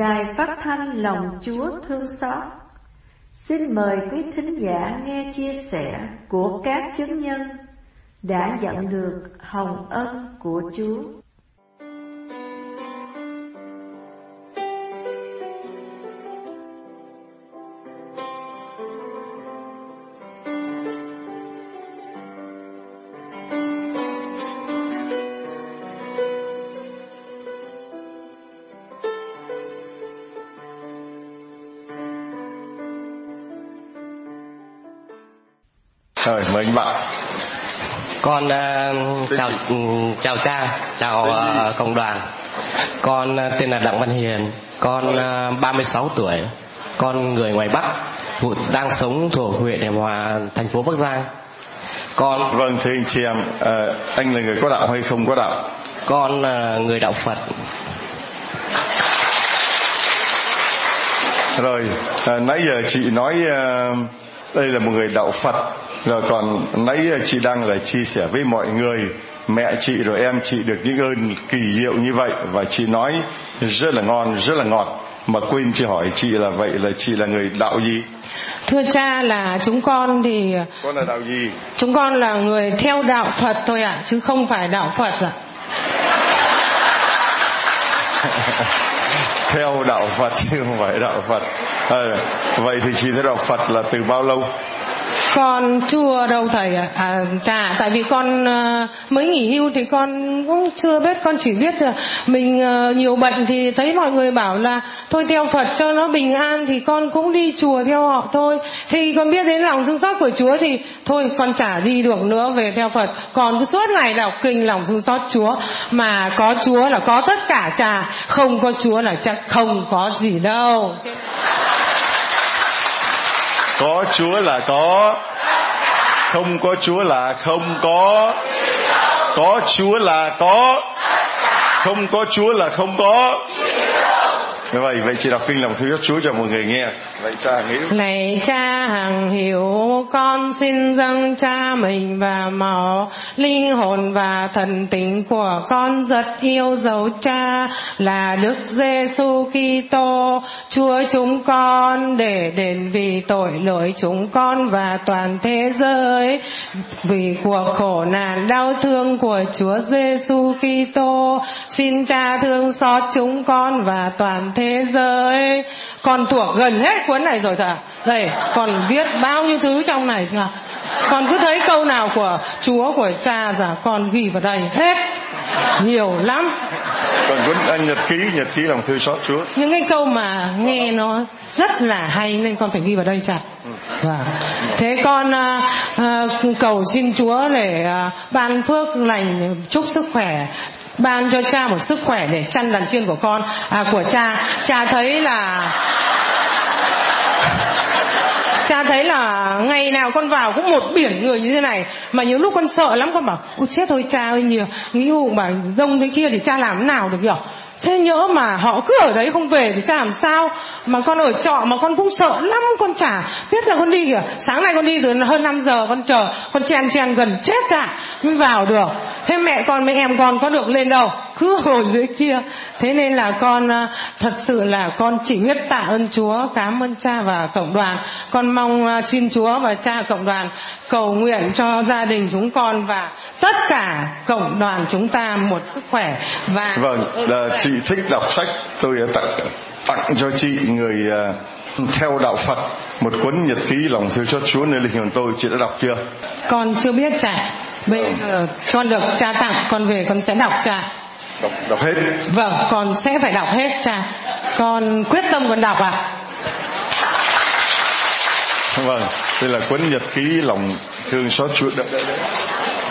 Đài phát thanh Lòng Chúa Thương Xót Xin mời quý thính giả nghe chia sẻ của các chứng nhân đã nhận được hồng ân của Chúa. Anh bạn. Con uh, chào um, chào cha, chào uh, cộng đoàn. Con uh, tên là Đặng Văn Hiền, con uh, 36 tuổi, con người ngoài Bắc, đang sống thuộc huyện Hiệp Hòa, thành phố Bắc Giang. Con Vâng thưa anh chị em, à, anh là người có đạo hay không có đạo? con là người đạo Phật. Rồi, à, nãy giờ chị nói à, đây là một người đạo Phật rồi còn nãy chị đang là chia sẻ với mọi người mẹ chị rồi em chị được những ơn kỳ diệu như vậy. Và chị nói rất là ngon rất là ngọt. Mà quên chị hỏi chị là vậy là chị là người đạo gì? Thưa cha là chúng con thì con là đạo gì? chúng con là người theo đạo Phật thôi ạ chứ không phải đạo Phật ạ. theo đạo Phật chứ không phải đạo Phật. À, vậy thì chị theo đạo Phật là từ bao lâu con chưa đâu thầy ạ. À, cha tại vì con ờ, mới nghỉ hưu thì con cũng chưa biết con chỉ biết là mình ờ, nhiều bệnh thì thấy mọi người bảo là thôi theo Phật cho nó bình an thì con cũng đi chùa theo họ thôi. Thì con biết đến lòng thương xót của Chúa thì thôi con chả đi được nữa về theo Phật. Còn cứ suốt ngày đọc kinh lòng thương xót Chúa mà có Chúa là có tất cả cha, không có Chúa là chắc không có gì đâu có Chúa là có. Không có Chúa là không có. Có Chúa là có. Không có Chúa là không có như vậy vậy chị đọc kinh lòng thương xót Chúa cho mọi người nghe. Vậy cha hằng hiểu Này cha hằng hiểu con xin dâng cha mình và máu linh hồn và thần tính của con rất yêu dấu cha là Đức Giêsu Kitô. Chúa chúng con để đền vì tội lỗi chúng con và toàn thế giới. Vì cuộc khổ nạn đau thương của Chúa Giêsu Kitô xin cha thương xót chúng con và toàn thế giới con thuộc gần hết cuốn này rồi thà đây còn viết bao nhiêu thứ trong này à. con cứ thấy câu nào của chúa của cha giả con ghi vào đây hết. Nhiều lắm. Còn cuốn nhật ký nhật ký lòng thương xót Chúa. Những cái câu mà nghe nó rất là hay nên con phải ghi vào đây chặt và thế con à, à, cầu xin chúa để à, ban phước lành chúc sức khỏe ban cho cha một sức khỏe để chăn đàn chiên của con. À, của cha cha thấy là cha thấy là ngày nào con vào cũng một biển người như thế này. Mà nhiều lúc con sợ lắm con bảo ôi chết thôi cha ơi nhiều nghĩ hụ bảo đông thế kia thì cha làm thế nào được nhở? Thế nhỡ mà họ cứ ở đấy không về thì cha làm sao? Mà con ở trọ mà con cũng sợ lắm con chả biết là con đi kìa. Sáng nay con đi từ hơn 5 giờ con chờ con chen chen gần chết cha mới vào được. Thế mẹ con với em con có được lên đâu? Cứ ngồi dưới kia. Thế nên là con à, thật sự là con chỉ biết tạ ơn chúa cảm ơn cha và cộng đoàn. Con mong à, xin chúa và cha cộng đoàn cầu nguyện cho gia đình chúng con và tất cả cộng đoàn chúng ta một sức khỏe và vâng là chị thích đọc sách tôi đã tặng tặng cho chị người à, theo đạo Phật một cuốn nhật ký lòng thương xót Chúa nơi linh hồn tôi chị đã đọc chưa? Con chưa biết cha. Bây giờ con được cha tặng con về con sẽ đọc cha. Đọc đọc hết. Vâng con sẽ phải đọc hết cha. Con quyết tâm con đọc ạ. À. vâng đây là cuốn nhật ký lòng thương xót Chúa. Đợi, đợi, đợi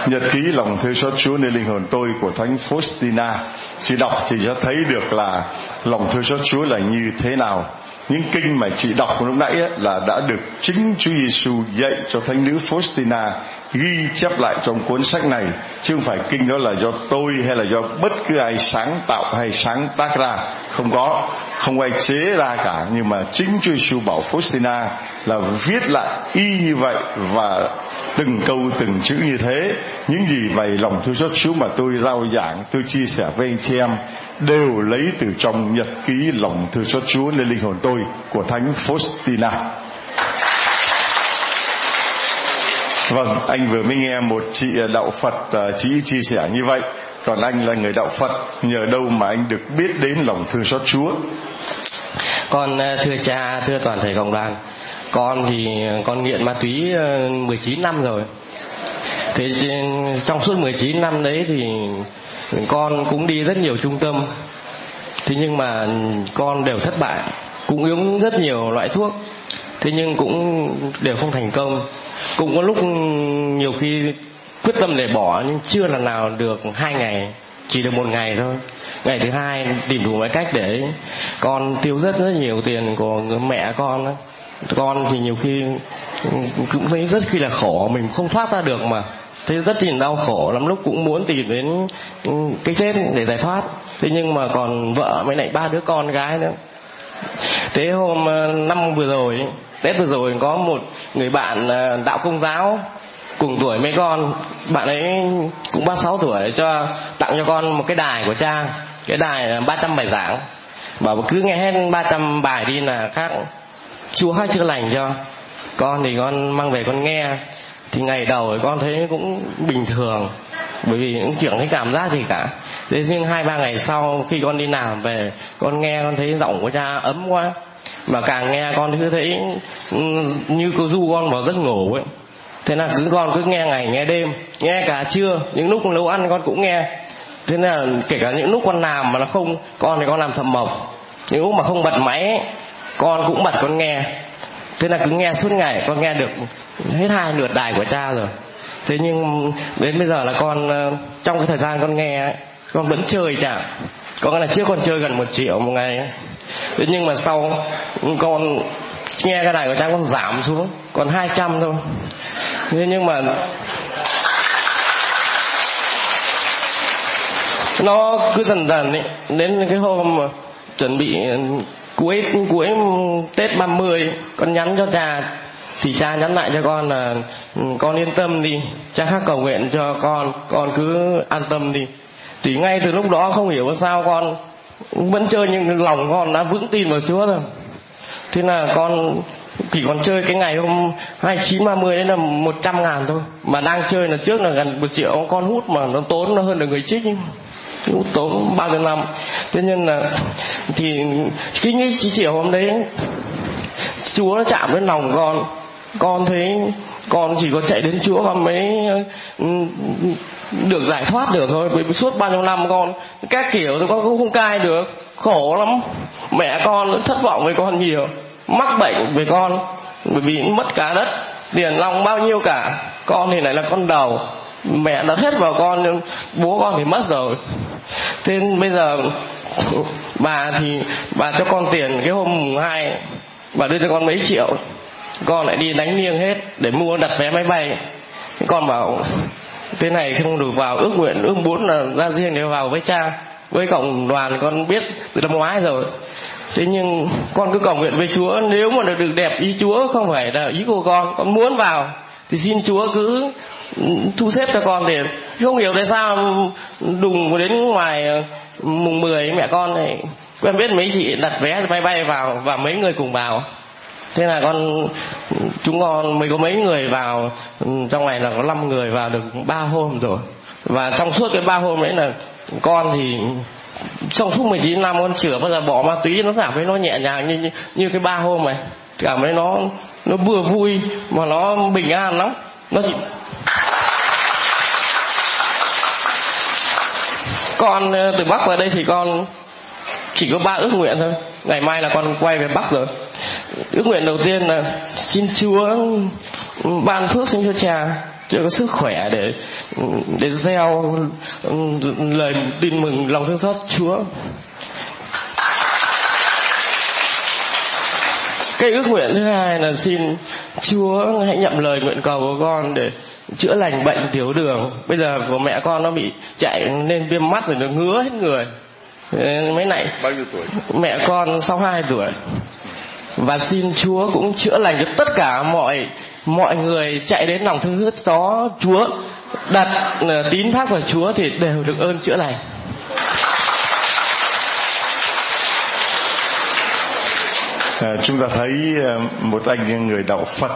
nhật ký lòng thương xót Chúa nơi linh hồn tôi của thánh Faustina. Chị đọc thì sẽ thấy được là lòng thương xót Chúa là như thế nào. Những kinh mà chị đọc lúc nãy ấy, là đã được chính Chúa Giêsu dạy cho thánh nữ Faustina ghi chép lại trong cuốn sách này. Chứ không phải kinh đó là do tôi hay là do bất cứ ai sáng tạo hay sáng tác ra. Không có không ai chế ra cả. Nhưng mà chính Chúa Giêsu bảo Faustina là viết lại y như vậy và từng câu từng chữ như thế những gì về lòng thương xót Chúa mà tôi rao giảng tôi chia sẻ với anh chị em đều lấy từ trong nhật ký lòng thương xót Chúa lên linh hồn tôi của thánh Faustina Vâng, anh vừa mới nghe một chị à, đạo Phật à, chị chia sẻ như vậy. Còn anh là người đạo Phật, nhờ đâu mà anh được biết đến lòng thương xót Chúa? Con à, thưa cha, thưa toàn thể cộng đoàn, con thì con nghiện ma túy ờ, 19 năm rồi. Thế trong suốt 19 năm đấy thì con cũng đi rất nhiều trung tâm. Thế nhưng mà con đều thất bại, cũng uống rất nhiều loại thuốc. Thế nhưng cũng đều không thành công cũng có lúc nhiều khi quyết tâm để bỏ nhưng chưa lần nào được hai ngày chỉ được một ngày thôi ngày thứ hai tìm đủ mọi cách để con tiêu rất rất nhiều tiền của mẹ con đó con thì nhiều khi cũng thấy rất khi là khổ, mình không thoát ra được mà. Thế rất là đau khổ, lắm lúc cũng muốn tìm đến cái chết để giải thoát. Thế nhưng mà còn vợ mới lại ba đứa con gái nữa. Thế hôm ờ, năm vừa rồi tết vừa rồi có một người bạn ờ, đạo công giáo cùng tuổi mấy con. Bạn ấy cũng ba sáu tuổi, cho, tặng cho con một cái đài của cha. Cái đài ba trăm bài giảng. Bảo cứ nghe hết ba trăm bài đi là khác chúa hay chữa lành cho. Con thì con mang về con nghe. Thì ngày đầu thì con thấy cũng bình thường. Bởi vì cũng chẳng thấy cảm giác gì cả. Thế riêng hai, ba ngày sau khi con đi làm về, con nghe, con thấy giọng của cha ấm quá. Mà càng nghe con cứ thấy ừ, như cô du con vào giấc ngủ ấy. Thế là cứ con cứ nghe ngày, nghe đêm, nghe cả trưa, những lúc nấu ăn con cũng nghe. Thế là kể cả những lúc con làm mà nó không, con thì con làm thầm mộc. Những lúc mà không bật máy con cũng bật con nghe. Thế là cứ nghe suốt ngày con nghe được hết hai lượt đài của cha rồi. Thế nhưng đến bây giờ là con ờ, trong cái thời gian con nghe ấy, con vẫn chơi chả. Có là trước con chơi gần một triệu một ngày ấy. thế nhưng mà sau con nghe cái đài của cha con giảm xuống còn 200 thôi. Thế nhưng mà nó cứ dần dần ấy, đến cái hôm mà chuẩn bị ừ, cuối cuối Tết 30 con nhắn cho cha. Thì cha nhắn lại cho con là ừ, con yên tâm đi, cha khác cầu nguyện cho con con cứ an tâm đi. Thì ngay từ lúc đó không hiểu sao con vẫn chơi nhưng lòng con đã vững tin vào Chúa rồi. Thế là con chỉ còn chơi cái ngày hôm 29 30 đấy là 100 ngàn thôi. Mà đang chơi là trước là gần một triệu, con hút mà nó tốn nó hơn được người trích hút tốn bao nhiêu năm. Thế nên là thì cái nghĩ chỉ chiều hôm đấy, Chúa nó chạm đến lòng con. Con thấy con chỉ có chạy đến Chúa con mới ừ, được giải thoát được thôi. Vì suốt bao nhiêu năm con, các kiểu thì con cũng không cai được. Khổ lắm. Mẹ con thất vọng với con nhiều. Mắc bệnh với con. Bởi vì mất cả đất. Tiền lòng bao nhiêu cả. Con thì lại là con đầu. Mẹ đã hết vào con, nhưng bố con thì mất rồi thế bây giờ, bà thì bà cho con tiền cái hôm mùng hai, bà đưa cho con mấy triệu. Con lại đi đánh niêng hết để mua đặt vé máy bay. Con bảo, thế này không được vào, ước nguyện, ước muốn là ra riêng để vào với cha. Với cộng đoàn con biết từ năm ngoái rồi. Thế nhưng con cứ cầu nguyện với chúa, nếu mà được đẹp ý chúa, không phải là ý của con con muốn vào thì xin chúa cứ thu xếp cho con thì không hiểu tại sao đùng đến ngoài ờ, mùng 10 mẹ con này quen biết mấy chị đặt vé máy bay vào và mấy người cùng vào. Thế là con chúng con mới có mấy người vào ừ, trong này là có 5 người vào được ba hôm rồi. Và trong suốt cái ba hôm đấy là con thì trong suốt 19 năm con chữa bao giờ bỏ ma túy nó cảm thấy nó nhẹ nhàng như như, như cái ba hôm này. Cảm thấy nó nó vừa vui mà nó bình an lắm. Nó chỉ con ờ, từ bắc vào đây thì con chỉ có ba ước nguyện thôi. Ngày mai là con quay về bắc rồi. Ước nguyện đầu tiên là xin chúa ừ, ban phước xin cho cha, cho có sức khỏe để ừ, để gieo ừ, lời tin mừng, lòng thương xót chúa. Cái ước nguyện thứ hai là xin Chúa hãy nhậm lời nguyện cầu của con để chữa lành bệnh tiểu đường. Bây giờ của mẹ con nó bị chạy nên viêm mắt rồi nó ngứa hết người. Mấy này bao nhiêu tuổi? mẹ con 62 tuổi. Và xin Chúa cũng chữa lành cho tất cả mọi mọi người chạy đến lòng thương xót đó Chúa đặt ờ, tín thác vào Chúa thì đều được ơn chữa lành à, chúng ta thấy à, một anh người đạo Phật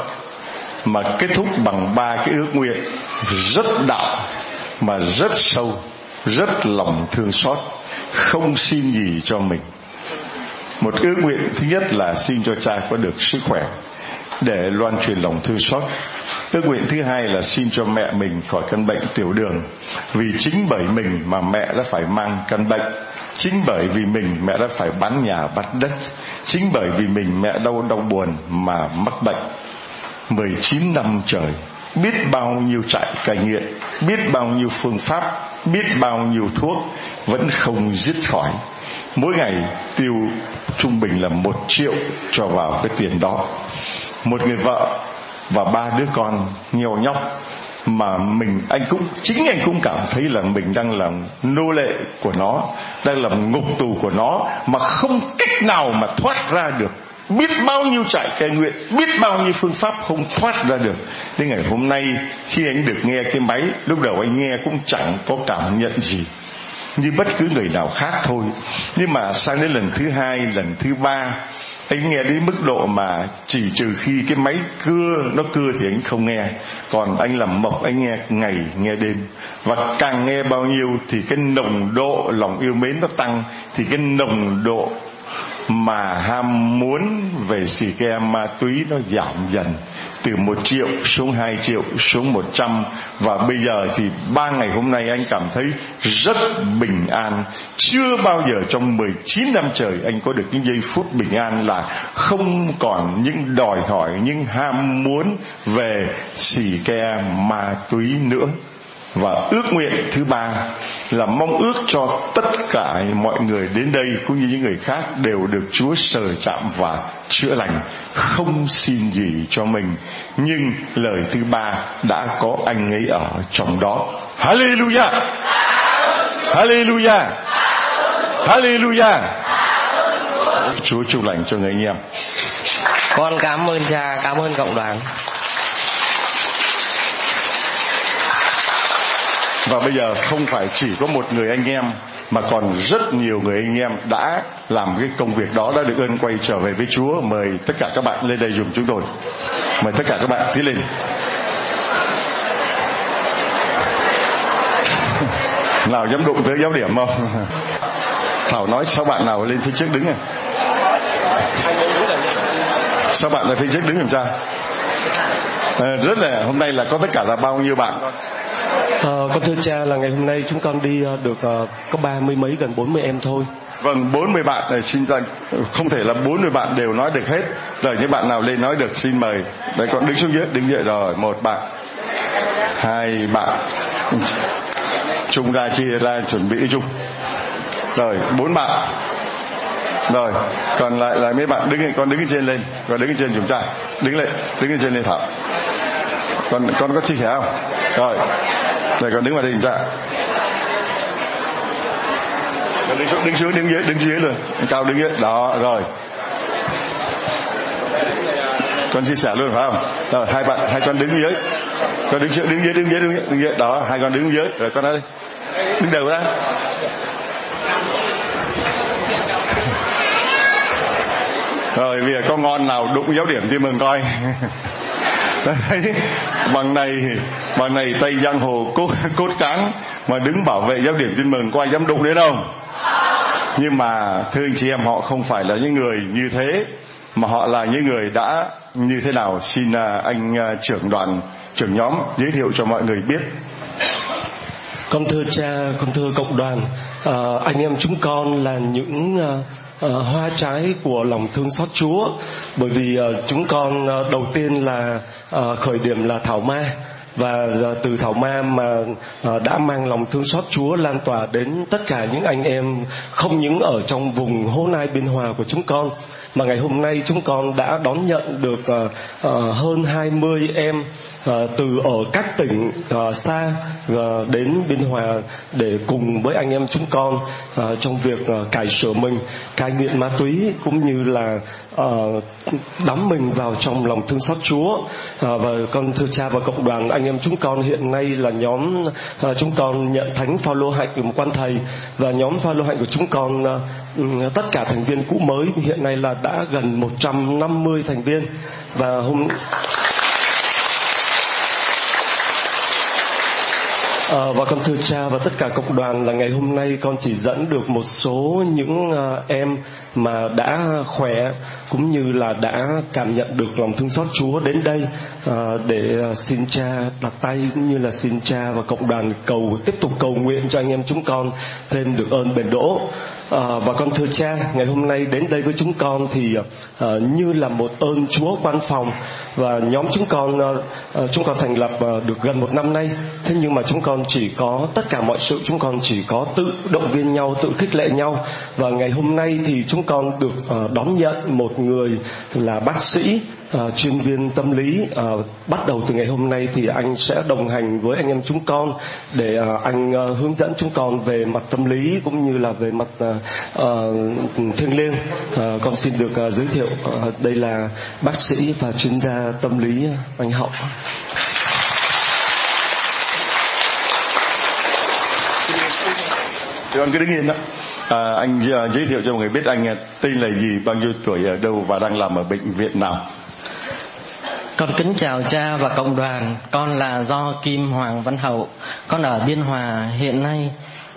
mà kết thúc bằng ba cái ước nguyện rất đạo mà rất sâu rất lòng thương xót không xin gì cho mình. Một ước nguyện thứ nhất là xin cho cha có được sức khỏe để loan truyền lòng thương xót ước nguyện thứ hai là xin cho mẹ mình khỏi căn bệnh tiểu đường. Vì chính bởi mình mà mẹ đã phải mang căn bệnh. Chính bởi vì mình, mẹ đã phải bán nhà, bắt đất. Chính bởi vì mình, mẹ đau đau buồn mà mắc bệnh. 19 năm trời, biết bao nhiêu trại cai nghiện, biết bao nhiêu phương pháp, biết bao nhiêu thuốc vẫn không dứt khỏi. Mỗi ngày tiêu trung bình là một triệu cho vào cái tiền đó. Một người vợ và ba đứa con nhiều nhóc mà mình, anh cũng, chính anh cũng cảm thấy là mình đang làm nô lệ của nó, đang làm ngục tù của nó, mà không cách nào mà thoát ra được. Biết bao nhiêu trại cai nguyện, biết bao nhiêu phương pháp không thoát ra được. Đến ngày hôm nay, khi anh được nghe cái máy, lúc đầu anh nghe cũng chẳng có cảm nhận gì, như bất cứ người nào khác thôi. Nhưng mà sang đến lần thứ hai, lần thứ ba anh nghe đến mức độ mà chỉ trừ khi cái máy cưa nó cưa thì anh không nghe. Còn anh làm mộc, anh nghe ngày, nghe đêm. Và càng nghe bao nhiêu thì cái nồng độ lòng yêu mến nó tăng, thì cái nồng độ mà ham muốn về xì ke ma túy nó giảm dần từ một triệu xuống hai triệu, xuống một trăm. Và bây giờ thì ba ngày hôm nay anh cảm thấy rất bình an. Chưa bao giờ trong 19 năm trời anh có được những giây phút bình an là không còn những đòi hỏi, những ham muốn về xì ke ma túy nữa và ước nguyện thứ ba là mong ước cho tất cả mọi người đến đây cũng như những người khác đều được Chúa sờ chạm và chữa lành. Không xin gì cho mình, nhưng lời thứ ba đã có anh ấy ở trong đó. Hallelujah! Hallelujah! Hallelujah! Chúa chúc lành cho người anh em. Con cảm ơn cha, cảm ơn cộng đoàn. Và bây giờ không phải chỉ có một người anh em mà còn rất nhiều người anh em đã làm cái công việc đó đã được ơn quay trở về với Chúa. Mời tất cả các bạn lên đây dùng chúng tôi. Mời tất cả các bạn tiến lên. Nào dám đụng tới giáo điểm không? Thảo nói sao bạn nào lên phía trước đứng này? Sao bạn lại phía trước đứng làm sao? À, rất là hôm nay là có tất cả là bao nhiêu bạn? À, con thưa cha là ngày hôm nay chúng con đi ờ, được uh, có ba mươi mấy gần bốn mươi em thôi. Vâng, 40 bạn này xin ra ừ, không thể là 40 bạn đều nói được hết. Rồi những bạn nào lên nói được xin mời. Đấy con đứng xuống dưới, đứng dậy rồi, một bạn, hai bạn, chung ra chia ra chuẩn bị đi chung. Rồi bốn bạn. Rồi, còn lại là mấy bạn đứng con đứng trên lên, con đứng trên chúng ta, đứng lên, đứng trên lên thảo. Con con có chia sẻ không? Rồi, rồi con đứng vào đây ta đứng xuống đứng xuống đứng dưới đứng dưới luôn. Cao đứng dưới. Đó rồi. Con chia sẻ luôn phải không? Rồi hai bạn hai con đứng dưới. Con đứng dưới đứng dưới đứng dưới đứng dưới, đứng dưới. đó hai con đứng dưới. Rồi con đây đứng đầu ra rồi bây giờ có ngon nào đụng giáo điểm thì mừng coi đấy bằng này bằng này tây giang hồ cốt cốt cán mà đứng bảo vệ giáo điểm tin mừng có ai dám đụng đến đâu. Nhưng mà thưa anh chị em họ không phải là những người như thế mà họ là những người đã như thế nào? Xin à, anh à, trưởng đoàn trưởng nhóm giới thiệu cho mọi người biết. Con thưa cha con thưa cộng đoàn à, anh em chúng con là những à, Ờ, hoa trái của lòng thương xót Chúa, bởi vì ờ, chúng con ờ, đầu tiên là khởi điểm là thảo ma, và từ thảo ma mà đã mang lòng thương xót Chúa lan tỏa đến tất cả những anh em không những ở trong vùng hố nai biên hòa của chúng con mà ngày hôm nay chúng con đã đón nhận được ờ, ờ, hơn 20 em ờ, từ ở các tỉnh xa đến biên hòa để cùng với anh em chúng con trong việc cải sửa mình, cai nghiện ma túy cũng như là đắm mình vào trong lòng thương xót Chúa. Và con thưa cha và cộng đoàn, anh em chúng con hiện nay là nhóm chúng con nhận thánh Phaolô hạnh của một quan thầy và nhóm Phaolô hạnh của chúng con ừ, tất cả thành viên cũ mới hiện nay là đã gần 150 thành viên và hôm À, và con thưa cha và tất cả cộng đoàn là ngày hôm nay con chỉ dẫn được một số những uh, em mà đã khỏe cũng như là đã cảm nhận được lòng thương xót Chúa đến đây. Uh, để uh, xin cha đặt tay cũng như là xin cha và cộng đoàn cầu tiếp tục cầu nguyện cho anh em chúng con thêm được ơn bền đỗ. Ờ, à, và con thưa cha ngày hôm nay đến đây với chúng con thì à, như là một ơn Chúa quan phòng và nhóm chúng con à, chúng con thành lập à, được gần một năm nay. Thế nhưng mà chúng con chỉ có tất cả mọi sự chúng con chỉ có tự động viên nhau tự khích lệ nhau. Và ngày hôm nay thì chúng con được à, đón nhận một người là bác sĩ uh, chuyên viên tâm lý. Uh, bắt đầu từ ngày hôm nay thì anh sẽ đồng hành với anh em chúng con để uh, anh uh, hướng dẫn chúng con về mặt tâm lý cũng như là về mặt uh, uh, thiêng liêng uh, con xin được uh, giới thiệu uh, đây là bác sĩ và chuyên gia tâm lý anh hậu. Con cứ đứng yên đó à, anh uh, giới thiệu cho mọi người biết anh uh, tên là gì bao nhiêu tuổi ở đâu và đang làm ở bệnh viện nào? Con kính chào cha và cộng đoàn, con là do Kim Hoàng Văn Hậu, con ở Biên Hòa hiện nay,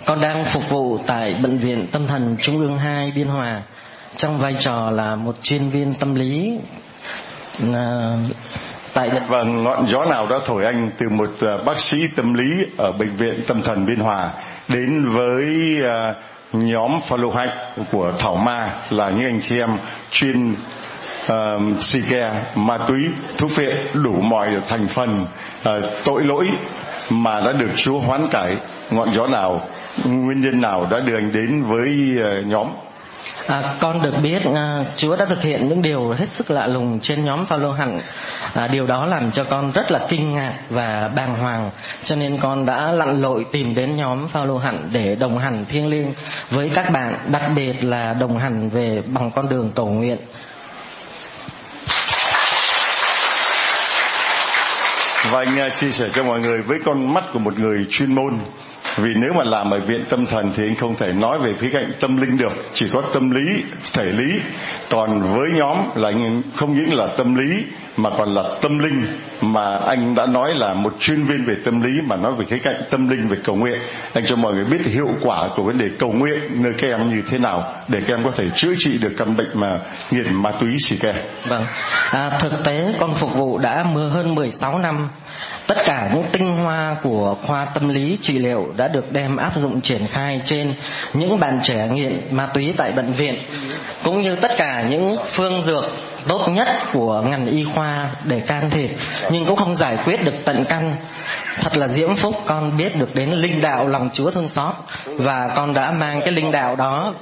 con đang phục vụ tại Bệnh viện Tâm thần Trung ương 2 Biên Hòa. Trong vai trò là một chuyên viên tâm lý à, tại và vâng, ngọn gió nào đã thổi anh từ một à, bác sĩ tâm lý ở bệnh viện tâm thần biên hòa đến với à, nhóm follow hack của thảo ma là những anh chị em chuyên uh, xì ke ma túy thuốc viện đủ mọi thành phần uh, tội lỗi mà đã được Chúa hoán cải ngọn gió nào nguyên nhân nào đã đưa anh đến với uh, nhóm? À, con được biết à, Chúa đã thực hiện những điều hết sức lạ lùng trên nhóm Phaolô hạnh. À, điều đó làm cho con rất là kinh ngạc và bàng hoàng, cho nên con đã lặn lội tìm đến nhóm Phaolô hạnh để đồng hành thiêng liêng với các bạn, đặc biệt là đồng hành về bằng con đường tổ nguyện. Và anh à, chia sẻ cho mọi người với con mắt của một người chuyên môn vì nếu mà làm ở viện tâm thần thì anh không thể nói về phía cạnh tâm linh được. Chỉ có tâm lý, thể lý. Còn với nhóm là anh không những là tâm lý mà còn là tâm linh mà anh đã nói là một chuyên viên về tâm lý mà nói về khía cạnh tâm linh về cầu nguyện. Anh cho mọi người biết hiệu quả của vấn đề cầu nguyện nơi các em như thế nào để các em có thể chữa trị được căn bệnh mà nghiện ma túy xì ke. Vâng. À, thực tế con phục vụ đã mưa hơn 16 năm. Tất cả những tinh hoa của khoa tâm lý trị liệu đã được đem áp dụng triển khai trên những bạn trẻ nghiện ma túy tại bệnh viện cũng như tất cả những phương dược tốt nhất của ngành y khoa để can thiệp nhưng cũng không giải quyết được tận căn. Thật là diễm phúc con biết được đến linh đạo lòng chúa thương xót và con đã mang cái linh đạo đó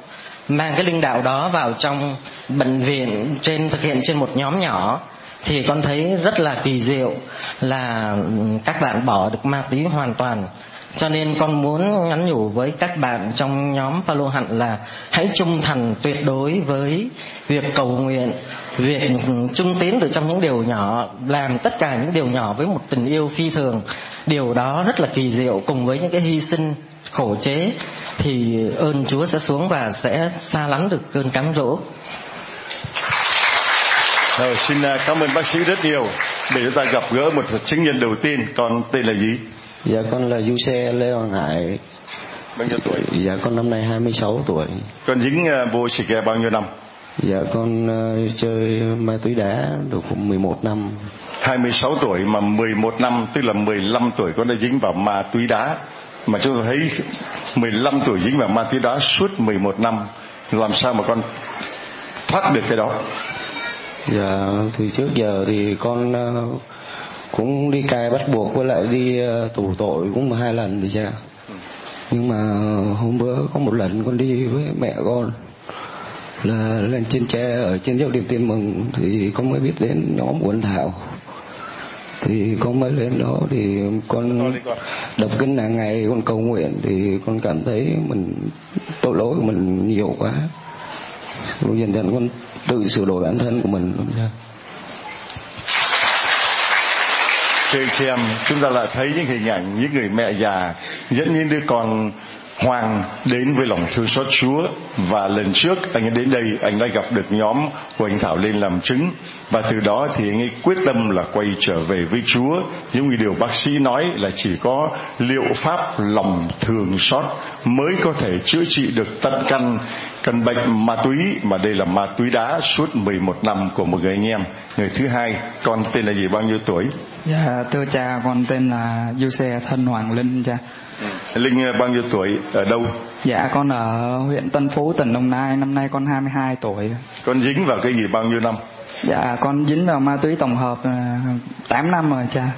mang cái linh đạo đó vào trong bệnh viện trên thực hiện trên một nhóm nhỏ. Thì con thấy rất là kỳ diệu là ừ, các bạn bỏ được ma túy hoàn toàn. Cho nên con muốn nhắn nhủ với các bạn trong nhóm Palo Hạnh là hãy trung thành tuyệt đối với việc cầu nguyện, việc trung tín từ trong những điều nhỏ, làm tất cả những điều nhỏ với một tình yêu phi thường. Điều đó rất là kỳ diệu cùng với những cái hy sinh khổ chế thì ơn Chúa sẽ xuống và sẽ xa lắng được cơn cám dỗ. Rồi, xin à, cảm ơn bác sĩ rất nhiều để chúng ta gặp gỡ một chứng nhân đầu tiên. Còn tên là gì? Dạ con là Du Xe Lê Hoàng Hải. Bao nhiêu tuổi? Dạ con năm nay 26 tuổi. Con dính uh, vô xì ke bao nhiêu năm? Dạ con uh, chơi ma túy đá được cũng 11 năm. 26 tuổi mà 11 năm tức là 15 tuổi con đã dính vào ma túy đá. Mà chúng tôi thấy 15 tuổi dính vào ma túy đá suốt 11 năm. Làm sao mà con thoát được cái đó? Dạ từ trước giờ thì con uh, cũng đi cai bắt buộc với lại đi ờ, tù tội cũng hai lần thì cha. Nhưng mà hôm bữa có một lần con đi với mẹ con là lên trên tre ở trên dốc điểm tin mừng thì con mới biết đến nhóm của anh thảo. Thì con mới lên đó thì con đọc kinh hàng ngày con cầu nguyện thì con cảm thấy mình tội lỗi của mình nhiều quá. Rồi dần dần con tự sửa đổi bản thân của mình. Thưa chị em chúng ta lại thấy những hình ảnh những người mẹ già dẫn những đứa con Hoàng đến với lòng thương xót Chúa. Và lần trước anh ấy đến đây, anh đã gặp được nhóm của anh Thảo lên làm chứng và từ đó thì anh ấy quyết tâm là quay trở về với Chúa. Những điều bác sĩ nói là chỉ có liệu pháp lòng thường xót mới có thể chữa trị được tận căn căn bệnh ma túy. Mà đây là ma túy đá suốt 11 năm của một người anh em. Người thứ hai con tên là gì? Bao nhiêu tuổi? Dạ thưa cha con tên là du xe thân hoàng linh cha. Linh bao nhiêu tuổi? Ở đâu? Dạ con ở huyện tân phú tỉnh đồng nai. Năm nay con 22 tuổi. Con dính vào cái gì bao nhiêu năm dạ con dính vào ma túy tổng hợp là 8 năm rồi cha.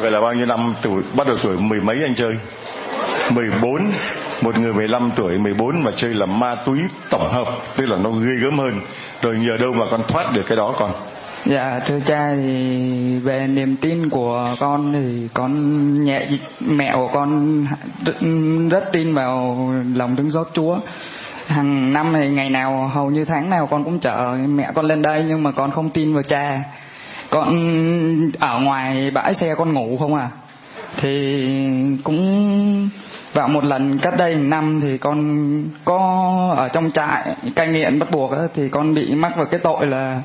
Vậy là bao nhiêu năm tuổi bắt đầu tuổi mười mấy anh chơi? 14 một người 15 tuổi 14 mà chơi là ma túy tổng hợp tức là nó ghê gớm hơn. Rồi nhờ đâu mà con thoát được cái đó con? Dạ thưa cha thì về niềm tin của con thì con nhẹ mẹ của con rất, rất tin vào lòng thương xót Chúa. Hàng năm thì ngày nào, hầu như tháng nào con cũng chở mẹ con lên đây, nhưng mà con không tin vào cha. Con ở ngoài bãi xe con ngủ không à. Thì cũng vào một lần cách đây năm thì con có ở trong trại cai nghiện bắt buộc thì con bị mắc vào cái tội là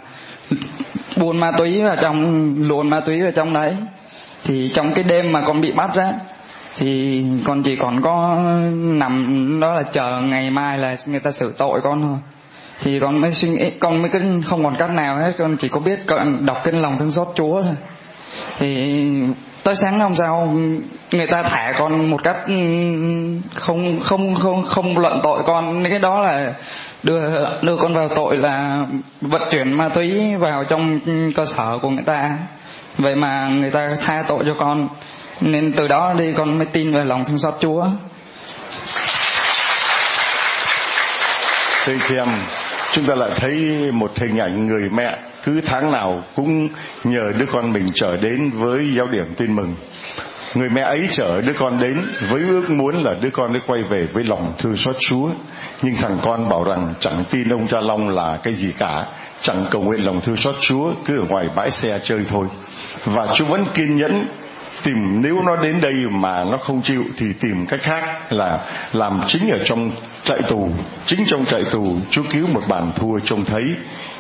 buôn ma túy vào trong, luồn ma túy vào trong đấy thì trong cái đêm mà con bị bắt ra thì con chỉ còn có nằm, đó là chờ ngày mai là người ta xử tội con thôi. Thì con mới suy nghĩ, con mới cứ không còn cách nào hết, con chỉ có biết đọc kinh lòng thương xót chúa thôi. Thì tới sáng hôm sau, người ta thả con một cách ừ, không không không không luận tội con. Cái đó là đưa đưa con vào tội là vận chuyển ma túy vào trong cơ sở của người ta. Vậy mà người ta tha tội cho con nên từ đó đi con mới tin về lòng thương xót Chúa. Thưa chị em, chúng ta lại thấy một hình ảnh người mẹ cứ tháng nào cũng nhờ đứa con mình trở đến với giáo điểm tin mừng. Người mẹ ấy chở đứa con đến với ước muốn là đứa con ấy quay về với lòng thương xót Chúa. Nhưng thằng con bảo rằng chẳng tin ông cha Long là cái gì cả chẳng cầu nguyện lòng thương xót Chúa cứ ở ngoài bãi xe chơi thôi. Và Chúa vẫn kiên nhẫn tìm, nếu nó đến đây mà nó không chịu thì tìm cách khác là làm chính ở trong trại tù, chính trong trại tù Chúa cứu một bàn thua trông thấy.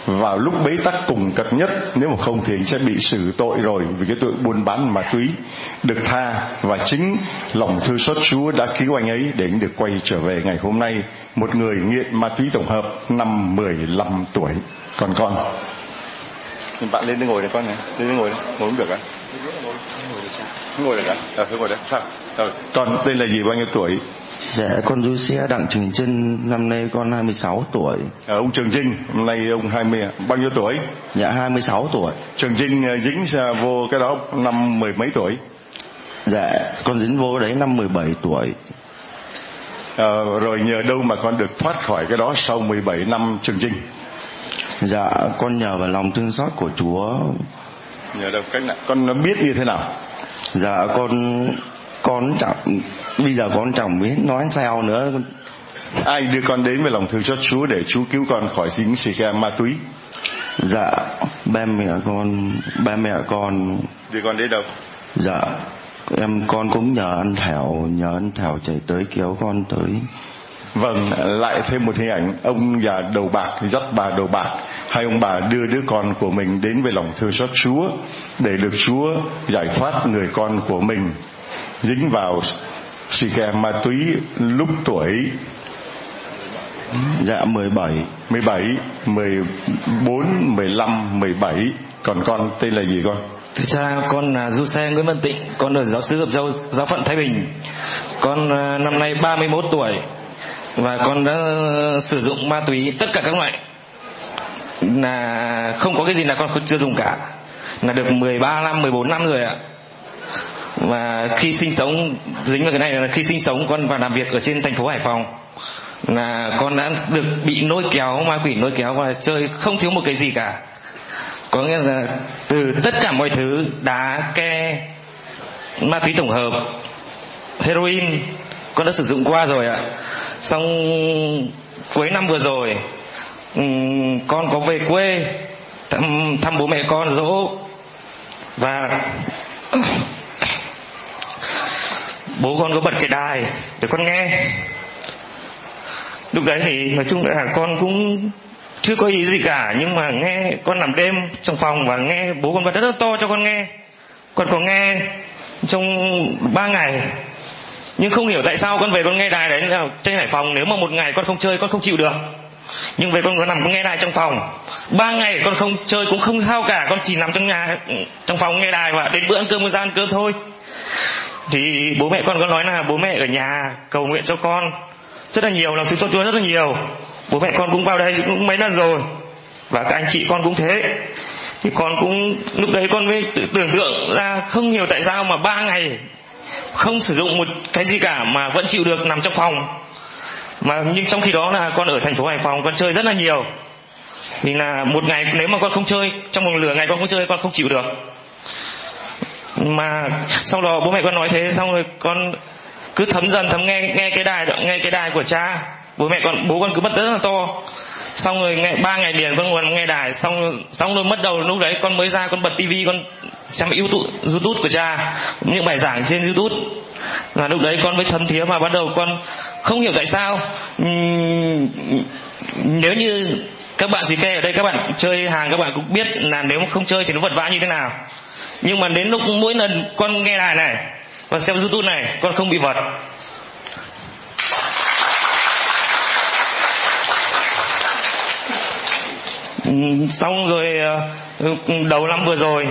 Vào lúc bế tắc cùng cực nhất, nếu mà không thì anh sẽ bị xử tội rồi vì cái tội buôn bán ma túy được tha. Và chính lòng thư xót Chúa đã cứu anh ấy để anh được quay trở về ngày hôm nay. Một người nghiện ma túy tổng hợp năm 15 tuổi. Còn con. Bạn lên đây ngồi đây con này lên đây ngồi đây, ngồi không được á ngồi được á à, ngồi đấy sao? Rồi con tên là gì bao nhiêu tuổi? Dạ con du xe Đặng Trường Trinh. Năm nay con 26 tuổi. À, Ông Trường Trinh Năm nay ông 20 Bao nhiêu tuổi? Dạ 26 tuổi. Trường Trinh ờ, dính vô cái đó năm mười mấy tuổi? Dạ con dính vô đấy năm 17 tuổi. À, Rồi nhờ đâu mà con được thoát khỏi cái đó Sau 17 năm Trường Trinh? Dạ con nhờ vào lòng thương xót của Chúa Nhờ đâu cách nào? Con biết như thế nào? Dạ con con chẳng bây giờ con chẳng biết nói sao nữa. Ai đưa con đến với lòng thương xót Chúa để Chúa cứu con khỏi dính xì ke ma túy? Dạ ba mẹ con ba mẹ con. Đưa con đến đâu? Dạ em con cũng nhờ anh Thảo nhờ anh Thảo chạy tới kéo con tới Vâng, lại thêm một hình ảnh. Ông già đầu bạc dắt bà đầu bạc, hai ông bà đưa đứa con của mình đến với lòng thương xót Chúa để được Chúa giải thoát người con của mình. Dính vào xì ke ma túy lúc tuổi Dạ 17 17 14 15 17 Còn con tên là gì con? Thưa cha con là Du Xe Nguyễn Văn Tịnh Con ở giáo sứ Hợp giáo, Giáo phận Thái Bình. Con à, năm nay 31 tuổi. Và con đã sử dụng ma túy, tất cả các loại. Là không có cái gì là con chưa dùng cả. Là được 13 năm 14 năm rồi ạ. Và khi sinh sống, dính vào cái này là khi sinh sống, con và làm việc ở trên thành phố Hải Phòng. Là con đã được bị nôi kéo, ma quỷ nôi kéo và chơi không thiếu một cái gì cả. Có nghĩa là từ tất cả mọi thứ, đá, ke, ma túy tổng hợp, heroin, con đã sử dụng qua rồi ạ xong cuối năm vừa rồi ừ, con có về quê thăm, thăm bố mẹ con dỗ và bố con có bật cái đài để con nghe. Lúc đấy thì nói chung là con cũng chưa có ý gì cả nhưng mà nghe con nằm đêm trong phòng và nghe bố con bật rất là to cho con nghe. Con có nghe trong ba ngày nhưng không hiểu tại sao con về con nghe đài đấy là trên hải phòng nếu mà một ngày con không chơi, con không chịu được. Nhưng về con có nằm con nghe đài trong phòng. Ba ngày con không chơi cũng không sao cả, con chỉ nằm trong nhà, trong phòng nghe đài và đến bữa ăn cơm con ra ăn cơm thôi. Thì bố mẹ con có nói là bố mẹ ở nhà cầu nguyện cho con rất là nhiều lòng thương xót chúa rất là nhiều. Bố mẹ con cũng vào đây cũng mấy lần rồi và các anh chị con cũng thế. Thì con cũng, lúc đấy con mới tự tưởng tượng ra không hiểu tại sao mà ba ngày không sử dụng một cái gì cả mà vẫn chịu được nằm trong phòng. Mà nhưng trong khi đó là con ở thành phố hải phòng, con chơi rất là nhiều. Vì là một ngày nếu mà con không chơi, trong vòng nửa ngày con không chơi, con không chịu được. Mà sau đó bố mẹ con nói thế, xong rồi con cứ thấm dần, thấm nghe nghe cái đài nghe cái đài của cha. Bố mẹ con, bố con cứ bật rất là to xong rồi nghe ba ngày liền vâng, con nguồn nghe đài xong xong rồi mất đầu lúc đấy con mới ra con bật tivi con xem youtube youtube của cha những bài giảng trên youtube. Là lúc đấy con mới thấm thía mà bắt đầu con không hiểu tại sao uhm, nếu như các bạn gì kê ở đây các bạn chơi hàng các bạn cũng biết là nếu mà không chơi thì nó vật vã như thế nào. Nhưng mà đến lúc mỗi lần con nghe đài này và xem youtube này con không bị vật. Xong rồi ờ, đầu năm vừa rồi,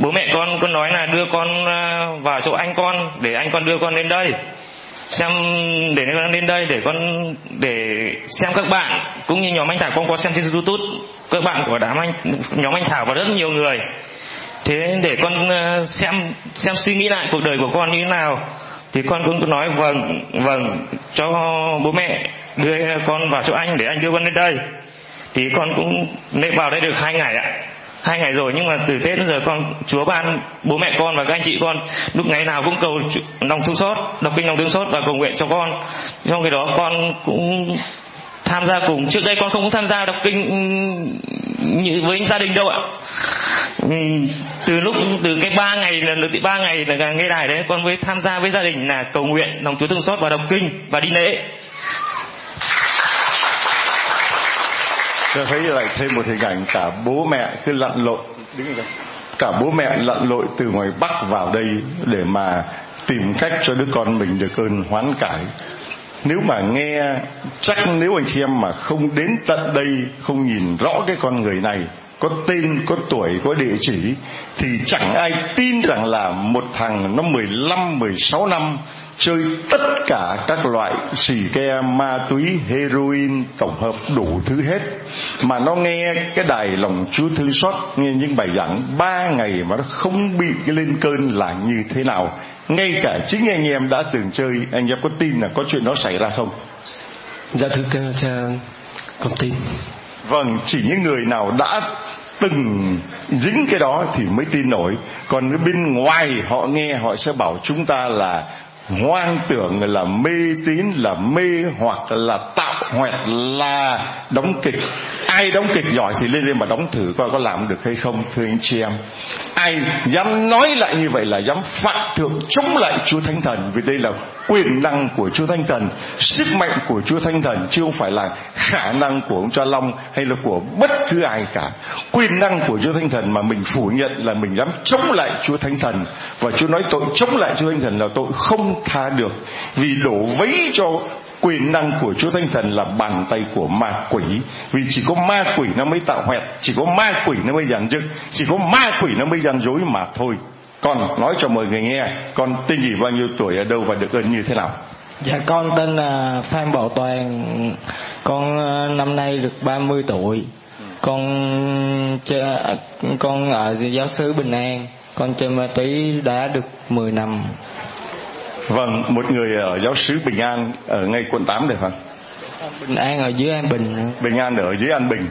bố mẹ con con nói là đưa con ờ, vào chỗ anh con, để anh con đưa con lên đây. Xem, để con lên đây, để con, để xem các bạn, cũng như nhóm anh thảo, con có xem trên youtube, các bạn của đám anh, nhóm anh thảo và rất nhiều người. Thế để con ờ, xem xem suy nghĩ lại cuộc đời của con như thế nào. Thì con cũng nói vâng vâng cho bố mẹ đưa con vào chỗ anh để anh đưa con lên đây thì con cũng lên vào đây được hai ngày ạ. Hai ngày rồi nhưng mà từ tết đến giờ con, chúa ban bố mẹ con và các anh chị con, lúc ngày nào cũng cầu lòng thương xót, đọc kinh lòng thương xót và cầu nguyện cho con. Trong cái đó con cũng tham gia cùng. Trước đây con không tham gia đọc kinh như với gia đình đâu ạ. Ừ, từ lúc, từ cái ba ngày, lần được ba ngày là nghe đài đấy, con mới tham gia với gia đình là cầu nguyện lòng chúa thương xót và đọc kinh và đi lễ. Tôi thấy lại thêm một hình ảnh cả bố mẹ cứ lặn lội. Cả bố mẹ lặn lội từ ngoài bắc vào đây để mà tìm cách cho đứa con mình được ơn hoán cải. Nếu mà nghe chắc nếu anh chị em mà không đến tận đây không nhìn rõ cái con người này có tên, có tuổi, có địa chỉ thì chẳng ai tin rằng là một thằng nó 15, 16 năm chơi tất cả các loại xì ke ma túy heroin tổng hợp đủ thứ hết. Mà nó nghe cái đài lòng chúa thương xót nghe những bài giảng ba ngày mà nó không bị lên cơn là như thế nào. Ngay cả chính anh em đã từng chơi anh em có tin là có chuyện đó xảy ra không? Dạ thưa cha con tin vâng chỉ những người nào đã từng dính cái đó thì mới tin nổi. Còn bên ngoài họ nghe, họ sẽ bảo chúng ta là hoang tưởng là mê tín, là mê hoặc là tạo hoặc là đóng kịch. Ai đóng kịch giỏi thì lên lên mà đóng thử coi có làm được hay không, thưa anh chị em. Ai dám nói lại như vậy là dám phạm thượng chống lại chúa thánh thần, vì đây là quyền năng của chúa thánh thần, sức mạnh của chúa thánh thần, chứ không phải là khả năng của ông cha long hay là của bất cứ ai cả. Quyền năng của chúa thánh thần mà mình phủ nhận là mình dám chống lại chúa thánh thần. Và chúa nói tội chống lại chúa thánh thần là tội không tha được vì đổ vấy cho quyền năng của Chúa Thánh Thần là bàn tay của ma quỷ. Vì chỉ có ma quỷ nó mới tạo hoẹt chỉ có ma quỷ nó mới giàn dựng chỉ có ma quỷ nó mới gian dối mà thôi. Con nói cho mọi người nghe con tên gì bao nhiêu tuổi ở đâu và được ơn như thế nào? Dạ con tên là Phan Bảo Toàn. Con ờ, năm nay được 30 tuổi. Con chơi, à, con ở giáo xứ Bình An. Con chơi ma túy đã được 10 năm vâng một người ở giáo xứ Bình An ở ngay quận 8 được không? Bình An ở dưới An Bình Bình An ở dưới An Bình.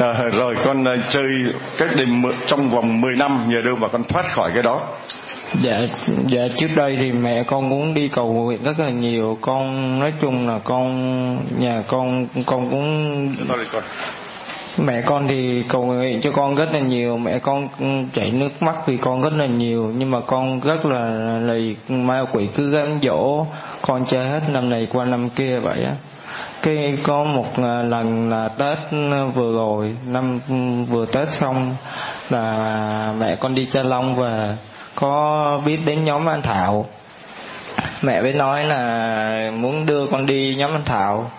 À, rồi con uh, chơi cách đây trong vòng 10 năm nhờ đâu mà con thoát khỏi cái đó? Dạ dạ trước đây thì mẹ con cũng đi cầu nguyện rất là nhiều. Con nói chung là con nhà con con cũng mẹ con thì cầu nguyện cho con rất là nhiều. Mẹ con chảy nước mắt vì con rất là nhiều. Nhưng mà con rất là lì ma quỷ cứ gắn dỗ con chơi hết năm này qua năm kia vậy á. Cái có một à, lần là tết vừa rồi, năm vừa tết xong là mẹ con đi chơi long và có biết đến nhóm anh thảo. Mẹ mới nói là muốn đưa con đi nhóm anh thảo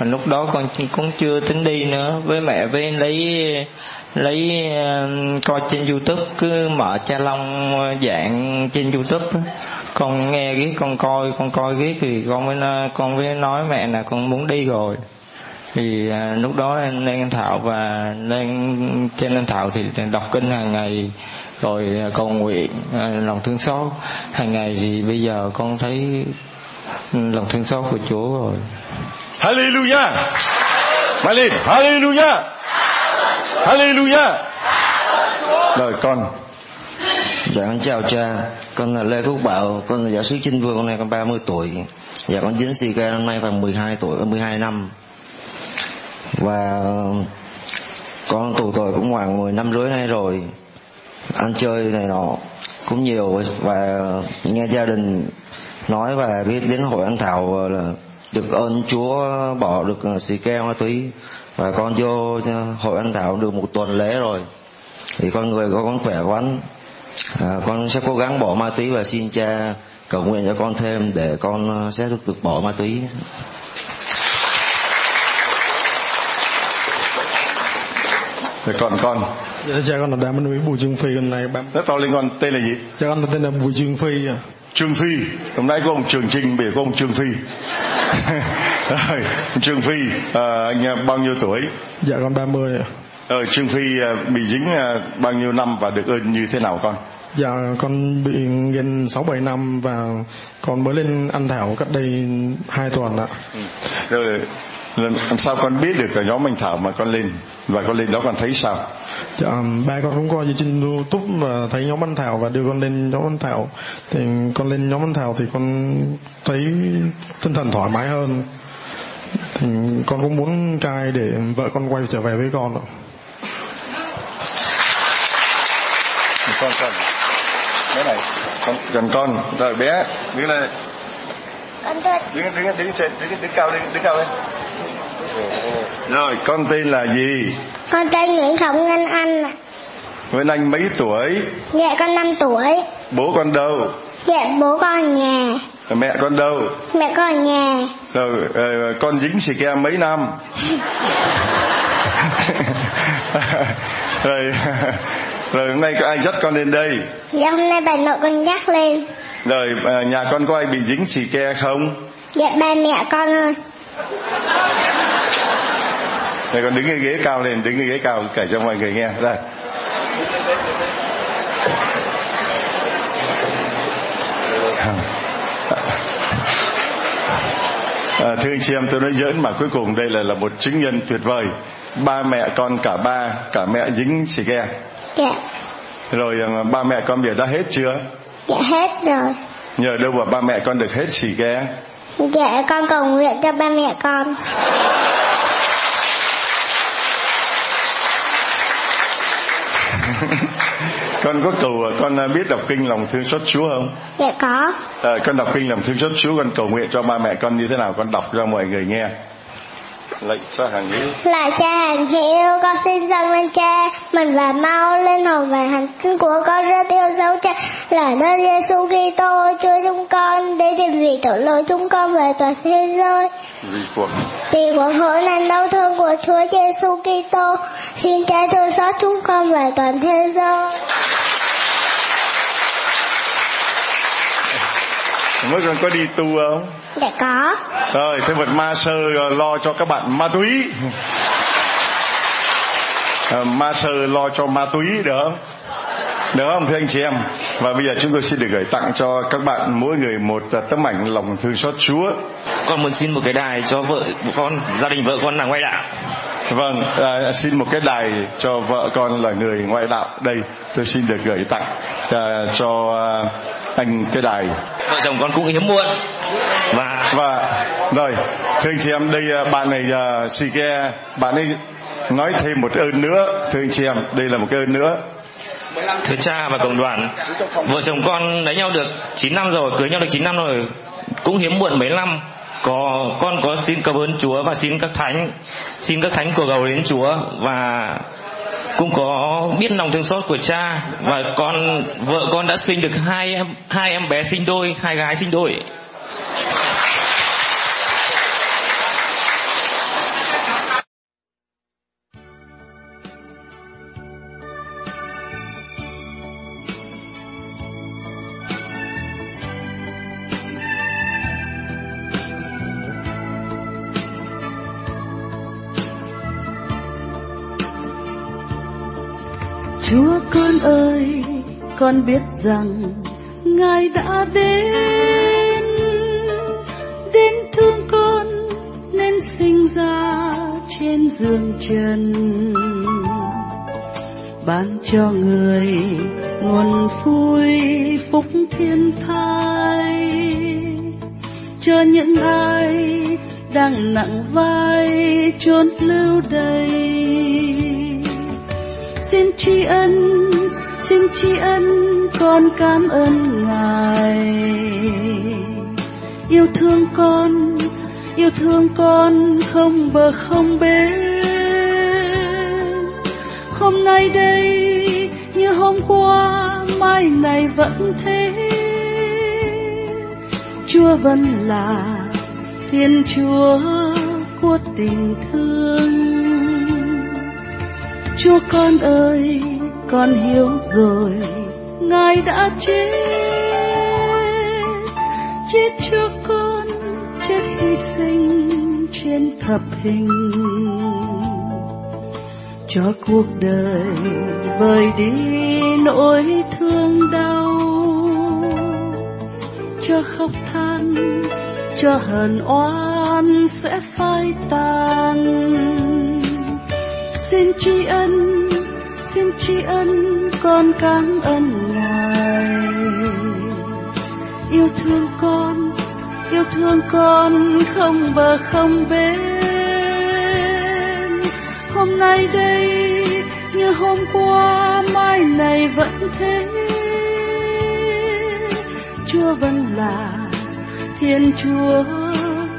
mà lúc đó con cũng chưa tính đi nữa. Với mẹ với lấy lấy um, coi trên youtube cứ mở cha long uh, dạng trên youtube con nghe cái con coi con coi cái thì con mới con mới nói mẹ là con muốn đi rồi. Thì à, lúc đó lên anh thảo và lên trên anh thảo thì đọc kinh hàng ngày. Rồi à, cầu nguyện à, lòng thương xót. Hàng ngày thì bây giờ con thấy lòng thương xót của Chúa rồi. Hallelujah. Nói lên. Hallelujah. Hallelujah. Rồi con. Dạ con chào cha. Con là Lê Quốc Bảo. Con là giáo sứ Trinh Vương Hôm nay con 30 tuổi. Dạ con dính xì ca năm nay khoảng 12 tuổi 12 năm. Và Con tù tội cũng khoảng 10 năm rưỡi nay rồi. Ăn chơi này nọ Cũng nhiều. Và nghe gia đình Nói và biết đến hội ăn thảo là được ơn Chúa bỏ được xì ke ma túy. Và con vô hội ăn thảo được một tuần lễ rồi. Thì con người có con khỏe quá à, con sẽ cố gắng bỏ ma túy và xin cha cầu nguyện cho con thêm để con sẽ được được bỏ ma túy. Rồi còn con? Dạ cha con là đàm minh nguyễn bùi trương phi hôm nay ba nói to lên con tên là gì? Cha con là tên là bùi trương phi à trương phi. Hôm nay có ông trường trinh bể có ông trương phi. Rồi trương phi à, anh bao nhiêu tuổi? Dạ con 30 ạ. Ờ, trương phi à, bị dính à, bao nhiêu năm và được ơn như thế nào con? Dạ con bị nghiện sáu bảy năm và con mới lên ăn thảo cách đây hai tuần ạ. Ừ. rồi làm sao con biết được ở nhóm anh thảo mà con lên? Và con lên đó con thấy sao? Dạ, ba con cũng coi trên youtube và thấy nhóm anh thảo và đưa con lên nhóm anh thảo. Thì con lên nhóm anh thảo thì con thấy tinh thần thoải mái hơn. Thì con cũng muốn trai để vợ con quay trở về với con ạ. Con con. Bé này con gần con. Rồi bé đứng lên con tên đứng đứng đứng đứng, đứng, đứng cao lên đứng cao lên. Rồi con tên là gì? Con tên Nguyễn Khổng Ngân Anh ạ. Nguyễn Anh mấy tuổi? Dạ con 5 tuổi. Bố con đâu? Dạ bố con ở nhà. Mẹ con đâu? Mẹ con ở nhà. Rồi uh, con dính xì ke mấy năm? Rồi rồi hôm nay có ai dắt con lên đây? Dạ hôm nay bà nội con dắt lên rồi uh, nhà con có ai bị dính xì ke không? Dạ ba mẹ con ơi. Rồi con đứng cái ghế cao lên đứng cái ghế cao kể cho mọi người nghe. Đây À, thưa anh chị em tôi nói giỡn mà cuối cùng đây là là một chứng nhân tuyệt vời. Ba mẹ con cả ba cả mẹ dính xì ke. Dạ. Rồi à, ba mẹ con giờ đã hết chưa dạ hết rồi nhờ đâu mà ba mẹ con được hết xì ke dạ con cầu nguyện cho ba mẹ con con có cầu con à, biết đọc kinh lòng thương xót Chúa không? Dạ có. À, con đọc kinh lòng thương xót Chúa con cầu nguyện cho ba mẹ con như thế nào con đọc cho mọi người nghe. Lạy cha hàng hữu. Là cha hàng hữu, con xin dâng lên cha mình và mau lên hồn và hành tinh của con rất yêu dấu cha là nơi Giêsu Kitô Chúa chúng con để tìm vì tội lỗi chúng con về toàn thế giới. Vì cuộc vì cuộc hối nạn đau thương của Chúa Giêsu Kitô xin cha thương xót chúng con về toàn thế giới. Mới con có đi tu không? Dạ có. Rồi, thế vật ma sơ lo cho các bạn ma túy. uh, ma sơ lo cho ma túy được không được không thưa anh chị em và bây giờ chúng tôi xin được gửi tặng cho các bạn mỗi người một uh, tấm ảnh lòng thương xót Chúa con muốn xin một cái đài cho vợ của con gia đình vợ con là ngoại đạo vâng à, xin một cái đài cho vợ con là người ngoại đạo đây tôi xin được gửi tặng à, cho à, anh cái đài. Vợ chồng con cũng hiếm muộn. Và và rồi thưa anh chị em đây à, bạn này uh, xì ke bạn ấy nói thêm một ơn nữa. Thưa anh chị em đây là một cái ơn nữa. Thưa cha và cộng đoàn vợ chồng con lấy nhau được 9 năm rồi cưới nhau được 9 năm rồi cũng hiếm muộn mấy năm. Có con có xin cảm ơn Chúa và xin các thánh xin các thánh của cầu đến Chúa và cũng có biết lòng thương xót của cha và con, vợ con đã sinh được hai em hai em bé sinh đôi, hai gái sinh đôi. Con biết rằng Ngài đã đến, đến thương con nên sinh ra trên giường trần. Ban cho người nguồn vui phúc thiên thai, cho những ai đang nặng vai chốn lưu đầy. Xin tri ân xin tri ân con cảm ơn ngài. Yêu thương con yêu thương con không bờ không bến. Hôm nay đây như hôm qua mai này vẫn thế. Chúa vẫn là thiên chúa của tình thương. Chúa con ơi, con hiểu rồi, Ngài đã chết, chết cho con, chết hy sinh trên thập hình. Cho cuộc đời vơi đi nỗi thương đau, cho khóc than, cho hờn oan sẽ phai tan xin tri ân xin tri ân con cảm ơn ngài. Yêu thương con, yêu thương con không bờ không bến hôm nay đây, như hôm qua, mai này vẫn thế. Chúa vẫn là thiên chúa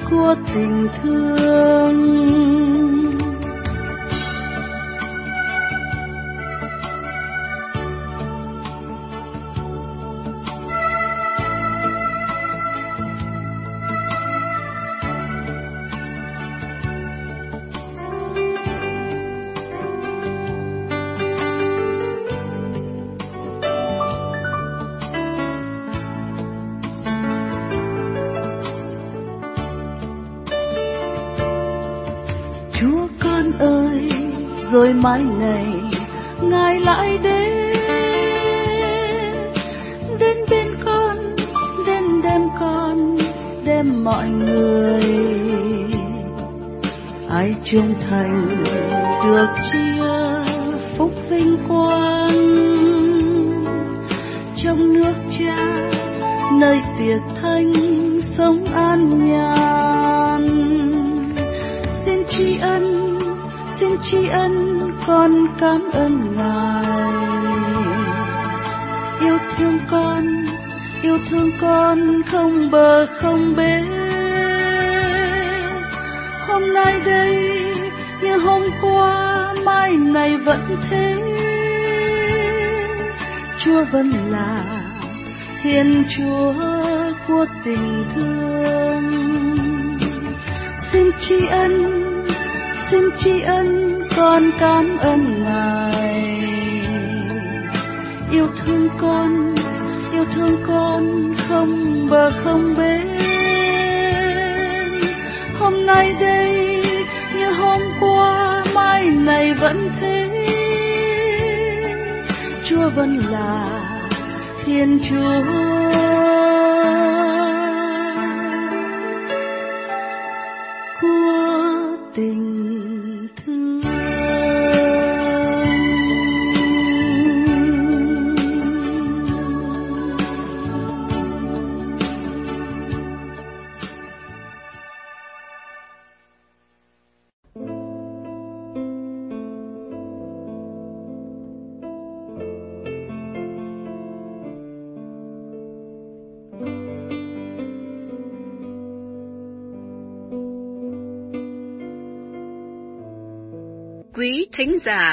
của tình thương. Thế. Chúa vẫn là thiên chúa của tình thương. Xin tri ân, xin tri ân con cảm ơn ngài. Yêu thương con, yêu thương con không bờ không bến. Chúa vẫn là Thiên Chúa.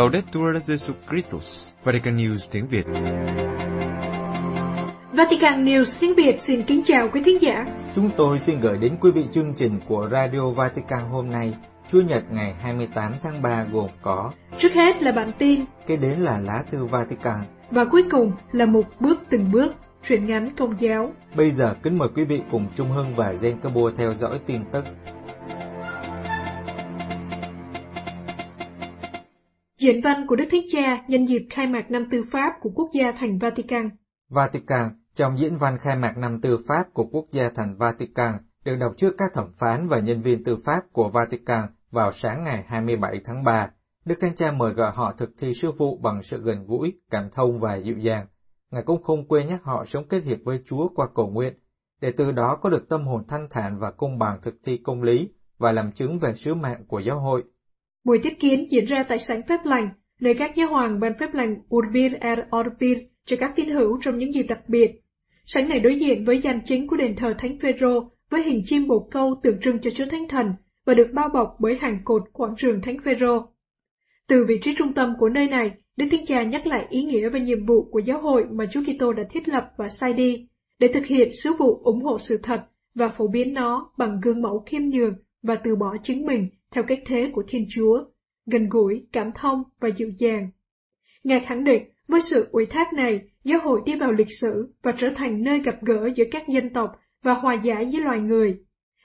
Laudetur Jesus Christus, Vatican News tiếng Việt. Vatican News tiếng Việt xin kính chào quý thính giả. Chúng tôi xin gửi đến quý vị chương trình của Radio Vatican hôm nay, Chủ nhật ngày 28 tháng 3 gồm có Trước hết là bản tin, kế đến là lá thư Vatican và cuối cùng là một bước từng bước, truyện ngắn công giáo. Bây giờ kính mời quý vị cùng Trung Hưng và Zen Cabo theo dõi tin tức. Diễn văn của Đức Thánh Cha nhân dịp khai mạc năm tư pháp của quốc gia thành Vatican. Vatican, trong diễn văn khai mạc năm tư pháp của quốc gia thành Vatican, được đọc trước các thẩm phán và nhân viên tư pháp của Vatican vào sáng ngày 27 tháng 3. Đức Thánh Cha mời gọi họ thực thi sứ vụ bằng sự gần gũi, cảm thông và dịu dàng. Ngài cũng không quên nhắc họ sống kết hiệp với Chúa qua cầu nguyện, để từ đó có được tâm hồn thanh thản và công bằng thực thi công lý và làm chứng về sứ mạng của giáo hội. Buổi tiếp kiến diễn ra tại sảnh phép lành, nơi các giáo hoàng ban phép lành Urbir er Orbir cho các tín hữu trong những dịp đặc biệt. Sảnh này đối diện với danh chính của đền thờ Thánh Phêrô với hình chim bồ câu tượng trưng cho Chúa Thánh Thần và được bao bọc bởi hàng cột quảng trường Thánh Phêrô. Từ vị trí trung tâm của nơi này, Đức Thánh Cha nhắc lại ý nghĩa và nhiệm vụ của giáo hội mà Chúa Kitô đã thiết lập và sai đi để thực hiện sứ vụ ủng hộ sự thật và phổ biến nó bằng gương mẫu khiêm nhường và từ bỏ chính mình theo cách thế của Thiên Chúa, gần gũi, cảm thông và dịu dàng. Ngài khẳng định, với sự ủy thác này, giáo hội đi vào lịch sử và trở thành nơi gặp gỡ giữa các dân tộc và hòa giải với loài người,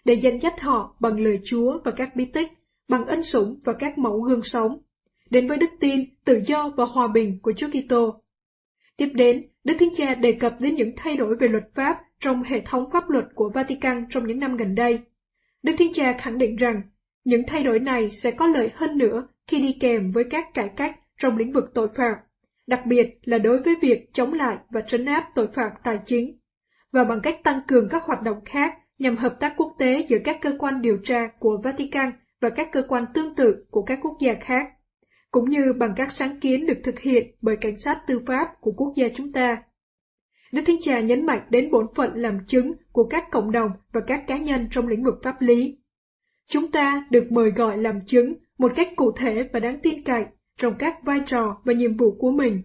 để danh dắt họ bằng lời Chúa và các bí tích, bằng ân sủng và các mẫu gương sống, đến với đức tin, tự do và hòa bình của Chúa Kitô. Tiếp đến, Đức Thánh Cha đề cập đến những thay đổi về luật pháp trong hệ thống pháp luật của Vatican trong những năm gần đây. Đức Thánh Cha khẳng định rằng những thay đổi này sẽ có lợi hơn nữa khi đi kèm với các cải cách trong lĩnh vực tội phạm, đặc biệt là đối với việc chống lại và trấn áp tội phạm tài chính, và bằng cách tăng cường các hoạt động khác nhằm hợp tác quốc tế giữa các cơ quan điều tra của Vatican và các cơ quan tương tự của các quốc gia khác, cũng như bằng các sáng kiến được thực hiện bởi cảnh sát tư pháp của quốc gia chúng ta. Đức Thánh Cha nhấn mạnh đến bổn phận làm chứng của các cộng đồng và các cá nhân trong lĩnh vực pháp lý. Chúng ta được mời gọi làm chứng một cách cụ thể và đáng tin cậy trong các vai trò và nhiệm vụ của mình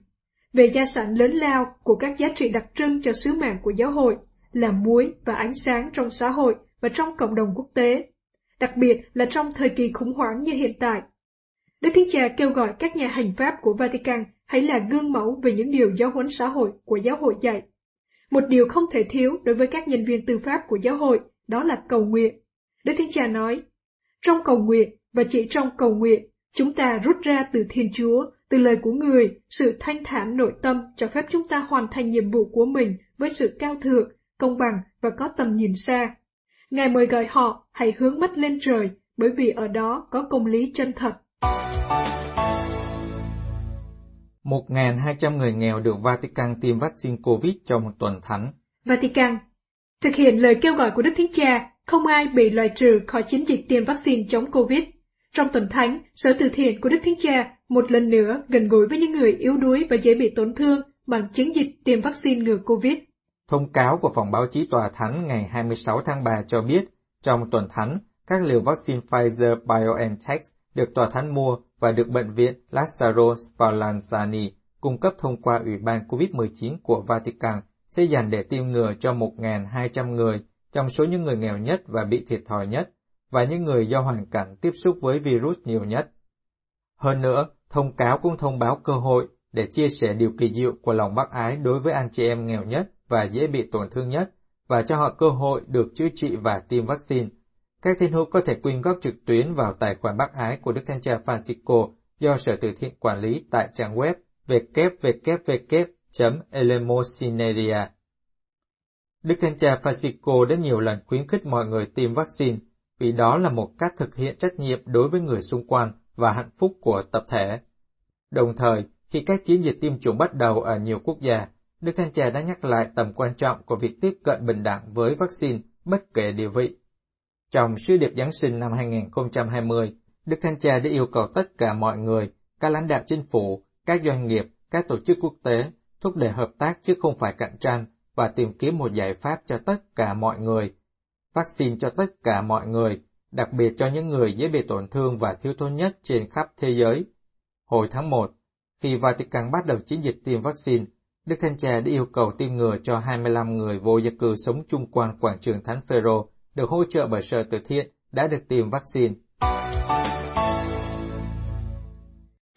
về gia sản lớn lao của các giá trị đặc trưng cho sứ mạng của giáo hội là muối và ánh sáng trong xã hội và trong cộng đồng quốc tế, đặc biệt là trong thời kỳ khủng hoảng như hiện tại. Đức Thánh Cha kêu gọi các nhà hành pháp của Vatican hãy là gương mẫu về những điều giáo huấn xã hội của giáo hội dạy. Một điều không thể thiếu đối với các nhân viên tư pháp của giáo hội đó là cầu nguyện. Đức Thánh Cha nói, trong cầu nguyện và chỉ trong cầu nguyện, chúng ta rút ra từ Thiên Chúa, từ lời của người, sự thanh thản nội tâm cho phép chúng ta hoàn thành nhiệm vụ của mình với sự cao thượng, công bằng và có tầm nhìn xa. Ngài mời gọi họ hãy hướng mắt lên trời, bởi vì ở đó có công lý chân thật. 1.200 người nghèo được Vatican tiêm vaccine COVID trong một tuần thánh. Vatican Thực hiện lời kêu gọi của Đức Thánh Cha, không ai bị loại trừ khỏi chiến dịch tiêm vaccine chống COVID. Trong tuần thánh, Sở Từ Thiện của Đức Thánh Cha một lần nữa gần gũi với những người yếu đuối và dễ bị tổn thương bằng chiến dịch tiêm vaccine ngừa COVID. Thông cáo của phòng báo chí tòa thánh ngày 26 tháng 3 cho biết, trong tuần thánh, các liều vaccine Pfizer-BioNTech được tòa thánh mua và được bệnh viện Lazzaro Spallanzani cung cấp thông qua Ủy ban COVID-19 của Vatican sẽ dành để tiêm ngừa cho 1.200 người trong số những người nghèo nhất và bị thiệt thòi nhất, và những người do hoàn cảnh tiếp xúc với virus nhiều nhất. Hơn nữa, thông cáo cũng thông báo cơ hội để chia sẻ điều kỳ diệu của lòng bác ái đối với anh chị em nghèo nhất và dễ bị tổn thương nhất, và cho họ cơ hội được chữa trị và tiêm vaccine. Các thiên hữu có thể quyên góp trực tuyến vào tài khoản bác ái của Đức Thánh Cha Francisco do Sở Từ Thiện quản lý tại trang web www.elemosineria. Đức Thánh Cha Francisco đã nhiều lần khuyến khích mọi người tiêm vaccine, vì đó là một cách thực hiện trách nhiệm đối với người xung quanh và hạnh phúc của tập thể. Đồng thời, khi các chiến dịch tiêm chủng bắt đầu ở nhiều quốc gia, Đức Thánh Cha đã nhắc lại tầm quan trọng của việc tiếp cận bình đẳng với vaccine bất kể địa vị. Trong sứ điệp Giáng sinh năm 2020, Đức Thánh Cha đã yêu cầu tất cả mọi người, các lãnh đạo chính phủ, các doanh nghiệp, các tổ chức quốc tế thúc đẩy hợp tác chứ không phải cạnh tranh và tìm kiếm một giải pháp cho tất cả mọi người. Vaccine cho tất cả mọi người, đặc biệt cho những người dễ bị tổn thương và thiếu thốn nhất trên khắp thế giới. Hồi tháng 1, khi Vatican bắt đầu chiến dịch tiêm vaccine, Đức Thanh Cha đã yêu cầu tiêm ngừa cho 25 người vô gia cư sống chung quanh quảng trường Thánh Phêrô được hỗ trợ bởi sở từ thiện đã được tiêm vaccine.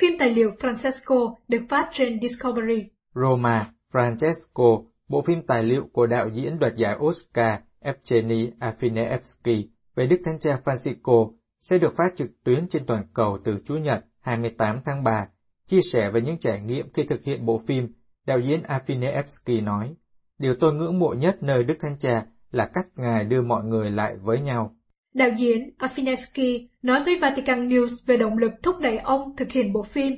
Phim tài liệu Francesco được phát trên Discovery. Roma, Francesco, bộ phim tài liệu của đạo diễn đoạt giải Oscar Evgeny Afinevsky về Đức Thánh Cha Francisco sẽ được phát trực tuyến trên toàn cầu từ Chủ nhật 28 tháng 3. Chia sẻ về những trải nghiệm khi thực hiện bộ phim, đạo diễn Afinevsky nói, Điều tôi ngưỡng mộ nhất nơi Đức Thánh Cha là cách Ngài đưa mọi người lại với nhau. Đạo diễn Afinesky nói với Vatican News về động lực thúc đẩy ông thực hiện bộ phim.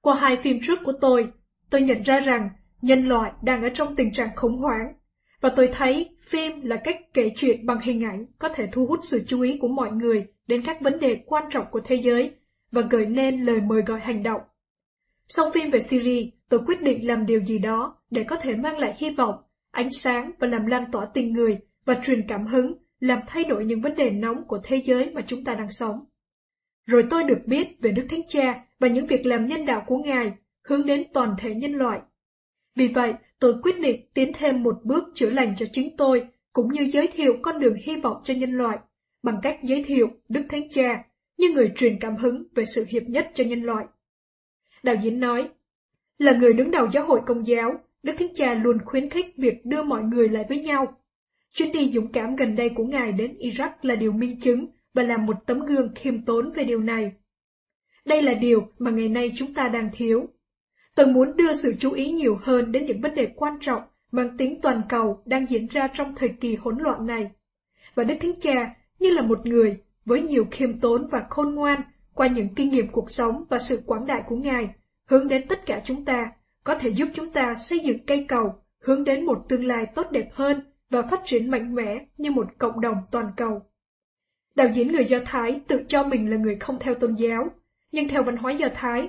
Qua hai phim trước của tôi, tôi nhận ra rằng nhân loại đang ở trong tình trạng khủng hoảng, và tôi thấy phim là cách kể chuyện bằng hình ảnh có thể thu hút sự chú ý của mọi người đến các vấn đề quan trọng của thế giới và gợi nên lời mời gọi hành động. Sau phim về Syria, tôi quyết định làm điều gì đó để có thể mang lại hy vọng, ánh sáng và làm lan tỏa tình người và truyền cảm hứng làm thay đổi những vấn đề nóng của thế giới mà chúng ta đang sống. Rồi tôi được biết về Đức Thánh Cha và những việc làm nhân đạo của Ngài hướng đến toàn thể nhân loại. Vì vậy, tôi quyết định tiến thêm một bước chữa lành cho chính tôi, cũng như giới thiệu con đường hy vọng cho nhân loại, bằng cách giới thiệu Đức Thánh Cha như người truyền cảm hứng về sự hiệp nhất cho nhân loại. Đạo diễn nói, là người đứng đầu giáo hội công giáo, Đức Thánh Cha luôn khuyến khích việc đưa mọi người lại với nhau. Chuyến đi dũng cảm gần đây của Ngài đến Iraq là điều minh chứng và là một tấm gương khiêm tốn về điều này. Đây là điều mà ngày nay chúng ta đang thiếu. Tôi muốn đưa sự chú ý nhiều hơn đến những vấn đề quan trọng mang tính toàn cầu đang diễn ra trong thời kỳ hỗn loạn này. Và Đức Thánh Cha như là một người với nhiều khiêm tốn và khôn ngoan qua những kinh nghiệm cuộc sống và sự quảng đại của Ngài, hướng đến tất cả chúng ta, có thể giúp chúng ta xây dựng cây cầu, hướng đến một tương lai tốt đẹp hơn và phát triển mạnh mẽ như một cộng đồng toàn cầu. Đạo diễn người Do Thái tự cho mình là người không theo tôn giáo, nhưng theo văn hóa Do Thái.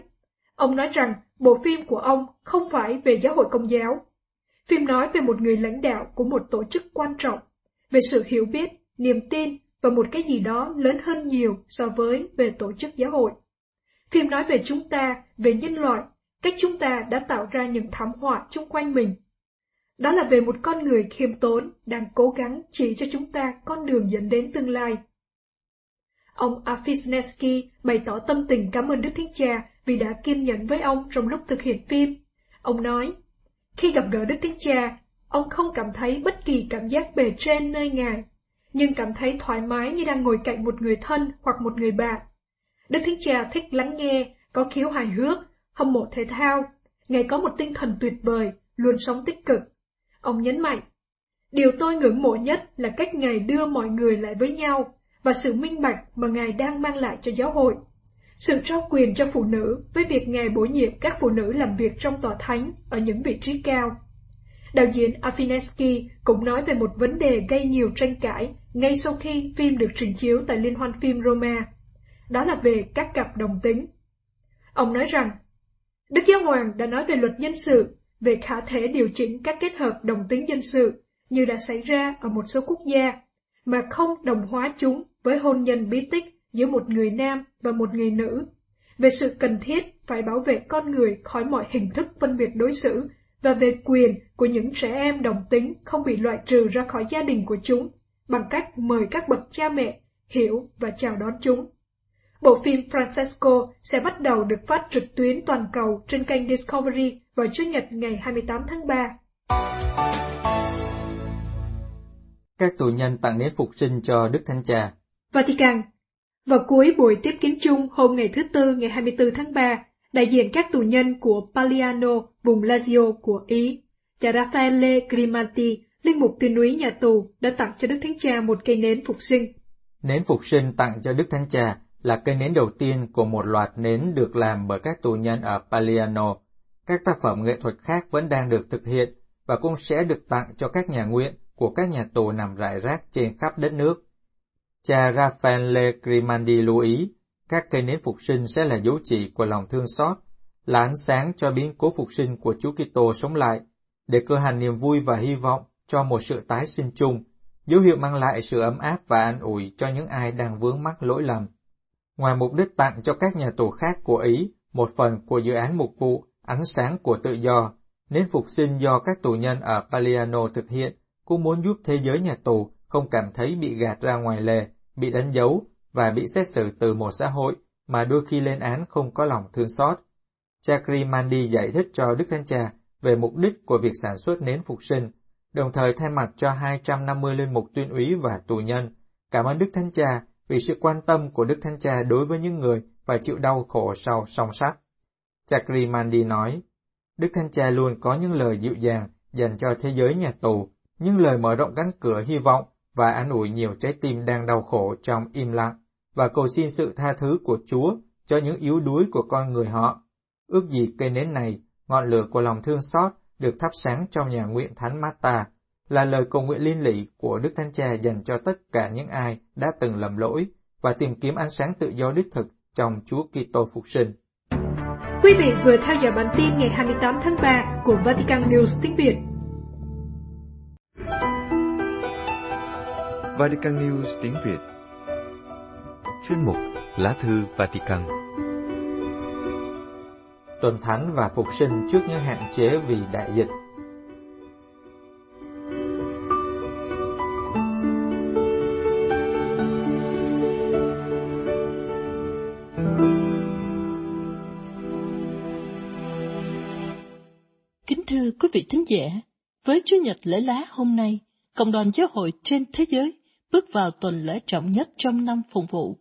Ông nói rằng bộ phim của ông không phải về giáo hội công giáo. Phim nói về một người lãnh đạo của một tổ chức quan trọng, về sự hiểu biết, niềm tin và một cái gì đó lớn hơn nhiều so với về tổ chức giáo hội. Phim nói về chúng ta, về nhân loại, cách chúng ta đã tạo ra những thảm họa chung quanh mình. Đó là về một con người khiêm tốn đang cố gắng chỉ cho chúng ta con đường dẫn đến tương lai. Ông Afisneski bày tỏ tâm tình cảm ơn Đức Thánh Cha vì đã kiên nhẫn với ông trong lúc thực hiện phim. Ông nói, khi gặp gỡ Đức Thánh Cha, ông không cảm thấy bất kỳ cảm giác bề trên nơi Ngài, nhưng cảm thấy thoải mái như đang ngồi cạnh một người thân hoặc một người bạn. Đức Thánh Cha thích lắng nghe, có khiếu hài hước, hâm mộ thể thao. Ngài có một tinh thần tuyệt vời, luôn sống tích cực. Ông nhấn mạnh, điều tôi ngưỡng mộ nhất là cách Ngài đưa mọi người lại với nhau và sự minh bạch mà Ngài đang mang lại cho giáo hội. Sự trao quyền cho phụ nữ với việc Ngài bổ nhiệm các phụ nữ làm việc trong tòa thánh ở những vị trí cao. Đạo diễn Afineski cũng nói về một vấn đề gây nhiều tranh cãi ngay sau khi phim được trình chiếu tại Liên hoan phim Roma. Đó là về các cặp đồng tính. Ông nói rằng, Đức Giáo Hoàng đã nói về luật dân sự về khả thể điều chỉnh các kết hợp đồng tính dân sự như đã xảy ra ở một số quốc gia, mà không đồng hóa chúng với hôn nhân bí tích giữa một người nam và một người nữ, về sự cần thiết phải bảo vệ con người khỏi mọi hình thức phân biệt đối xử và về quyền của những trẻ em đồng tính không bị loại trừ ra khỏi gia đình của chúng bằng cách mời các bậc cha mẹ hiểu và chào đón chúng. Bộ phim Francesco sẽ bắt đầu được phát trực tuyến toàn cầu trên kênh Discovery vào Chủ nhật ngày 28 tháng 3. Các tù nhân tặng nến phục sinh cho Đức Thánh Cha Vatican Vào cuối buổi tiếp kiến chung hôm ngày thứ Tư ngày 24 tháng 3, đại diện các tù nhân của Paliano, vùng Lazio của Ý, cha Raffaele Grimanti, linh mục tuyên núi nhà tù, đã tặng cho Đức Thánh Cha một cây nến phục sinh. Nến phục sinh tặng cho Đức Thánh Cha là cây nến đầu tiên của một loạt nến được làm bởi các tù nhân ở Paliano. Các tác phẩm nghệ thuật khác vẫn đang được thực hiện và cũng sẽ được tặng cho các nhà nguyện của các nhà tù nằm rải rác trên khắp đất nước. Cha Raffaele Grimandi lưu ý, các cây nến phục sinh sẽ là dấu chỉ của lòng thương xót, là ánh sáng cho biến cố phục sinh của Chúa Kitô sống lại, để cơ hành niềm vui và hy vọng cho một sự tái sinh chung, dấu hiệu mang lại sự ấm áp và an ủi cho những ai đang vướng mắc lỗi lầm. Ngoài mục đích tặng cho các nhà tù khác của Ý một phần của dự án mục vụ Ánh sáng của tự do, nến phục sinh do các tù nhân ở Paliano thực hiện cũng muốn giúp thế giới nhà tù không cảm thấy bị gạt ra ngoài lề, bị đánh dấu và bị xét xử từ một xã hội mà đôi khi lên án không có lòng thương xót. Chakri Mandi giải thích cho Đức Thánh Cha về mục đích của việc sản xuất nến phục sinh, đồng thời thay mặt cho 250 linh mục tuyên úy và tù nhân, cảm ơn Đức Thánh Cha vì sự quan tâm của Đức Thánh Cha đối với những người phải chịu đau khổ sau song sắt. Chakri Mandi nói, Đức Thánh Cha luôn có những lời dịu dàng dành cho thế giới nhà tù, những lời mở rộng cánh cửa hy vọng và an ủi nhiều trái tim đang đau khổ trong im lặng, và cầu xin sự tha thứ của Chúa cho những yếu đuối của con người họ. Ước gì cây nến này, ngọn lửa của lòng thương xót, được thắp sáng trong nhà nguyện Thánh Mata, là lời cầu nguyện liên lỉ của Đức Thánh Cha dành cho tất cả những ai đã từng lầm lỗi và tìm kiếm ánh sáng tự do đích thực trong Chúa Kitô phục sinh. Quý vị vừa theo dõi bản tin ngày 28 tháng 3 của Vatican News tiếng Việt. Vatican News tiếng Việt. Chuyên mục Lá thư Vatican. Tuần Thánh và Phục sinh trước những hạn chế vì đại dịch. Kính thưa quý vị thính giả, với Chúa Nhật lễ lá hôm nay, cộng đoàn giáo hội trên thế giới bước vào tuần lễ trọng nhất trong năm phục vụ.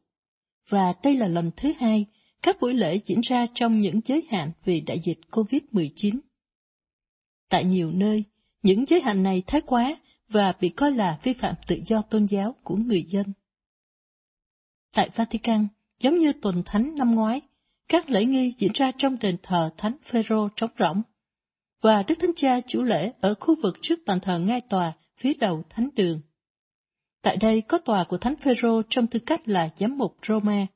Và đây là lần thứ hai các buổi lễ diễn ra trong những giới hạn vì đại dịch COVID-19. Tại nhiều nơi, những giới hạn này thái quá và bị coi là vi phạm tự do tôn giáo của người dân. Tại Vatican, giống như tuần thánh năm ngoái, các lễ nghi diễn ra trong đền thờ Thánh Phêrô trống rỗng, và Đức Thánh Cha chủ lễ ở khu vực trước bàn thờ ngai tòa phía đầu thánh đường. Tại đây có tòa của Thánh Phêrô trong tư cách là giám mục Roma.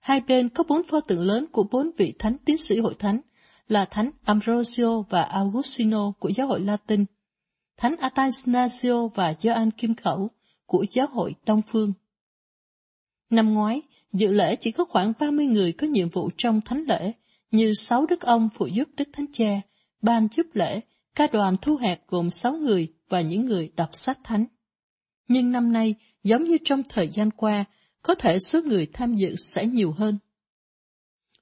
Hai bên có bốn pho tượng lớn của bốn vị thánh tiến sĩ hội thánh là Thánh Ambrosio và Augustino của giáo hội Latin, Thánh Athanasio và Gioan Kim Khẩu của giáo hội Đông Phương. Năm ngoái, dự lễ chỉ có khoảng 30 người có nhiệm vụ trong thánh lễ, như sáu đức ông phụ giúp Đức Thánh Cha, ban giúp lễ, ca đoàn thu hẹp gồm sáu người và những người đọc sách thánh. Nhưng năm nay, giống như trong thời gian qua, có thể số người tham dự sẽ nhiều hơn.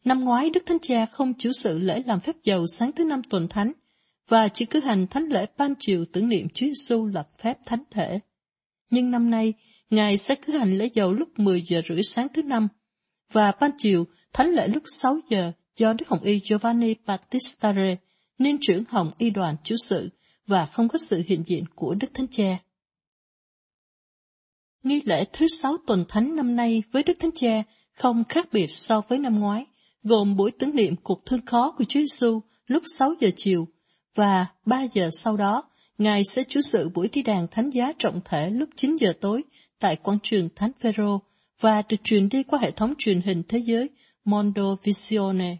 Năm ngoái, Đức Thánh Cha không chủ sự lễ làm phép dầu sáng thứ năm tuần thánh, và chỉ cử hành thánh lễ ban chiều tưởng niệm Chúa Giêsu lập phép thánh thể. Nhưng năm nay, Ngài sẽ cử hành lễ dầu lúc 10 giờ rưỡi sáng thứ năm, và ban chiều thánh lễ lúc 6 giờ do Đức Hồng Y Giovanni Battistare, nên trưởng Hồng Y đoàn chủ sự, và không có sự hiện diện của Đức Thánh Cha. Nghi lễ thứ sáu tuần thánh năm nay với Đức Thánh Cha không khác biệt so với năm ngoái, gồm buổi tưởng niệm cuộc thương khó của Chúa Giêsu lúc 6 giờ chiều và 3 giờ sau đó, Ngài sẽ chủ sự buổi thi đàn thánh giá trọng thể lúc 9 giờ tối tại quảng trường Thánh Phêrô và được truyền đi qua hệ thống truyền hình thế giới Mondo Visione.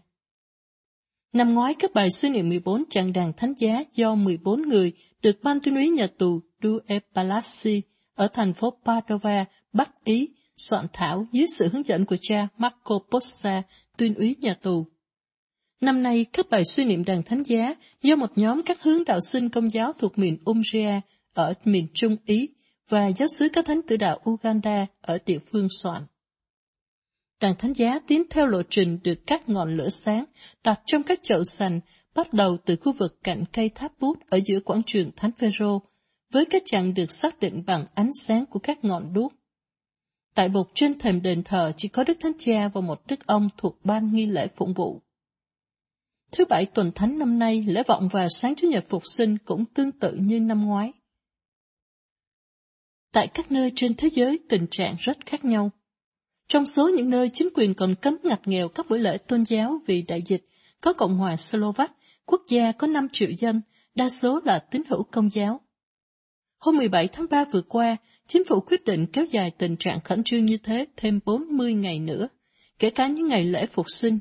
Năm ngoái, các bài suy niệm 14 chặng đàn thánh giá do 14 người được ban tuyên úy nhà tù Due Palazzi ở thành phố Padova, Bắc Ý, soạn thảo dưới sự hướng dẫn của cha Marco Possa, tuyên úy nhà tù. Năm nay, các bài suy niệm đàn thánh giá do một nhóm các hướng đạo sinh công giáo thuộc miền Umbria ở miền Trung Ý và giáo sứ các thánh tử đạo Uganda ở địa phương soạn. Đàn thánh giá tiến theo lộ trình được các ngọn lửa sáng đặt trong các chậu sành bắt đầu từ khu vực cạnh cây tháp bút ở giữa quảng trường Thánh Phaero với các chặng được xác định bằng ánh sáng của các ngọn đuốc. Tại bục trên thềm đền thờ chỉ có Đức Thánh Cha và một đức ông thuộc ban nghi lễ phụng vụ. Thứ bảy tuần thánh năm nay, lễ vọng và sáng Chủ nhật phục sinh cũng tương tự như năm ngoái. Tại các nơi trên thế giới tình trạng rất khác nhau. Trong số những nơi chính quyền còn cấm ngặt nghèo các buổi lễ tôn giáo vì đại dịch, có Cộng hòa Slovak, quốc gia có 5 triệu dân, đa số là tín hữu công giáo. Hôm 17 tháng 3 vừa qua, chính phủ quyết định kéo dài tình trạng khẩn trương như thế thêm 40 ngày nữa, kể cả những ngày lễ phục sinh.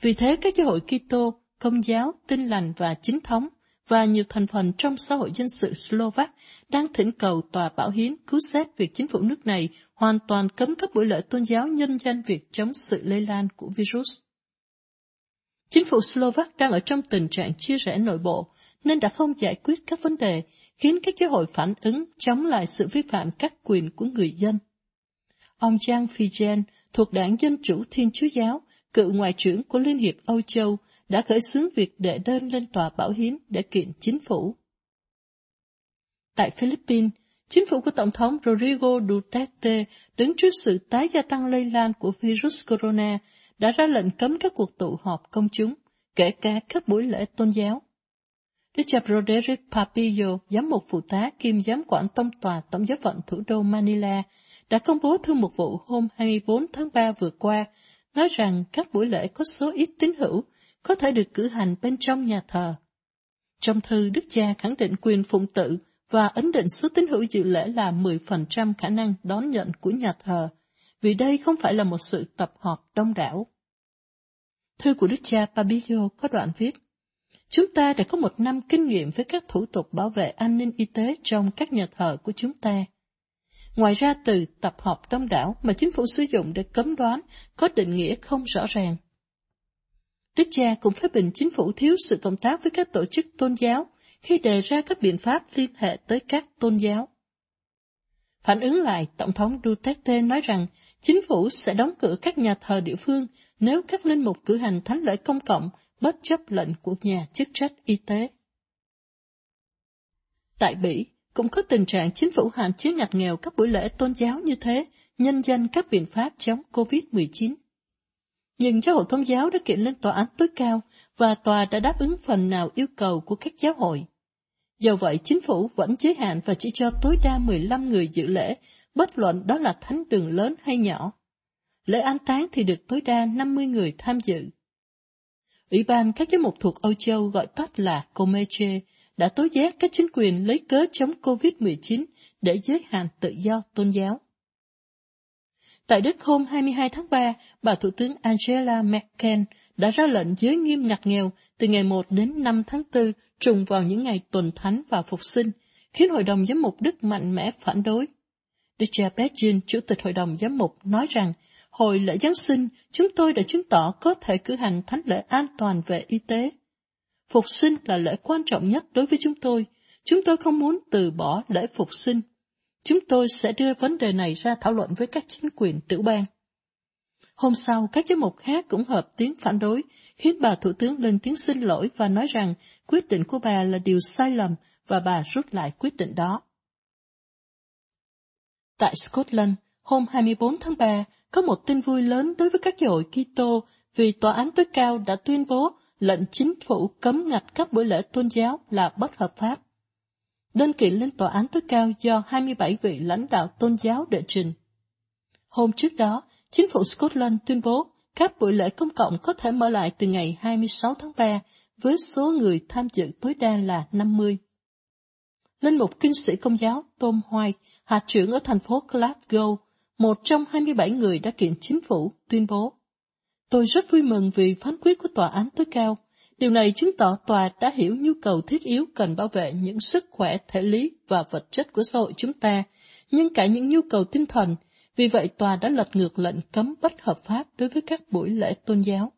Vì thế, các giáo hội Kitô, công giáo, Tin lành và chính thống và nhiều thành phần trong xã hội dân sự Slovak đang thỉnh cầu tòa bảo hiến cứu xét việc chính phủ nước này hoàn toàn cấm các buổi lễ tôn giáo nhân danh việc chống sự lây lan của virus. Chính phủ Slovak đang ở trong tình trạng chia rẽ nội bộ nên đã không giải quyết các vấn đề khiến các giáo hội phản ứng chống lại sự vi phạm các quyền của người dân. Ông Jean Fijen thuộc đảng Dân Chủ Thiên Chúa Giáo, cựu ngoại trưởng của Liên hiệp Âu Châu, đã khởi xướng việc đệ đơn lên tòa bảo hiến để kiện chính phủ. Tại Philippines, chính phủ của Tổng thống Rodrigo Duterte đứng trước sự tái gia tăng lây lan của virus corona đã ra lệnh cấm các cuộc tụ họp công chúng, kể cả các buổi lễ tôn giáo. Đức cha Broderick Papillo, giám mục phụ tá kiêm giám quản tông tòa tổng giáo phận thủ đô Manila, đã công bố thư mục vụ hôm 24 tháng 3 vừa qua, nói rằng các buổi lễ có số ít tín hữu có thể được cử hành bên trong nhà thờ. Trong thư, Đức cha khẳng định quyền phụng tự và ấn định số tín hữu dự lễ là 10% khả năng đón nhận của nhà thờ, vì đây không phải là một sự tập họp đông đảo. Thư của Đức cha Pabillo có đoạn viết, Chúng ta đã có một năm kinh nghiệm với các thủ tục bảo vệ an ninh y tế trong các nhà thờ của chúng ta. Ngoài ra từ tập hợp đông đảo mà chính phủ sử dụng để cấm đoán có định nghĩa không rõ ràng. Đức cha cũng phê bình chính phủ thiếu sự cộng tác với các tổ chức tôn giáo khi đề ra các biện pháp liên hệ tới các tôn giáo. Phản ứng lại, Tổng thống Duterte nói rằng chính phủ sẽ đóng cửa các nhà thờ địa phương nếu các linh mục cử hành thánh lễ công cộng bất chấp lệnh của nhà chức trách y tế. Tại Bỉ, cũng có tình trạng chính phủ hạn chế ngặt nghèo các buổi lễ tôn giáo như thế, nhân danh các biện pháp chống COVID-19. Nhưng giáo hội công giáo đã kiện lên tòa án tối cao và tòa đã đáp ứng phần nào yêu cầu của các giáo hội. Do vậy, chính phủ vẫn giới hạn và chỉ cho tối đa 15 người dự lễ, bất luận đó là thánh đường lớn hay nhỏ. Lễ an táng thì được tối đa 50 người tham dự. Ủy ban các giám mục thuộc Âu Châu gọi tắt là Comeche đã tố giác các chính quyền lấy cớ chống COVID-19 để giới hạn tự do tôn giáo. Tại Đức hôm 22 tháng 3, bà Thủ tướng Angela Merkel đã ra lệnh giới nghiêm ngặt nghèo từ ngày 1 đến 5 tháng 4 trùng vào những ngày tuần thánh và phục sinh, khiến Hội đồng Giám mục Đức mạnh mẽ phản đối. Đức cha Bergin, Chủ tịch Hội đồng Giám mục, nói rằng Hồi lễ Giáng sinh, chúng tôi đã chứng tỏ có thể cử hành thánh lễ an toàn về y tế. Phục sinh là lễ quan trọng nhất đối với chúng tôi. Chúng tôi không muốn từ bỏ lễ phục sinh. Chúng tôi sẽ đưa vấn đề này ra thảo luận với các chính quyền tiểu bang. Hôm sau, các giám mục khác cũng hợp tiếng phản đối, khiến bà Thủ tướng lên tiếng xin lỗi và nói rằng quyết định của bà là điều sai lầm và bà rút lại quyết định đó. Tại Scotland, hôm 24 tháng 3, có một tin vui lớn đối với các giáo hội Kitô vì tòa án tối cao đã tuyên bố lệnh chính phủ cấm ngặt các buổi lễ tôn giáo là bất hợp pháp. Đơn kiện lên tòa án tối cao do 27 vị lãnh đạo tôn giáo đệ trình. Hôm trước đó, chính phủ Scotland tuyên bố các buổi lễ công cộng có thể mở lại từ ngày 26 tháng 3 với số người tham dự tối đa là 50. Linh mục kinh sĩ công giáo Tom White, hạt trưởng ở thành phố Glasgow, một trong 27 người đã kiện chính phủ, tuyên bố Tôi rất vui mừng vì phán quyết của tòa án tối cao. Điều này chứng tỏ tòa đã hiểu nhu cầu thiết yếu cần bảo vệ những sức khỏe thể lý và vật chất của xã hội chúng ta, nhưng cả những nhu cầu tinh thần. Vì vậy tòa đã lật ngược lệnh cấm bất hợp pháp đối với các buổi lễ tôn giáo.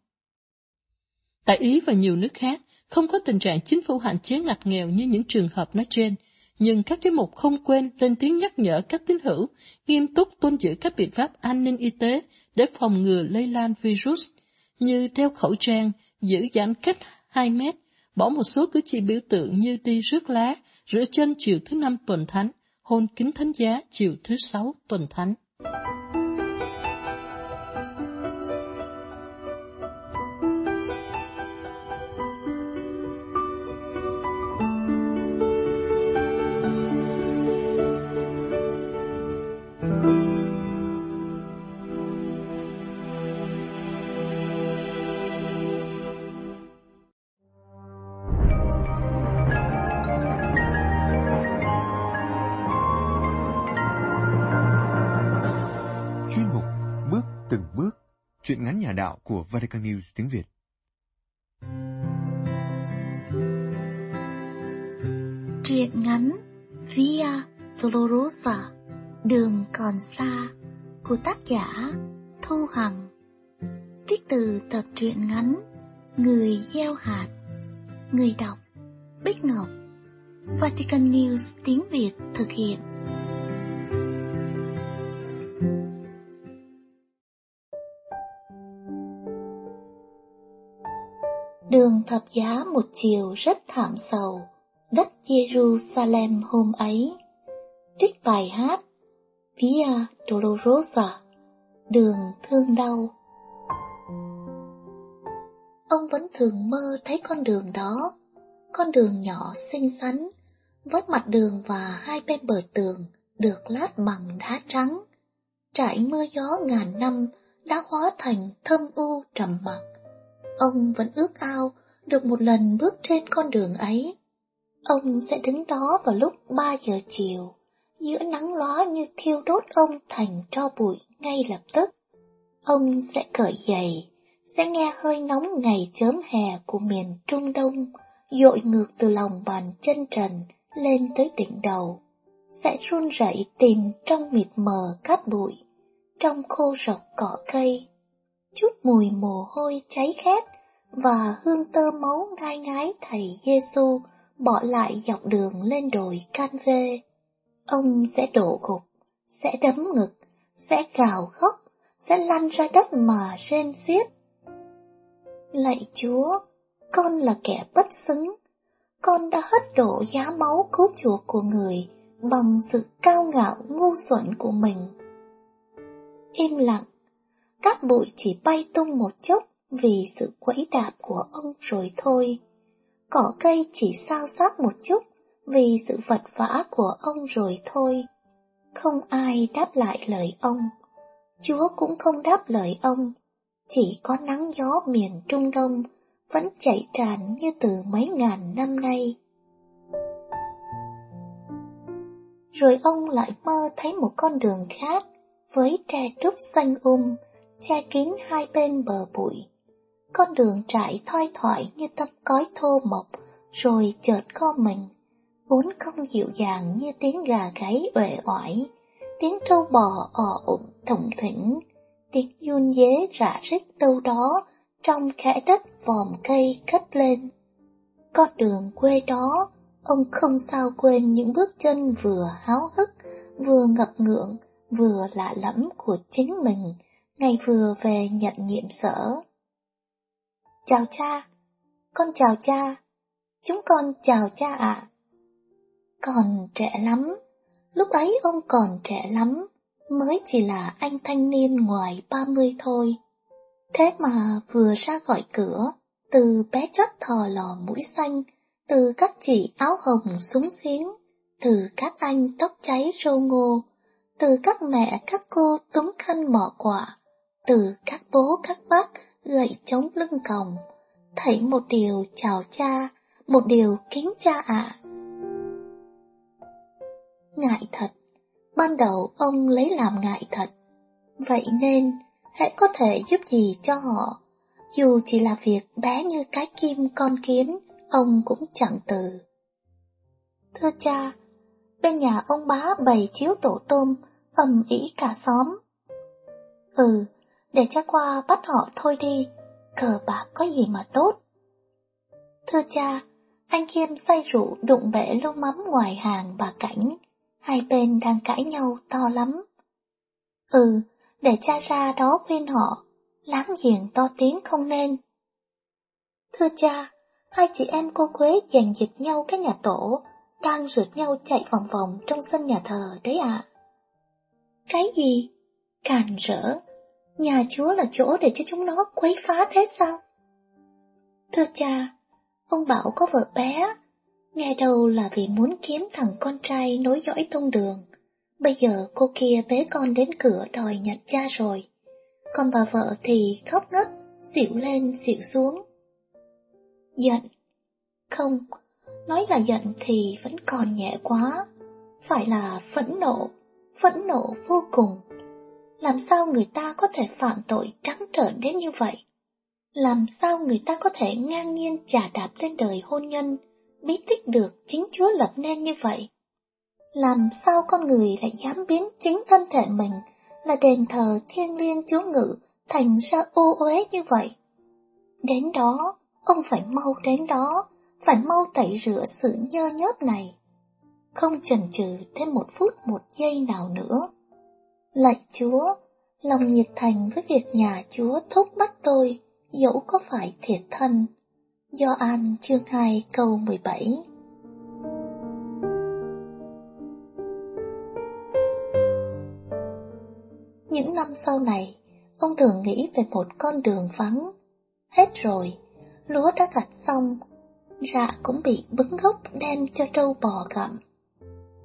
Tại Ý và nhiều nước khác, không có tình trạng chính phủ hạn chế ngặt nghèo như những trường hợp nói trên, nhưng các giám mục không quên lên tiếng nhắc nhở các tín hữu nghiêm túc tuân giữ các biện pháp an ninh y tế để phòng ngừa lây lan virus, như đeo khẩu trang, giữ giãn cách 2 mét, bỏ một số cử chỉ biểu tượng như đi rước lá, rửa chân chiều thứ năm tuần thánh, hôn kính thánh giá chiều thứ sáu tuần thánh. Nhà đạo của Vatican News tiếng Việt. Truyện ngắn Via Dolorosa, Đường còn xa, của tác giả Thu Hằng. Trích từ tập truyện ngắn Người gieo hạt, Người đọc Bích Ngọc. Vatican News tiếng Việt thực hiện. Thập giá một chiều rất thảm sầu, đất Jerusalem hôm ấy. Trích bài hát Via Dolorosa, đường thương đau. Ông vẫn thường mơ thấy con đường đó, con đường nhỏ xinh xắn, với mặt đường và hai bên bờ tường được lát bằng đá trắng. Trải mưa gió ngàn năm đã hóa thành thâm u trầm mặc Ông vẫn ước ao được một lần bước trên con đường ấy. Ông sẽ đứng đó vào lúc ba giờ chiều, giữa nắng lóa như thiêu đốt ông thành tro bụi ngay lập tức. Ông sẽ cởi giày, sẽ nghe hơi nóng ngày chớm hè của miền Trung Đông, dội ngược từ lòng bàn chân trần lên tới đỉnh đầu, sẽ run rẩy tìm trong mịt mờ cát bụi, trong khô rọc cỏ cây, chút mùi mồ hôi cháy khét và hương tơ máu ngai ngái thầy Giêsu bỏ lại dọc đường lên đồi can vê. Ông sẽ đổ gục, sẽ đấm ngực, sẽ gào khóc, sẽ lăn ra đất mà rên xiết. Lạy Chúa, con là kẻ bất xứng, con đã hất đổ giá máu cứu chuộc của người bằng sự cao ngạo ngu xuẩn của mình. Im lặng, cát bụi chỉ bay tung một chốc vì sự quẫy đạp của ông rồi thôi. Cỏ cây chỉ sao sắc một chút vì sự vật vã của ông rồi thôi. Không ai đáp lại lời ông. Chúa cũng không đáp lời ông. Chỉ có nắng gió miền Trung Đông vẫn chảy tràn như từ mấy ngàn năm nay. Rồi ông lại mơ thấy một con đường khác với tre trúc xanh um, che kín hai bên bờ bụi. Con đường trải thoai thoải như tấm cói thô mộc, rồi chợt co mình, vốn không dịu dàng như tiếng gà gáy uể oải, tiếng trâu bò ò ụm thủng thỉnh, tiếng run dế rã rít đâu đó trong khẽ đất vòm cây cất lên. Con đường quê đó, ông không sao quên những bước chân vừa háo hức, vừa ngập ngượng, vừa lạ lẫm của chính mình, ngày vừa về nhận nhiệm sở. Chào cha, con chào cha, chúng con chào cha ạ. Còn trẻ lắm, lúc ấy ông còn trẻ lắm, mới chỉ là anh thanh niên ngoài ba mươi thôi. Thế mà vừa ra gọi cửa, từ bé chót thò lò mũi xanh, từ các chị áo hồng súng xiếng, từ các anh tóc cháy râu ngô, từ các mẹ các cô túm khăn mỏ quả, từ các bố các bác gậy chống lưng còng, thấy một điều chào cha, một điều kính cha ạ. Ngại thật, ban đầu ông lấy làm ngại thật, vậy nên hãy có thể giúp gì cho họ, Dù chỉ là việc bé như cái kim con kiến, ông cũng chẳng từ. Thưa cha, bên nhà ông bá bày chiếu tổ tôm, ầm ĩ cả xóm. Ừ, để cha qua bắt họ thôi đi, cờ bạc có gì mà tốt. Thưa cha, anh Khiêm say rượu đụng bể lô mắm ngoài hàng bà Cảnh, hai bên đang cãi nhau to lắm. Ừ, để cha ra đó khuyên họ, láng giềng to tiếng không nên. Thưa cha, hai chị em cô Quế giành giật nhau cái nhà tổ, đang rượt nhau chạy vòng vòng trong sân nhà thờ đấy ạ. Cái gì? Càn rỡ, nhà chúa là chỗ để cho chúng nó quấy phá thế sao? Thưa cha, ông bảo có vợ bé, nghe đầu là vì muốn kiếm thằng con trai nối dõi tông đường. Bây giờ cô kia bế con đến cửa đòi nhận cha rồi. Còn bà vợ thì khóc ngất, xỉu lên xỉu xuống. Giận. Không, nói là giận thì vẫn còn nhẹ quá. Phải là phẫn nộ, phẫn nộ vô cùng. Làm sao người ta có thể phạm tội trắng trợn đến như vậy? Làm sao người ta có thể ngang nhiên trả đạp lên đời hôn nhân, bí tích được chính Chúa lập nên như vậy? Làm sao con người lại dám biến chính thân thể mình là đền thờ thiên liêng Chúa ngự thành ra ô uế như vậy? Đến đó, ông phải mau đến đó, phải mau tẩy rửa sự nhơ nhớp này. Không chần chừ thêm một phút một giây nào nữa. Lạy Chúa, lòng nhiệt thành với việc nhà Chúa thúc bắt tôi, dẫu có phải thiệt thân. Do An chương 2 câu 17 Những năm sau này, ông thường nghĩ về một con đường vắng. Hết rồi, lúa đã gặt xong, rạ cũng bị bứng gốc đem cho trâu bò gặm.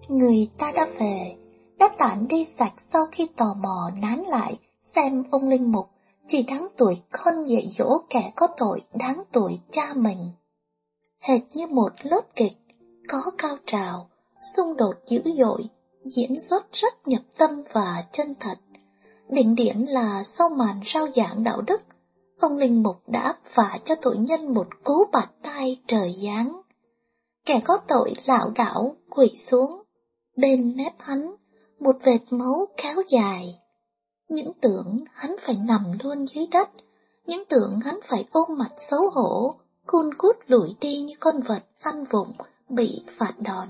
Người ta đã về, đã tản đi sạch sau khi tò mò nán lại xem ông Linh Mục chỉ đáng tuổi con dạy dỗ kẻ có tội đáng tuổi cha mình. Hệt như một lớp kịch, có cao trào, xung đột dữ dội, diễn xuất rất nhập tâm và chân thật. Đỉnh điểm là sau màn rao giảng đạo đức, ông Linh Mục đã vả cho tội nhân một cú bạt tay trời giáng. Kẻ có tội lảo đảo quỳ xuống, bên mép hắn một vệt máu kéo dài. Những tưởng hắn phải nằm luôn dưới đất, những tưởng hắn phải ôm mặt xấu hổ, cun cút lủi đi như con vật ăn vụng bị phạt đòn.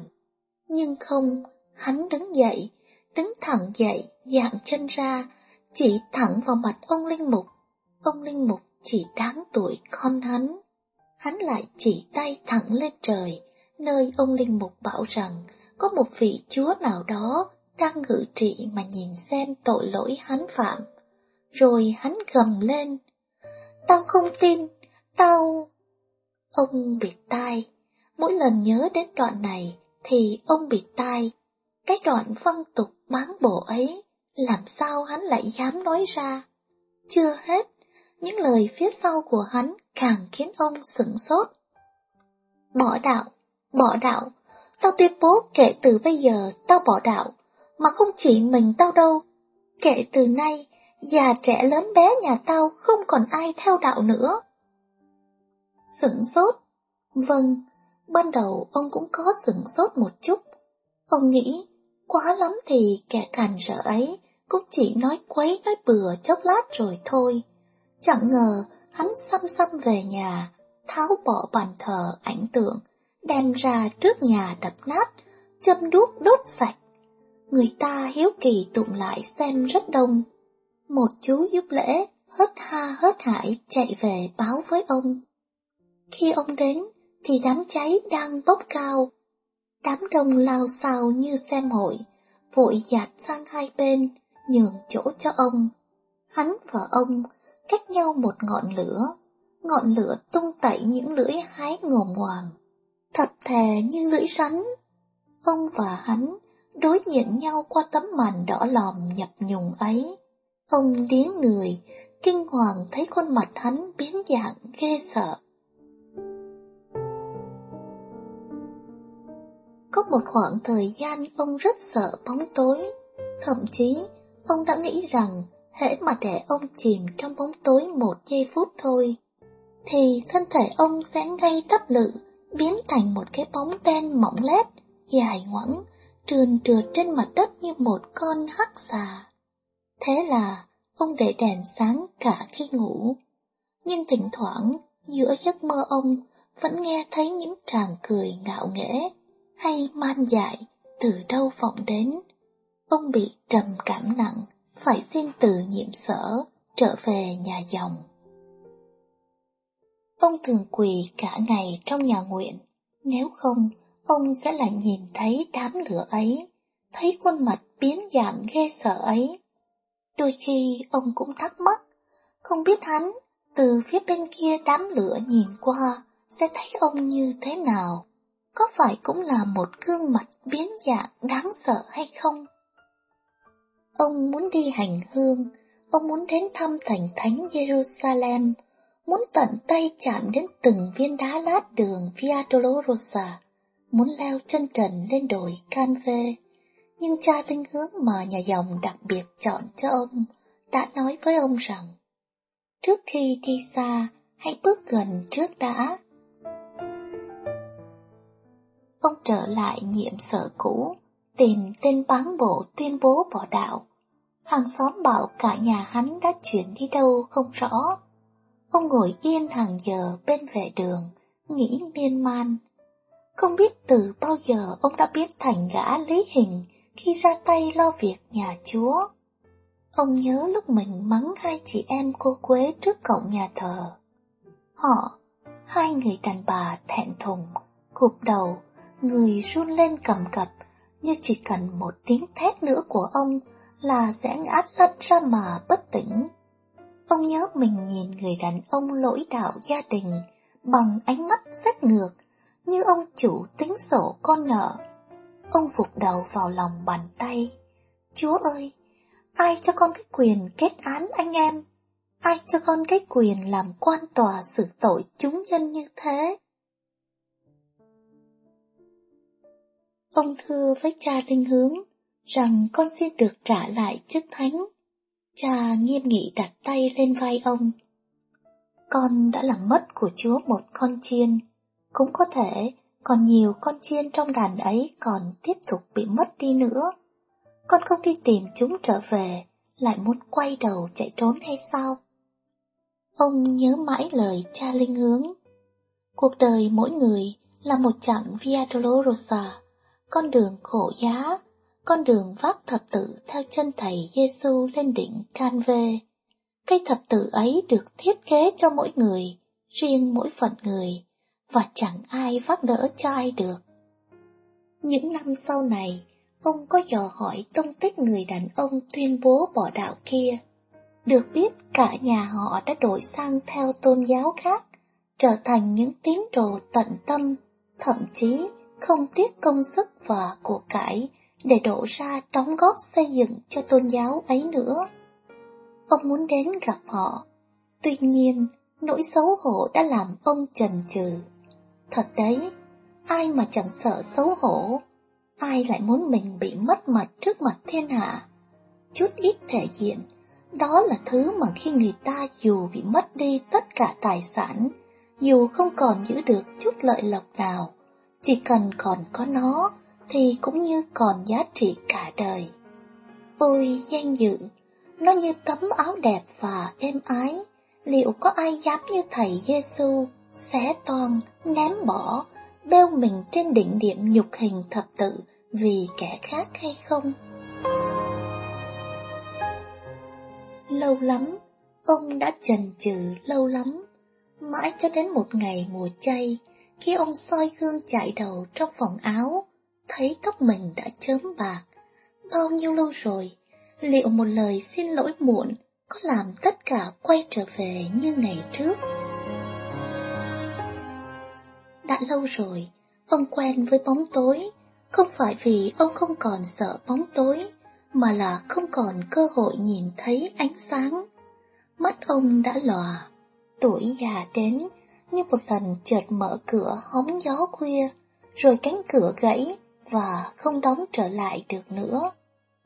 Nhưng không, hắn đứng dậy, đứng thẳng dậy, dạng chân ra, chỉ thẳng vào mặt ông Linh Mục. Ông Linh Mục chỉ đáng tuổi con hắn. Hắn lại chỉ tay thẳng lên trời, nơi ông Linh Mục bảo rằng có một vị chúa nào đó đang ngự trị mà nhìn xem tội lỗi hắn phạm. Rồi hắn gầm lên. Tao không tin, tao... Ông bịt tai. Mỗi lần nhớ đến đoạn này thì ông bịt tai. Cái đoạn văn tục bán bộ ấy, làm sao hắn lại dám nói ra? Chưa hết, những lời phía sau của hắn càng khiến ông sửng sốt. Bỏ đạo, bỏ đạo, tao tuyên bố kể từ bây giờ tao bỏ đạo, mà không chỉ mình tao đâu. Kể từ nay, già trẻ lớn bé nhà tao không còn ai theo đạo nữa. Sửng sốt? Vâng, ban đầu ông cũng có sửng sốt một chút. Ông nghĩ, quá lắm thì kẻ càn rỡ ấy cũng chỉ nói quấy nói bừa chốc lát rồi thôi. Chẳng ngờ hắn xăm xăm về nhà, tháo bỏ bàn thờ ảnh tượng, đem ra trước nhà đập nát, châm đuốc đốt sạch. Người ta hiếu kỳ tụng lại xem rất đông. Một chú giúp lễ, hớt ha hớt hải chạy về báo với ông. Khi ông đến, thì đám cháy đang bốc cao. Đám đông lao xao như xem hội, vội dạt sang hai bên, nhường chỗ cho ông. Hắn và ông cách nhau một ngọn lửa, ngọn lửa tung tẩy những lưỡi hái ngồm ngoàm, thập thè như lưỡi rắn. Ông và hắn đối diện nhau qua tấm màn đỏ lòm nhập nhùng ấy. Ông điếng người, kinh hoàng thấy khuôn mặt hắn biến dạng ghê sợ. Có một khoảng thời gian ông rất sợ bóng tối, thậm chí ông đã nghĩ rằng hễ mà để ông chìm trong bóng tối một giây phút thôi, thì thân thể ông sẽ ngay tắt lự, biến thành một cái bóng đen mỏng lét, dài ngoẵng, trườn trượt trên mặt đất như một con hắc xà. Thế là ông để đèn sáng cả khi ngủ. Nhưng thỉnh thoảng, giữa giấc mơ ông vẫn nghe thấy những tràng cười ngạo nghễ hay man dại từ đâu vọng đến. Ông bị trầm cảm nặng, phải xin từ nhiệm sở, trở về nhà dòng. Ông thường quỳ cả ngày trong nhà nguyện, nếu không, ông sẽ lại nhìn thấy đám lửa ấy, thấy khuôn mặt biến dạng ghê sợ ấy. Đôi khi ông cũng thắc mắc, không biết hắn từ phía bên kia đám lửa nhìn qua sẽ thấy ông như thế nào, có phải cũng là một gương mặt biến dạng đáng sợ hay không? Ông muốn đi hành hương, ông muốn đến thăm thành thánh Jerusalem, muốn tận tay chạm đến từng viên đá lát đường Via Dolorosa, muốn leo chân trần lên đồi Canve. Nhưng cha tinh hướng mà nhà dòng đặc biệt chọn cho ông đã nói với ông rằng, trước khi đi xa, hãy bước gần trước đã. Ông trở lại nhiệm sở cũ, tìm tên bán bộ tuyên bố bỏ đạo. Hàng xóm bảo cả nhà hắn đã chuyển đi đâu không rõ. Ông ngồi yên hàng giờ bên vệ đường, nghĩ miên man. Không biết từ bao giờ ông đã biết thành gã lý hình khi ra tay lo việc nhà chúa. Ông nhớ lúc mình mắng hai chị em cô Quế trước cổng nhà thờ. Họ, hai người đàn bà thẹn thùng, cụp đầu, người run lên cầm cập, như chỉ cần một tiếng thét nữa của ông là sẽ ngã lăn ra mà bất tỉnh. Ông nhớ mình nhìn người đàn ông lỗi đạo gia đình bằng ánh mắt sách ngược, như ông chủ tính sổ con nợ. Ông phục đầu vào lòng bàn tay. Chúa ơi, ai cho con cái quyền kết án anh em? Ai cho con cái quyền làm quan tòa xử tội chúng nhân như thế? Ông thưa với cha linh hướng rằng con xin được trả lại chức thánh. Cha nghiêm nghị đặt tay lên vai ông. Con đã làm mất của Chúa một con chiên, cũng có thể còn nhiều con chiên trong đàn ấy còn tiếp tục bị mất đi nữa. Con không đi tìm chúng trở về, lại muốn quay đầu chạy trốn hay sao? Ông nhớ mãi lời cha linh hướng. Cuộc đời mỗi người là một chặng Via Dolorosa, con đường khổ giá, con đường vác thập tự theo chân thầy Giêsu lên đỉnh Canve. Cây thập tự ấy được thiết kế cho mỗi người, riêng mỗi phận người, và chẳng ai vác đỡ cho ai được. Những năm sau này, ông có dò hỏi tông tích người đàn ông tuyên bố bỏ đạo kia. Được biết cả nhà họ đã đổi sang theo tôn giáo khác, trở thành những tín đồ tận tâm, thậm chí không tiếc công sức và của cải để đổ ra đóng góp xây dựng cho tôn giáo ấy nữa. Ông muốn đến gặp họ, tuy nhiên nỗi xấu hổ đã làm ông chần chừ. Thật đấy, ai mà chẳng sợ xấu hổ, ai lại muốn mình bị mất mặt trước mặt thiên hạ. Chút ít thể diện, đó là thứ mà khi người ta dù bị mất đi tất cả tài sản, dù không còn giữ được chút lợi lộc nào, chỉ cần còn có nó thì cũng như còn giá trị cả đời. Ôi danh dự, nó như tấm áo đẹp và êm ái, liệu có ai dám như thầy Giêsu xé toan, ném bỏ, bêu mình trên đỉnh điểm nhục hình thập tự vì kẻ khác hay không? Lâu lắm, ông đã chần chừ lâu lắm, mãi cho đến một ngày mùa chay, khi ông soi gương chạy đầu trong phòng áo, thấy tóc mình đã chớm bạc. Bao nhiêu lâu rồi, liệu một lời xin lỗi muộn có làm tất cả quay trở về như ngày trước? Đã lâu rồi, ông quen với bóng tối, không phải vì ông không còn sợ bóng tối, mà là không còn cơ hội nhìn thấy ánh sáng. Mắt ông đã lòa, tuổi già đến như một lần chợt mở cửa hóng gió khuya, rồi cánh cửa gãy và không đóng trở lại được nữa.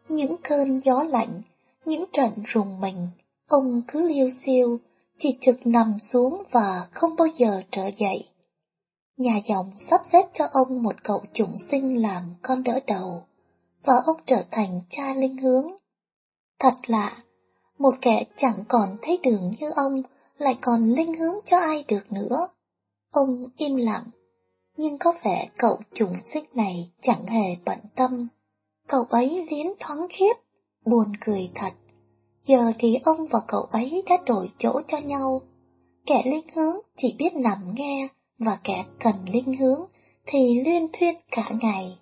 Những cơn gió lạnh, những trận rùng mình, ông cứ liêu siêu, chỉ trực nằm xuống và không bao giờ trở dậy. Nhà dòng sắp xếp cho ông một cậu chủng sinh làm con đỡ đầu, và ông trở thành cha linh hướng. Thật lạ, một kẻ chẳng còn thấy đường như ông lại còn linh hướng cho ai được nữa. Ông im lặng, nhưng có vẻ cậu chủng sinh này chẳng hề bận tâm. Cậu ấy liến thoáng khiếp, buồn cười thật. Giờ thì ông và cậu ấy đã đổi chỗ cho nhau. Kẻ linh hướng chỉ biết nằm nghe, và kẻ cần linh hướng thì liên thuyên cả ngày.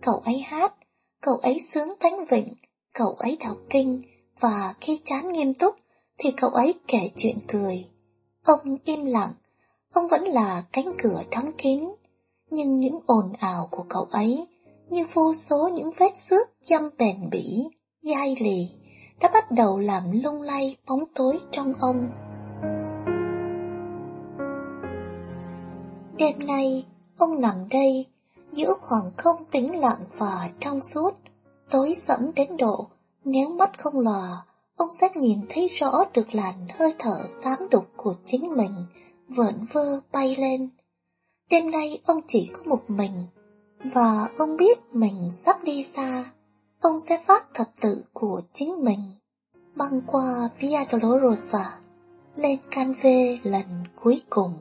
Cậu ấy hát, cậu ấy sướng thánh vịnh, cậu ấy đọc kinh, và khi chán nghiêm túc thì cậu ấy kể chuyện cười. Ông im lặng, ông vẫn là cánh cửa đóng kín, nhưng những ồn ào của cậu ấy như vô số những vết xước dăm bền bỉ, dai lì, đã bắt đầu làm lung lay bóng tối trong ông. Đêm nay, ông nằm đây, giữa khoảng không tĩnh lặng và trong suốt, tối sẫm đến độ, nếu mắt không lò, ông sẽ nhìn thấy rõ được làn hơi thở xám đục của chính mình, vợn vơ bay lên. Đêm nay ông chỉ có một mình, và ông biết mình sắp đi xa, ông sẽ phát thập tự của chính mình, băng qua Via Dolorosa, lên Canve lần cuối cùng.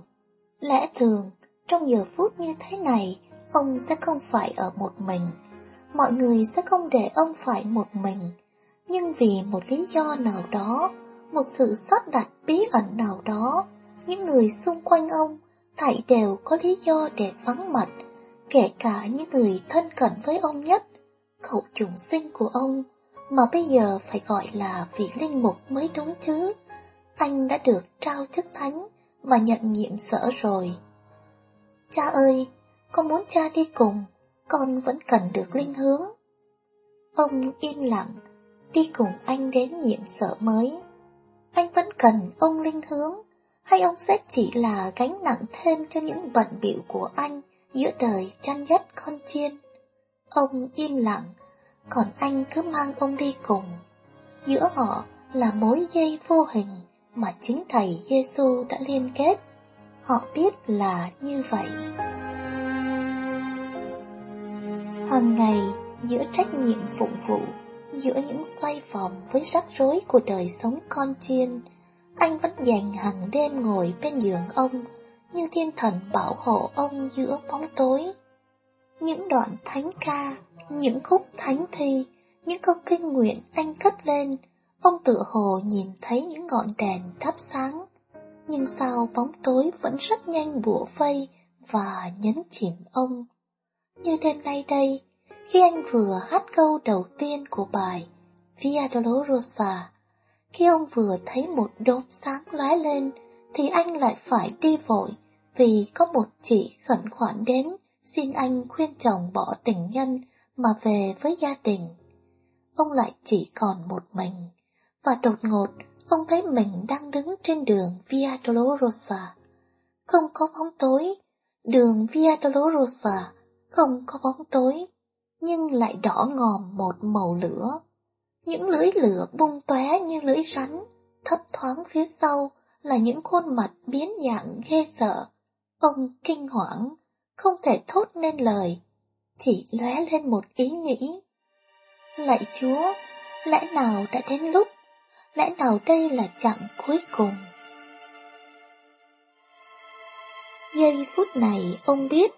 Lẽ thường, trong giờ phút như thế này, ông sẽ không phải ở một mình. Mọi người sẽ không để ông phải một mình. Nhưng vì một lý do nào đó, một sự sắp đặt bí ẩn nào đó, những người xung quanh ông thảy đều có lý do để vắng mặt, kể cả những người thân cận với ông nhất, cậu trùng sinh của ông, mà bây giờ phải gọi là vị linh mục mới đúng chứ. Anh đã được trao chức thánh và nhận nhiệm sở rồi. Cha ơi, con muốn cha đi cùng, con vẫn cần được linh hướng. Ông im lặng, đi cùng anh đến nhiệm sở mới. Anh vẫn cần ông linh hướng, hay ông sẽ chỉ là gánh nặng thêm cho những bận bịu của anh giữa đời chăn dắt con chiên. Ông im lặng, còn anh cứ mang ông đi cùng. Giữa họ là mối dây vô hình mà chính Thầy Giêsu đã liên kết. Họ biết là như vậy. Hàng ngày, giữa trách nhiệm phụng vụ, giữa những xoay vòng với rắc rối của đời sống con chiên, anh vẫn dành hàng đêm ngồi bên giường ông, như thiên thần bảo hộ ông giữa bóng tối. Những đoạn thánh ca, những khúc thánh thi, những câu kinh nguyện anh cất lên, ông tự hồ nhìn thấy những ngọn đèn thắp sáng. Nhưng sao bóng tối vẫn rất nhanh bủa vây và nhấn chìm ông. Như đêm nay đây, khi anh vừa hát câu đầu tiên của bài Via Dolorosa, khi ông vừa thấy một đốm sáng lóe lên, thì anh lại phải đi vội vì có một chị khẩn khoản đến xin anh khuyên chồng bỏ tình nhân mà về với gia đình. Ông lại chỉ còn một mình, và đột ngột ông thấy mình đang đứng trên đường Via Dolorosa. Không có bóng tối, đường Via Dolorosa không có bóng tối, nhưng lại đỏ ngòm một màu lửa. Những lưỡi lửa bung tóe như lưỡi rắn, thấp thoáng phía sau là những khuôn mặt biến dạng ghê sợ. Ông kinh hoảng, không thể thốt nên lời, chỉ lóe lên một ý nghĩ. Lạy Chúa, lẽ nào đã đến lúc, lẽ nào đây là chặng cuối cùng? Giây phút này ông biết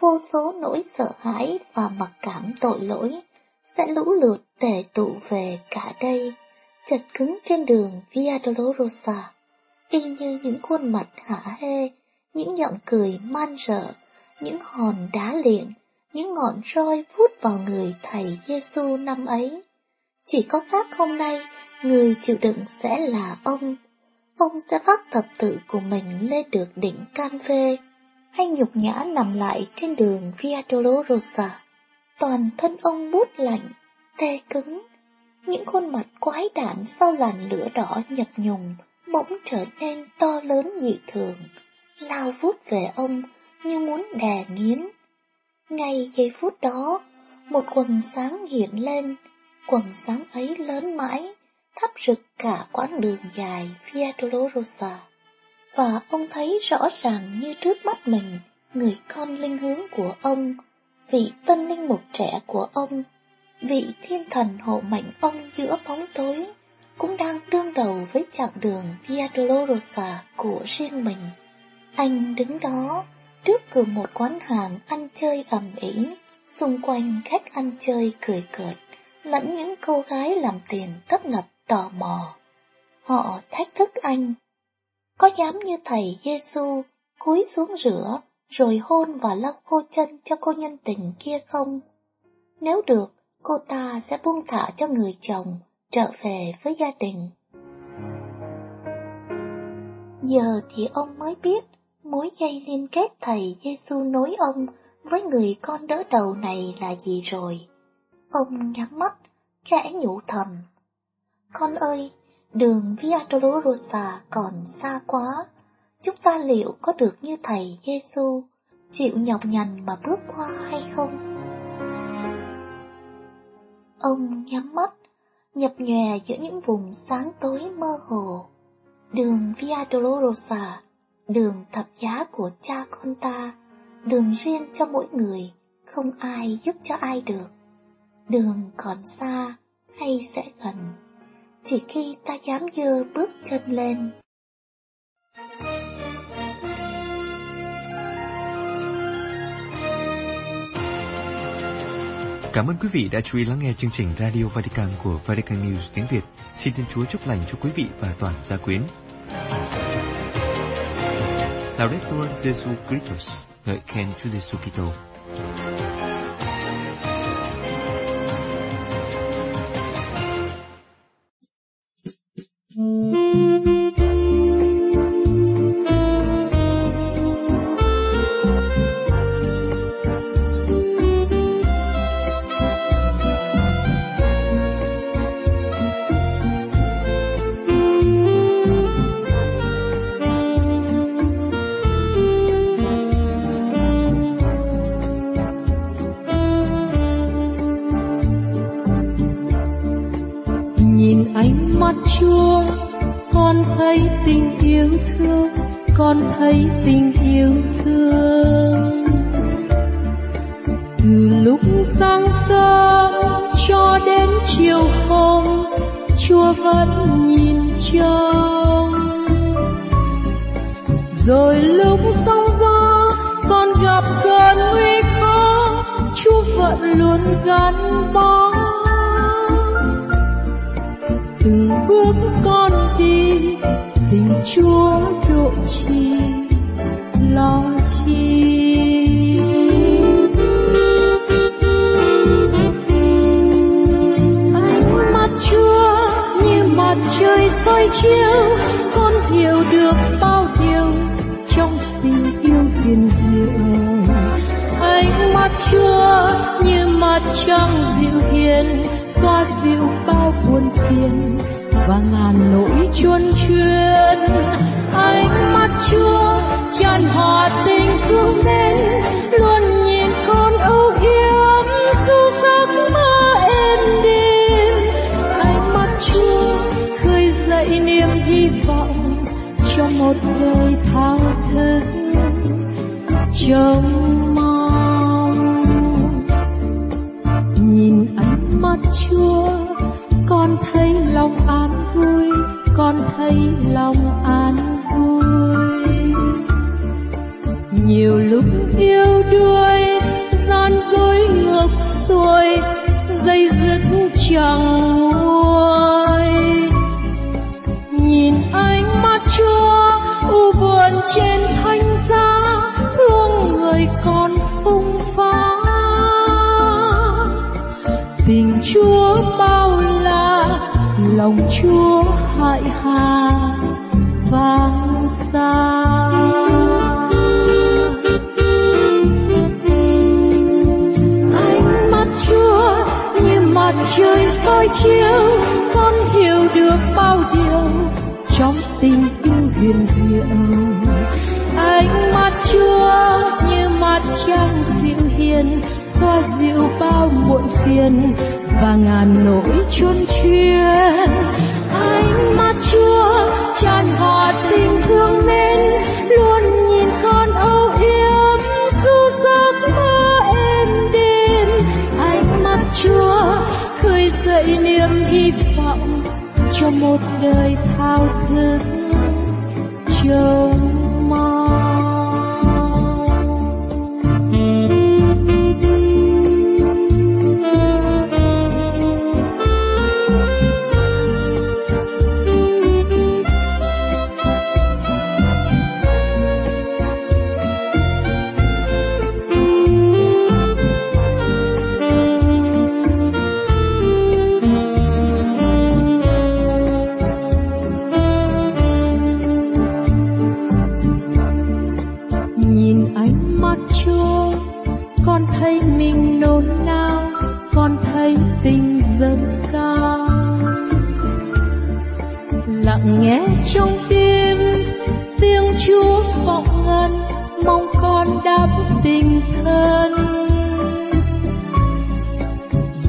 vô số nỗi sợ hãi và mặc cảm tội lỗi sẽ lũ lượt tề tụ về cả đây, chật cứng trên đường Via Dolorosa, y như những khuôn mặt hả hê, những giọng cười man rợ, những hòn đá liền, những ngọn roi vút vào người thầy Giêsu năm ấy. Chỉ có khác hôm nay, người chịu đựng sẽ là ông. Ông sẽ vác thập tự của mình lên được đỉnh Can Phê hay nhục nhã nằm lại trên đường Via Dolorosa. Toàn thân ông bút lạnh, tê cứng. Những khuôn mặt quái đản sau làn lửa đỏ nhập nhùng bỗng trở nên to lớn dị thường, lao vút về ông như muốn đè nghiến. Ngay giây phút đó, một quần sáng hiện lên, quần sáng ấy lớn mãi, thắp rực cả quãng đường dài Via Dolorosa. Và ông thấy rõ ràng như trước mắt mình người con linh hướng của ông, vị tâm linh mục trẻ của ông, vị thiên thần hộ mệnh ông giữa bóng tối, cũng đang đương đầu với chặng đường Via Dolorosa của riêng mình. Anh đứng đó, trước cửa một quán hàng ăn chơi ầm ĩ, xung quanh khách ăn chơi cười cợt, lẫn những cô gái làm tiền tấp nập tò mò. Họ thách thức anh. Có dám như thầy Giêsu cúi xuống rửa rồi hôn và lau khô chân cho cô nhân tình kia không? Nếu được, cô ta sẽ buông thả cho người chồng trở về với gia đình. Giờ thì ông mới biết mối dây liên kết thầy Giêsu nối ông với người con đỡ đầu này là gì rồi. Ông nhắm mắt, khẽ nhủ thầm. Con ơi, đường Via Dolorosa còn xa quá, chúng ta liệu có được như thầy Giêsu chịu nhọc nhằn mà bước qua hay không? Ông nhắm mắt, nhập nhòe giữa những vùng sáng tối mơ hồ. Đường Via Dolorosa, đường thập giá của cha con ta, đường riêng cho mỗi người, không ai giúp cho ai được. Đường còn xa hay sẽ gần, chỉ khi ta dám dơ bước chân lên. Cảm ơn quý vị đã chú ý lắng nghe chương trình Radio Vatican của Vatican News tiếng Việt. Xin Thiên Chúa chúc lành cho quý vị và toàn gia quyến. Laudetur Jesu Christus, ngợi khen Chúa Giêsu Kitô.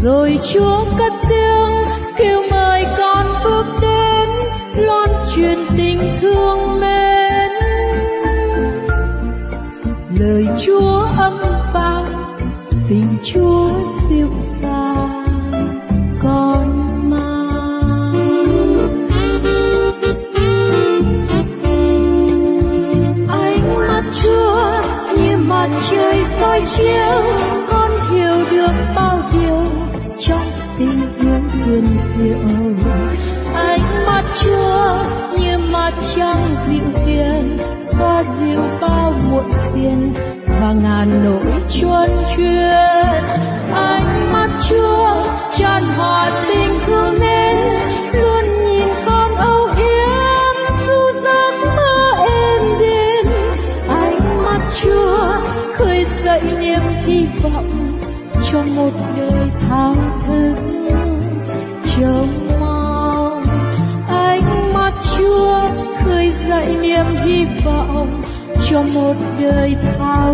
rồi chúa cất tiếng kêu mời con bước đến, loan truyền tình thương mến. Lời chúa âm vang, tình chúa siêu xa con mang. Ánh mắt chúa như mặt trời soi chiếu, con hiểu được bao chưa như mặt trăng dịu hiền, xoa dịu bao muộn phiền, và ngàn nỗi chuôn chuyện ánh mắt chưa tràn hòa tình thương nên luôn nhìn con âu yếm du giấc mơ êm đêm ánh mắt chưa khơi dậy niềm hy vọng cho một đời cho một đời thao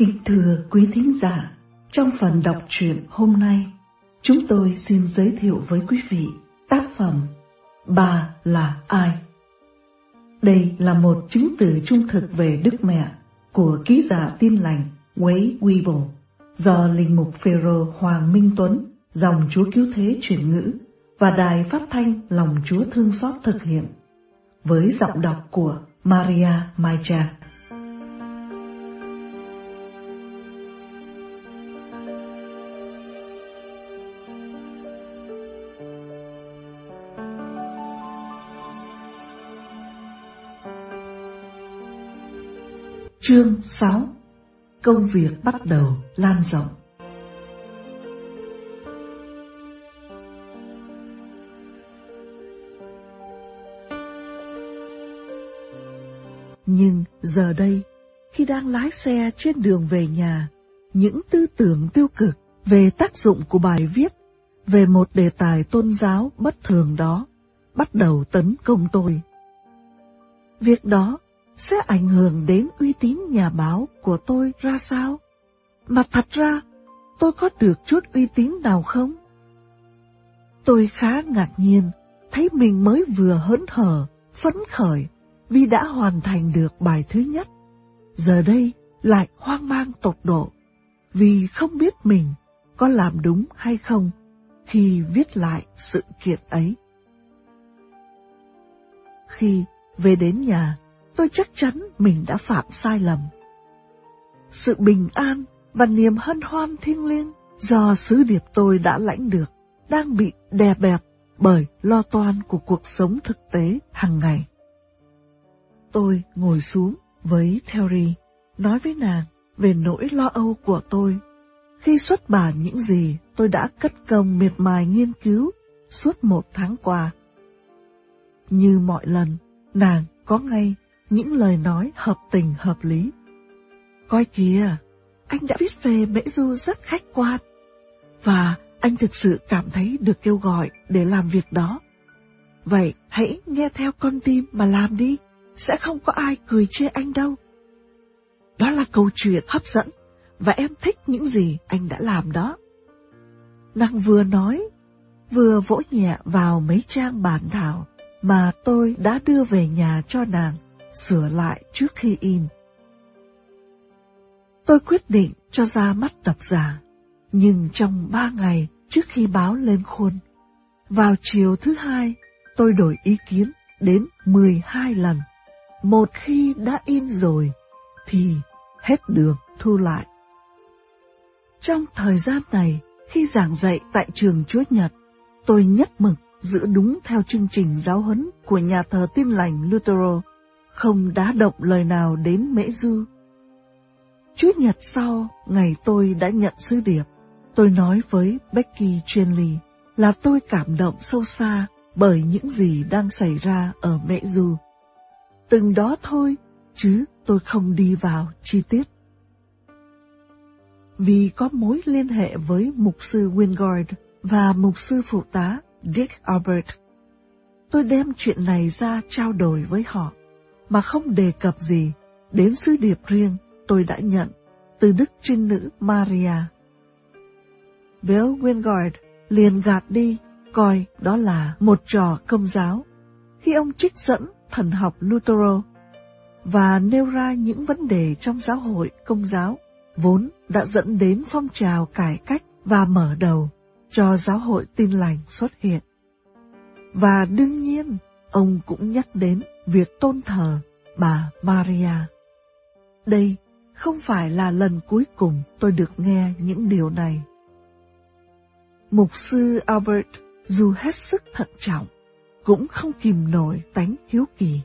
Kính thưa quý thính giả, trong phần đọc truyện hôm nay, chúng tôi xin giới thiệu với quý vị tác phẩm Bà là ai? Đây là một chứng từ trung thực về Đức Mẹ của ký giả tin lành Wade Weeble do Linh mục Phêrô Hoàng Minh Tuấn, dòng Chúa Cứu Thế chuyển ngữ và đài phát thanh lòng Chúa Thương Xót thực hiện với giọng đọc của Maria Mai Trà. Chương 6 Công việc bắt đầu lan rộng Nhưng giờ đây, khi đang lái xe trên đường về nhà, những tư tưởng tiêu cực về tác dụng của bài viết về một đề tài tôn giáo bất thường đó bắt đầu tấn công tôi. Việc đó sẽ ảnh hưởng đến uy tín nhà báo của tôi ra sao? Mà thật ra, tôi có được chút uy tín nào không? Tôi khá ngạc nhiên, thấy mình mới vừa hớn hở, phấn khởi vì đã hoàn thành được bài thứ nhất. Giờ đây lại hoang mang tột độ, vì không biết mình có làm đúng hay không khi viết lại sự kiện ấy. Khi về đến nhà, tôi chắc chắn mình đã phạm sai lầm. Sự bình an và niềm hân hoan thiêng liêng do sứ điệp tôi đã lãnh được đang bị đè bẹp bởi lo toan của cuộc sống thực tế hàng ngày. Tôi ngồi xuống với Terry, nói với nàng về nỗi lo âu của tôi khi xuất bản những gì tôi đã cất công miệt mài nghiên cứu suốt một tháng qua. Như mọi lần, nàng có ngay những lời nói hợp tình hợp lý. Coi kìa, anh đã viết về Mễ Du rất khách quan, và anh thực sự cảm thấy được kêu gọi để làm việc đó. Vậy hãy nghe theo con tim mà làm đi, sẽ không có ai cười chê anh đâu. Đó là câu chuyện hấp dẫn, và em thích những gì anh đã làm đó. Nàng vừa nói, vừa vỗ nhẹ vào mấy trang bản thảo mà tôi đã đưa về nhà cho nàng, sửa lại trước khi in. Tôi quyết định cho ra mắt tập giả, nhưng trong ba ngày trước khi báo lên khuôn, vào chiều thứ hai tôi đổi ý kiến đến 12 lần. Một khi đã in rồi, thì hết đường thu lại. Trong thời gian này, khi giảng dạy tại trường Chúa Nhật, tôi nhất mực giữ đúng theo chương trình giáo huấn của nhà thờ tin lành Lutero, không đá động lời nào đến Mễ Du. Chút Nhật sau, ngày tôi đã nhận sứ điệp, tôi nói với Becky Chenley là tôi cảm động sâu xa bởi những gì đang xảy ra ở Mễ Du. Từng đó thôi, chứ tôi không đi vào chi tiết. Vì có mối liên hệ với mục sư Wingard và mục sư phụ tá Dick Albert, tôi đem chuyện này ra trao đổi với họ, mà không đề cập gì đến sứ điệp riêng tôi đã nhận từ Đức Trinh Nữ Maria. Bill Wingard liền gạt đi, coi đó là một trò công giáo, khi ông trích dẫn thần học Lutero và nêu ra những vấn đề trong giáo hội công giáo vốn đã dẫn đến phong trào cải cách và mở đầu cho giáo hội tin lành xuất hiện. Và đương nhiên, ông cũng nhắc đến việc tôn thờ bà Maria. Đây không phải là lần cuối cùng tôi được nghe những điều này. Mục sư Albert dù hết sức thận trọng, cũng không kìm nổi tánh hiếu kỳ.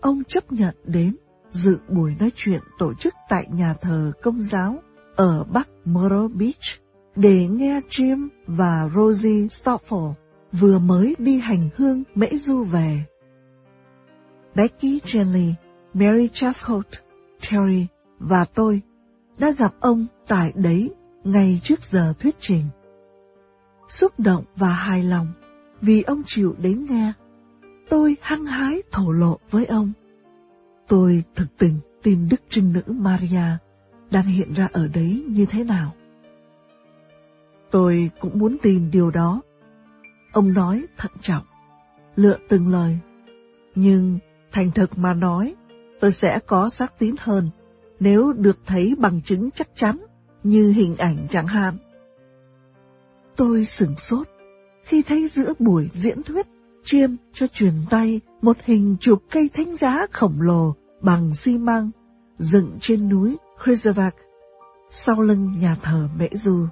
Ông chấp nhận đến dự buổi nói chuyện tổ chức tại nhà thờ công giáo ở Bắc Morro Beach để nghe Jim và Rosie Stoffel vừa mới đi hành hương mễ du về. Becky Jenny, Mary Chaffcoat, Terry và tôi đã gặp ông tại đấy ngay trước giờ thuyết trình. Xúc động và hài lòng vì ông chịu đến nghe, tôi hăng hái thổ lộ với ông. Tôi thực tình tin Đức Trinh Nữ Maria đang hiện ra ở đấy như thế nào. Tôi cũng muốn tìm điều đó. Ông nói thận trọng, lựa từng lời. Nhưng thành thực mà nói, tôi sẽ có xác tín hơn nếu được thấy bằng chứng chắc chắn như hình ảnh chẳng hạn. Tôi sửng sốt khi thấy giữa buổi diễn thuyết chiêm cho truyền tay một hình chụp cây thánh giá khổng lồ bằng xi măng dựng trên núi Krizovac sau lưng nhà thờ Mễ Du.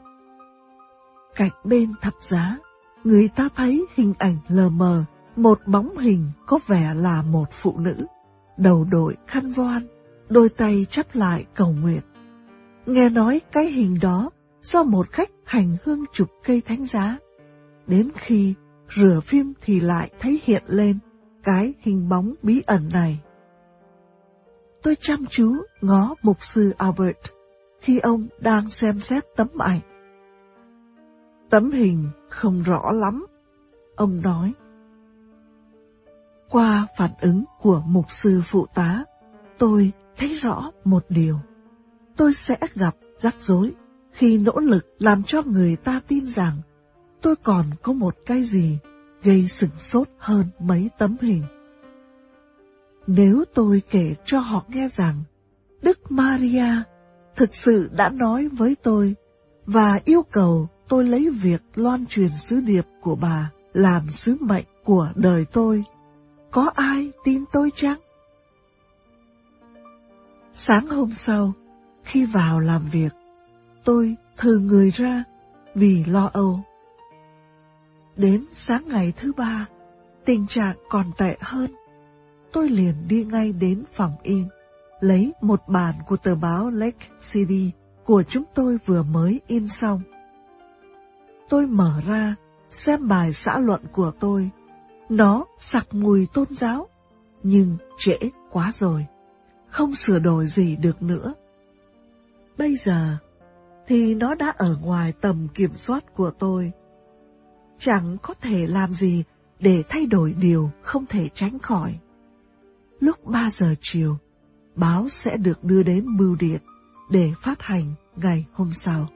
Cạnh bên thập giá, người ta thấy hình ảnh lờ mờ, một bóng hình có vẻ là một phụ nữ, đầu đội khăn voan, đôi tay chắp lại cầu nguyện. Nghe nói cái hình đó do một khách hành hương chụp cây thánh giá. Đến khi rửa phim thì lại thấy hiện lên cái hình bóng bí ẩn này. Tôi chăm chú ngó mục sư Albert khi ông đang xem xét tấm ảnh. Tấm hình không rõ lắm, ông nói. Qua phản ứng của mục sư phụ tá, tôi thấy rõ một điều. Tôi sẽ gặp rắc rối khi nỗ lực làm cho người ta tin rằng tôi còn có một cái gì gây sừng sốt hơn mấy tấm hình. Nếu tôi kể cho họ nghe rằng Đức Maria thực sự đã nói với tôi và yêu cầu tôi lấy việc loan truyền sứ điệp của bà làm sứ mệnh của đời tôi, có ai tin tôi chăng? Sáng hôm sau, khi vào làm việc, tôi thừ người ra vì lo âu. Đến sáng ngày thứ ba, tình trạng còn tệ hơn. Tôi liền đi ngay đến phòng in, lấy một bản của tờ báo Lake City của chúng tôi vừa mới in xong. Tôi mở ra, xem bài xã luận của tôi. Nó sặc mùi tôn giáo, nhưng trễ quá rồi, không sửa đổi gì được nữa. Bây giờ, thì nó đã ở ngoài tầm kiểm soát của tôi. Chẳng có thể làm gì để thay đổi điều không thể tránh khỏi. Lúc 3 giờ chiều, báo sẽ được đưa đến bưu điện để phát hành ngày hôm sau.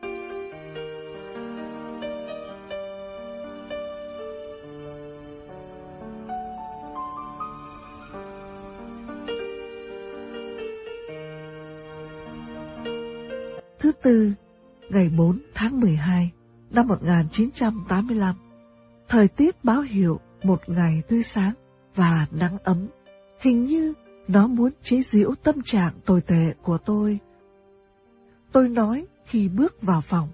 4, ngày 4 tháng 12 năm 1985, thời tiết báo hiệu một ngày tươi sáng và nắng ấm. Hình như nó muốn chế giễu tâm trạng tồi tệ của tôi. Tôi nói khi bước vào phòng.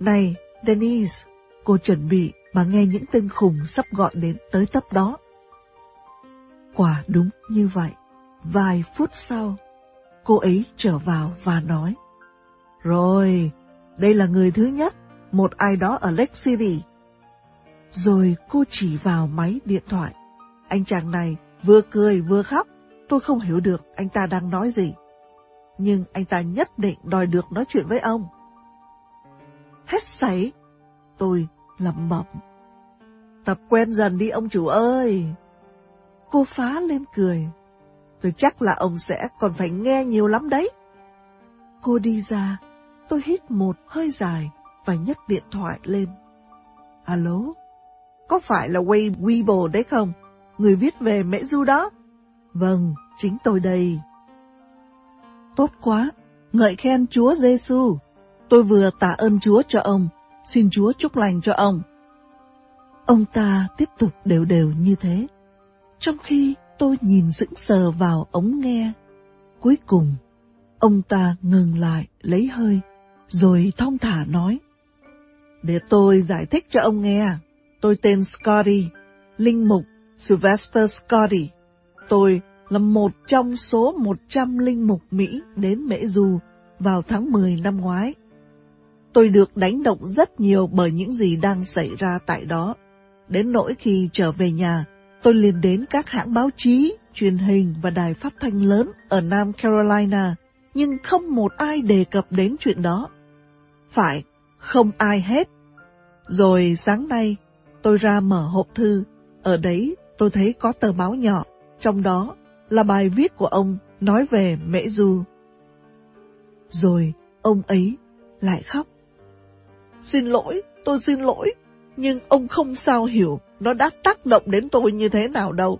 Này, Denise, cô chuẩn bị mà nghe những tên khùng sắp gọi đến tới tấp đó. Quả đúng như vậy. Vài phút sau, cô ấy trở vào và nói. Rồi, đây là người thứ nhất, một ai đó ở Lake City. Rồi cô chỉ vào máy điện thoại. Anh chàng này vừa cười vừa khóc, tôi không hiểu được anh ta đang nói gì. Nhưng anh ta nhất định đòi được nói chuyện với ông. Hết sảy, tôi lẩm bẩm. Tập quen dần đi ông chủ ơi. Cô phá lên cười. Tôi chắc là ông sẽ còn phải nghe nhiều lắm đấy. Cô đi ra, tôi hít một hơi dài và nhấc điện thoại lên. Alo, có phải là Wayne Weeble đấy không? Người viết về Mễ Du đó. Vâng, chính tôi đây. Tốt quá, ngợi khen Chúa Giêsu. Tôi vừa tạ ơn Chúa cho ông, xin Chúa chúc lành cho ông. Ông ta tiếp tục đều đều như thế, trong khi tôi nhìn dững sờ vào ống nghe. Cuối cùng, ông ta ngừng lại lấy hơi, rồi thong thả nói. Để tôi giải thích cho ông nghe. Tôi tên Scotty, linh mục Sylvester Scotty. Tôi là một trong số 100 linh mục Mỹ đến Mễ Du vào tháng 10 năm ngoái. Tôi được đánh động rất nhiều bởi những gì đang xảy ra tại đó. Đến nỗi khi trở về nhà, tôi liền đến các hãng báo chí, truyền hình và đài phát thanh lớn ở Nam Carolina, nhưng không một ai đề cập đến chuyện đó. Phải, không ai hết. Rồi sáng nay, tôi ra mở hộp thư, ở đấy tôi thấy có tờ báo nhỏ, trong đó là bài viết của ông nói về Mễ Du. Rồi ông ấy lại khóc. Xin lỗi, tôi xin lỗi, nhưng ông không sao hiểu nó đã tác động đến tôi như thế nào đâu.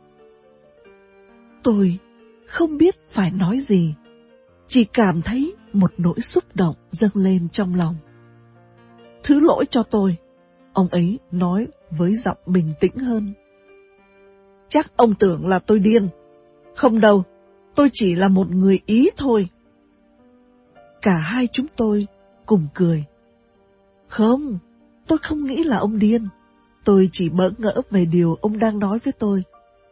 Tôi không biết phải nói gì, chỉ cảm thấy một nỗi xúc động dâng lên trong lòng. Thứ lỗi cho tôi, ông ấy nói với giọng bình tĩnh hơn. Chắc ông tưởng là tôi điên. Không đâu, tôi chỉ là một người ý thôi. Cả hai chúng tôi cùng cười. Không, tôi không nghĩ là ông điên. Tôi chỉ bỡ ngỡ về điều ông đang nói với tôi.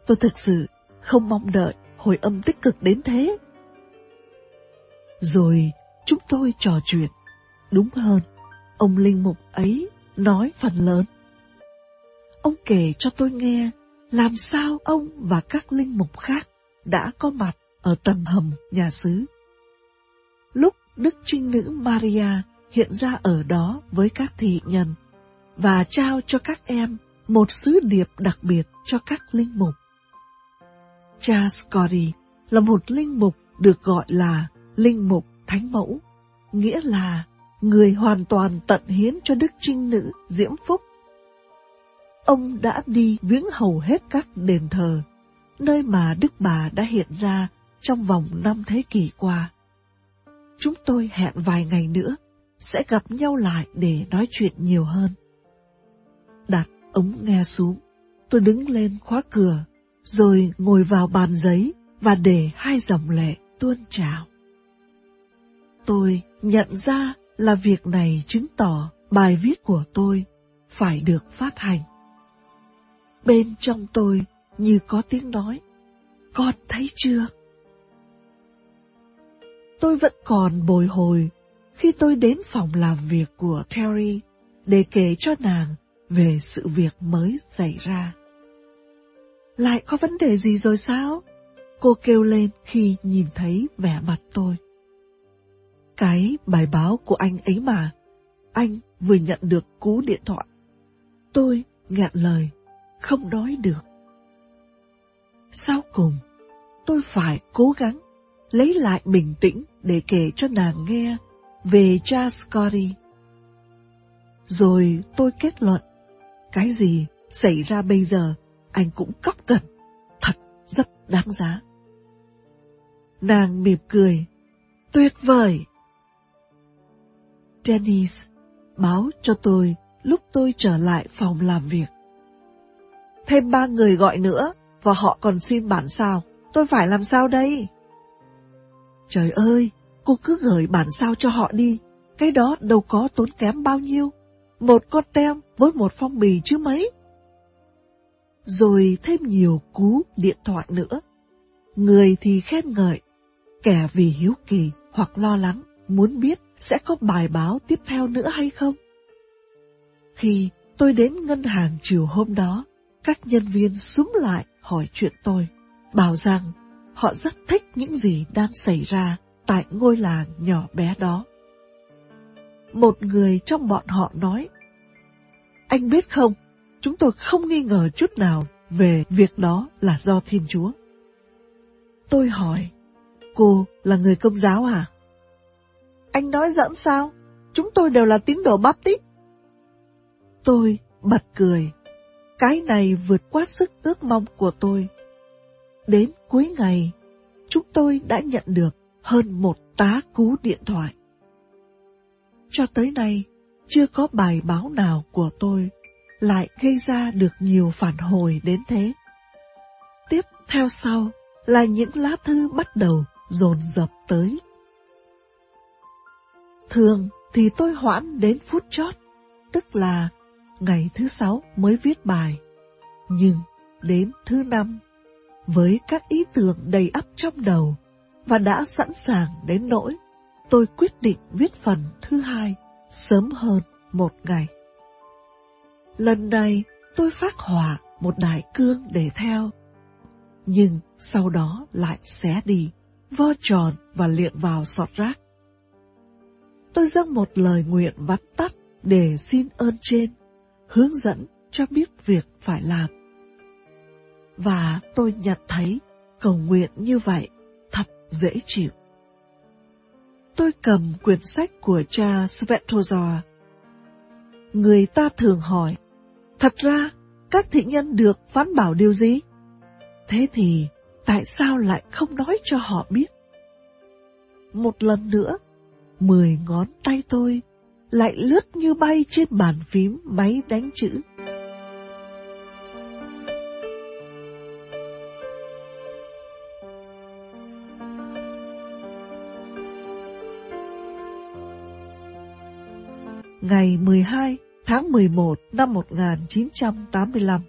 Tôi thực sự không mong đợi hồi âm tích cực đến thế. Rồi chúng tôi trò chuyện. Đúng hơn, ông linh mục ấy nói phần lớn. Ông kể cho tôi nghe làm sao ông và các linh mục khác đã có mặt ở tầng hầm nhà xứ. Lúc Đức Trinh Nữ Maria hiện ra ở đó với các thị nhân và trao cho các em một sứ điệp đặc biệt cho các linh mục. Cha Scotty là một linh mục được gọi là linh mục thánh mẫu, nghĩa là người hoàn toàn tận hiến cho Đức Trinh Nữ Diễm Phúc. Ông đã đi viếng hầu hết các đền thờ, nơi mà Đức Bà đã hiện ra trong vòng năm thế kỷ qua. Chúng tôi hẹn vài ngày nữa sẽ gặp nhau lại để nói chuyện nhiều hơn. Đặt ống nghe xuống, tôi đứng lên khóa cửa, rồi ngồi vào bàn giấy và để hai dòng lệ tuôn trào. Tôi nhận ra là việc này chứng tỏ bài viết của tôi phải được phát hành. Bên trong tôi như có tiếng nói, con thấy chưa? Tôi vẫn còn bồi hồi khi tôi đến phòng làm việc của Terry để kể cho nàng về sự việc mới xảy ra. Lại có vấn đề gì rồi sao? Cô kêu lên khi nhìn thấy vẻ mặt tôi. Cái bài báo của anh ấy mà, anh vừa nhận được cú điện thoại. Tôi ngạn lời, không nói được. Sau cùng, tôi phải cố gắng lấy lại bình tĩnh để kể cho nàng nghe về cha Scotty. Rồi tôi kết luận, cái gì xảy ra bây giờ anh cũng cóc cần, thật rất đáng giá. Nàng mỉm cười, tuyệt vời. Dennis báo cho tôi lúc tôi trở lại phòng làm việc. Thêm ba người gọi nữa, và họ còn xin bản sao. Tôi phải làm sao đây? Trời ơi, cô cứ gửi bản sao cho họ đi. Cái đó đâu có tốn kém bao nhiêu. Một con tem với một phong bì chứ mấy. Rồi thêm nhiều cú điện thoại nữa. Người thì khen ngợi, kẻ vì hiếu kỳ hoặc lo lắng muốn biết sẽ có bài báo tiếp theo nữa hay không. Khi tôi đến ngân hàng chiều hôm đó, các nhân viên súng lại hỏi chuyện tôi, bảo rằng họ rất thích những gì đang xảy ra tại ngôi làng nhỏ bé đó. Một người trong bọn họ nói, Anh biết không, chúng tôi không nghi ngờ chút nào về việc đó là do Thiên Chúa. Tôi hỏi, cô là người công giáo à? Anh nói giỡn sao? Chúng tôi đều là tín đồ Baptist. Tôi bật cười. Cái này vượt quá sức ước mong của tôi. Đến cuối ngày, chúng tôi đã nhận được hơn một tá cú điện thoại. Cho tới nay, chưa có bài báo nào của tôi lại gây ra được nhiều phản hồi đến thế. Tiếp theo sau là những lá thư bắt đầu dồn dập tới. Thường thì tôi hoãn đến phút chót, tức là ngày thứ sáu mới viết bài. Nhưng đến thứ năm, với các ý tưởng đầy ắp trong đầu và đã sẵn sàng đến nỗi, tôi quyết định viết phần thứ hai sớm hơn một ngày. Lần này tôi phát hỏa một đại cương để theo, nhưng sau đó lại xé đi, vo tròn và liệng vào sọt rác. Tôi dâng một lời nguyện vắn tắt để xin ơn trên, hướng dẫn cho biết việc phải làm. Và tôi nhận thấy cầu nguyện như vậy thật dễ chịu. Tôi cầm quyển sách của cha Svetozor. Người ta thường hỏi, thật ra các thị nhân được phán bảo điều gì? Thế thì tại sao lại không nói cho họ biết? Một lần nữa, mười ngón tay tôi lại lướt như bay trên bàn phím máy đánh chữ. Ngày 12 tháng 11 năm 1985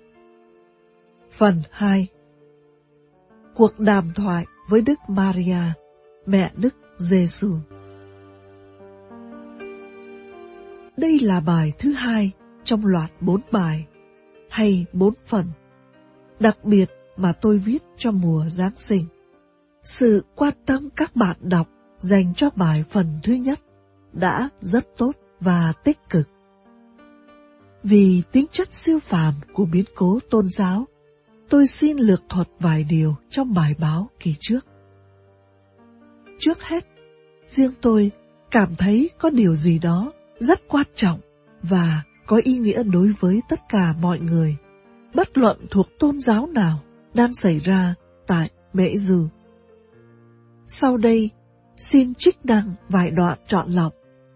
Phần 2 Cuộc đàm thoại với Đức Maria, mẹ Đức Giêsu. Đây là bài thứ hai trong loạt bốn bài, hay bốn phần, đặc biệt mà tôi viết cho mùa Giáng sinh. Sự quan tâm các bạn đọc dành cho bài phần thứ nhất đã rất tốt và tích cực. Vì tính chất siêu phàm của biến cố tôn giáo, tôi xin lược thuật vài điều trong bài báo kỳ trước. Trước hết, riêng tôi cảm thấy có điều gì đó rất quan trọng và có ý nghĩa đối với tất cả mọi người, bất luận thuộc tôn giáo nào đang xảy ra tại Mễ Dừ. Sau đây, xin trích đăng vài đoạn chọn lọc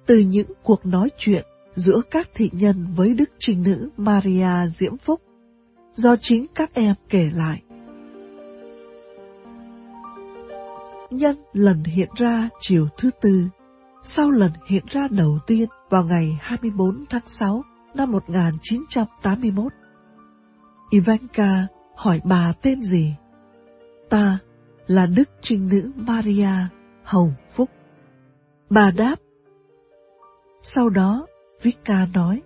từ những cuộc nói chuyện giữa các thị nhân với Đức Trinh Nữ Maria Diễm Phúc, do chính các em kể lại. Nhân lần hiện ra chiều thứ tư, sau lần hiện ra đầu tiên vào ngày 24 tháng 6 năm 1981. Ivanka hỏi bà tên gì? Ta là Đức Trinh Nữ Maria Hồng Phúc. Bà đáp. Sau đó, Vika nói,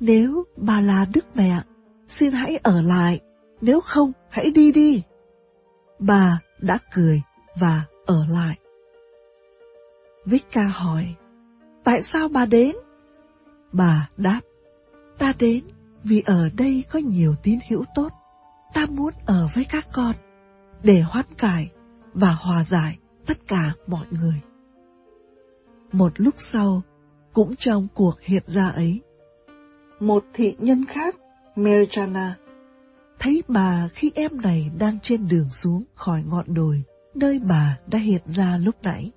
Nếu bà là Đức Mẹ, xin hãy ở lại, nếu không hãy đi đi. Bà đã cười và ở lại. Vika hỏi, tại sao bà đến? Bà đáp, ta đến vì ở đây có nhiều tín hữu tốt. Ta muốn ở với các con để hoán cải và hòa giải tất cả mọi người. Một lúc sau, cũng trong cuộc hiện ra ấy, một thị nhân khác, Merichana, thấy bà khi em này đang trên đường xuống khỏi ngọn đồi, nơi bà đã hiện ra lúc nãy.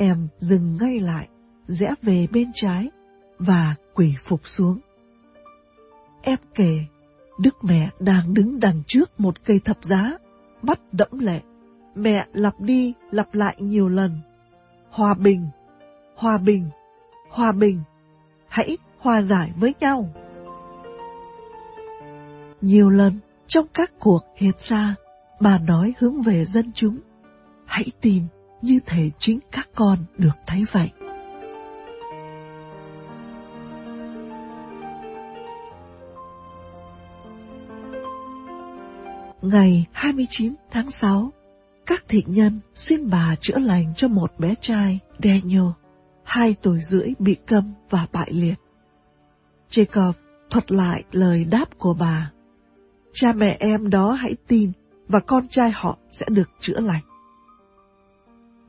Em dừng ngay lại, rẽ về bên trái và quỳ phục xuống. Em kể, Đức mẹ đang đứng đằng trước một cây thập giá, mắt đẫm lệ. Mẹ lặp đi lặp lại nhiều lần. Hòa bình, hòa bình, hòa bình, hãy hòa giải với nhau. Nhiều lần trong các cuộc hiệt xa, bà nói hướng về dân chúng. Hãy tin như thể chính các con được thấy vậy. Ngày 29 tháng 6, các thị nhân xin bà chữa lành cho một bé trai Daniel, hai tuổi rưỡi bị câm và bại liệt. Jacob thuật lại lời đáp của bà. Cha mẹ em đó hãy tin và con trai họ sẽ được chữa lành.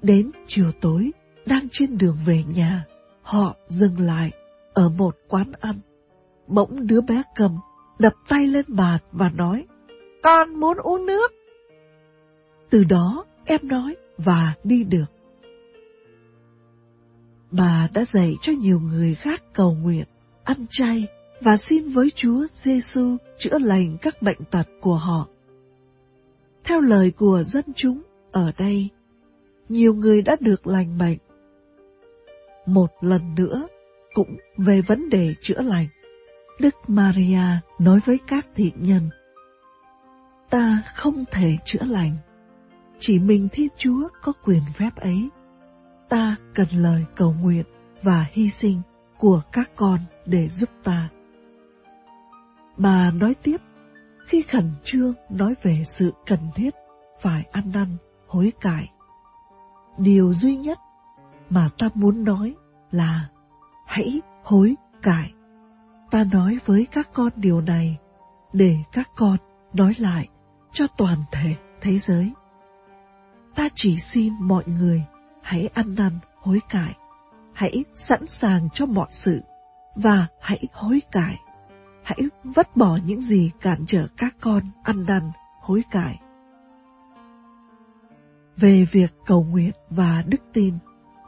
Đến chiều tối, đang trên đường về nhà, họ dừng lại ở một quán ăn. Bỗng đứa bé cầm, đập tay lên bàn và nói, Con muốn uống nước. Từ đó em nói và đi được. Bà đã dạy cho nhiều người khác cầu nguyện, ăn chay và xin với Chúa Giêsu chữa lành các bệnh tật của họ. Theo lời của dân chúng ở đây, nhiều người đã được lành bệnh. Một lần nữa, cũng về vấn đề chữa lành, Đức Maria nói với các thiện nhân, Ta không thể chữa lành, chỉ mình Thiên Chúa có quyền phép ấy. Ta cần lời cầu nguyện và hy sinh của các con để giúp ta. Bà nói tiếp, khi khẩn trương nói về sự cần thiết phải ăn năn, hối cải. Điều duy nhất mà ta muốn nói là hãy hối cải. Ta nói với các con điều này để các con nói lại cho toàn thể thế giới. Ta chỉ xin mọi người hãy ăn năn hối cải, hãy sẵn sàng cho mọi sự và hãy hối cải. Hãy vứt bỏ những gì cản trở các con ăn năn hối cải. Về việc cầu nguyện và đức tin,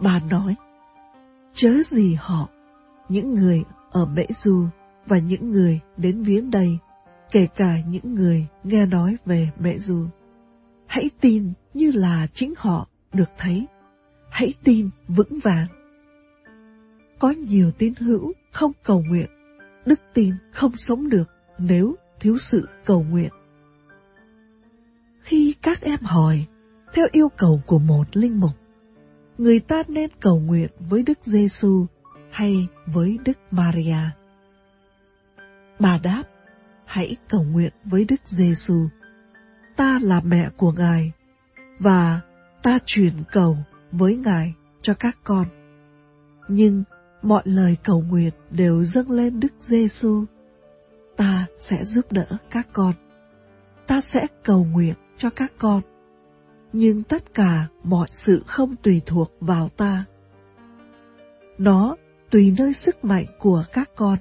bà nói, chớ gì họ, những người ở Mễ Du và những người đến viếng đây, kể cả những người nghe nói về Mễ Du. Hãy tin như là chính họ được thấy. Hãy tin vững vàng. Có nhiều tín hữu không cầu nguyện, đức tin không sống được nếu thiếu sự cầu nguyện. Khi các em hỏi, theo yêu cầu của một linh mục, người ta nên cầu nguyện với Đức Giêsu hay với Đức Maria? Bà đáp, hãy cầu nguyện với Đức Giêsu. Ta là mẹ của Ngài và ta truyền cầu với Ngài cho các con. Nhưng mọi lời cầu nguyện đều dâng lên Đức Giêsu. Ta sẽ giúp đỡ các con. Ta sẽ cầu nguyện cho các con. Nhưng tất cả mọi sự không tùy thuộc vào ta. Nó tùy nơi sức mạnh của các con,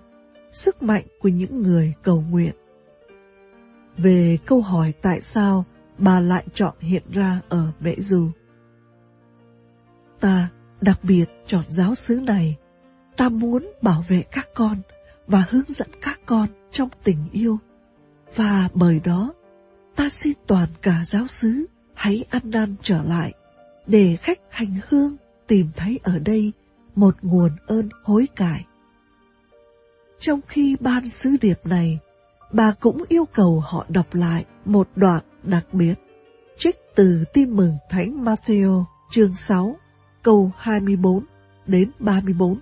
sức mạnh của những người cầu nguyện. Về câu hỏi tại sao bà lại chọn hiện ra ở Mễ Du. Ta đặc biệt chọn giáo xứ này. Ta muốn bảo vệ các con và hướng dẫn các con trong tình yêu. Và bởi đó, ta xin toàn cả giáo xứ hãy ăn năn trở lại, để khách hành hương tìm thấy ở đây một nguồn ơn hối cải. Trong khi ban sứ điệp này, bà cũng yêu cầu họ đọc lại một đoạn đặc biệt, trích từ tin mừng Thánh Matthew chương 6, câu 24 đến 34.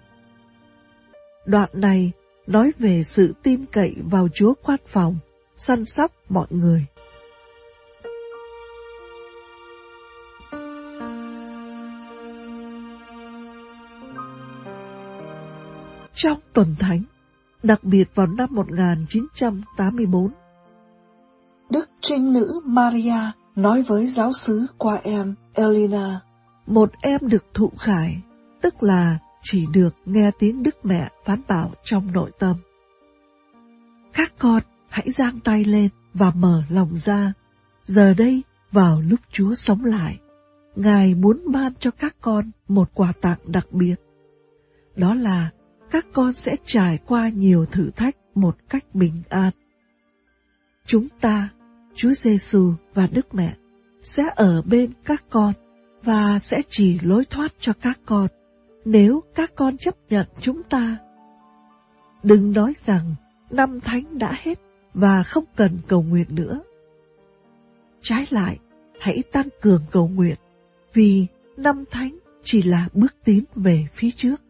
Đoạn này nói về sự tin cậy vào Chúa quan phòng, săn sóc mọi người. Trong tuần thánh, đặc biệt vào năm 1984, Đức Trinh Nữ Maria nói với giáo sứ qua em Elena, một em được thụ khải, tức là chỉ được nghe tiếng Đức Mẹ phán bảo trong nội tâm. Các con hãy giang tay lên và mở lòng ra. Giờ đây, vào lúc Chúa sống lại, Ngài muốn ban cho các con một quà tặng đặc biệt. Đó là các con sẽ trải qua nhiều thử thách một cách bình an. Chúng ta, Chúa Giêsu và Đức Mẹ sẽ ở bên các con và sẽ chỉ lối thoát cho các con nếu các con chấp nhận chúng ta. Đừng nói rằng năm thánh đã hết và không cần cầu nguyện nữa. Trái lại, hãy tăng cường cầu nguyện vì năm thánh chỉ là bước tiến về phía trước.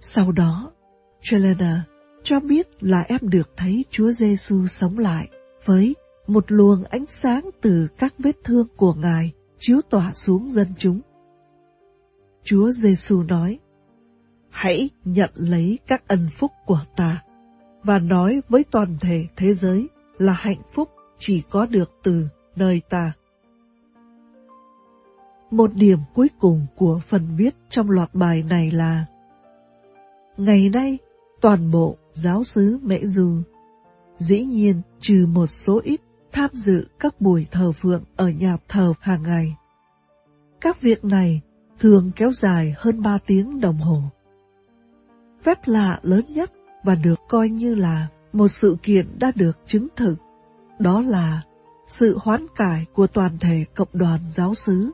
Sau đó, Chelena cho biết là em được thấy Chúa Giêsu sống lại với một luồng ánh sáng từ các vết thương của Ngài chiếu tỏa xuống dân chúng. Chúa Giêsu nói, hãy nhận lấy các ân phúc của ta và nói với toàn thể thế giới là hạnh phúc chỉ có được từ nơi ta. Một điểm cuối cùng của phần viết trong loạt bài này là Ngày nay, toàn bộ giáo sứ Mễ Dù dĩ nhiên trừ một số ít tham dự các buổi thờ phượng ở nhà thờ hàng ngày. Các việc này thường kéo dài hơn 3 tiếng đồng hồ. Phép lạ lớn nhất và được coi như là một sự kiện đã được chứng thực, đó là sự hoán cải của toàn thể cộng đoàn giáo xứ,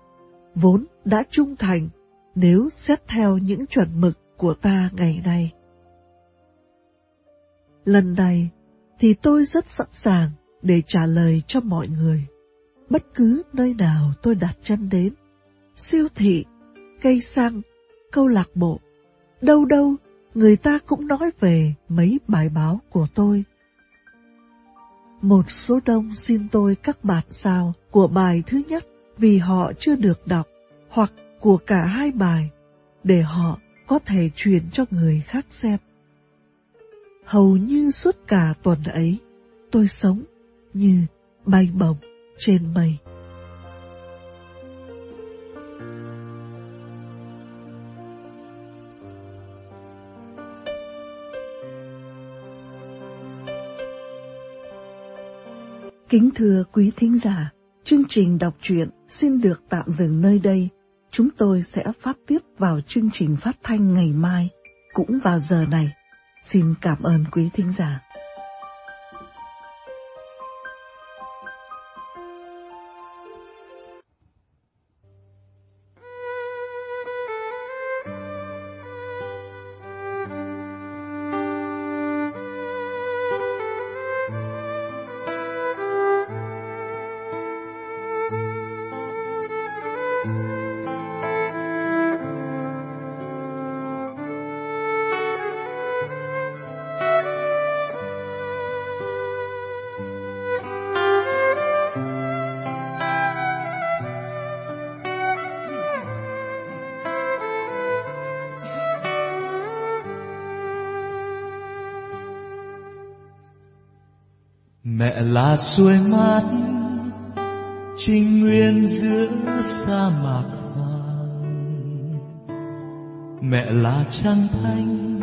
vốn đã trung thành nếu xét theo những chuẩn mực của ta ngày nay. Lần này thì tôi rất sẵn sàng để trả lời cho mọi người, bất cứ nơi nào tôi đặt chân đến, siêu thị, cây xăng, câu lạc bộ, đâu đâu người ta cũng nói về mấy bài báo của tôi. Một số đông xin tôi các bản sao của bài thứ nhất vì họ chưa được đọc, hoặc của cả hai bài, để họ có thể truyền cho người khác xem. Hầu như suốt cả tuần ấy, tôi sống như bay bổng trên mây. Kính thưa quý thính giả, chương trình đọc truyện xin được tạm dừng nơi đây. Chúng tôi sẽ phát tiếp vào chương trình phát thanh ngày mai, cũng vào giờ này. Xin cảm ơn quý thính giả. Mẹ là mát trinh nguyên giữa sa mạc hoàng mẹ là trăng thanh,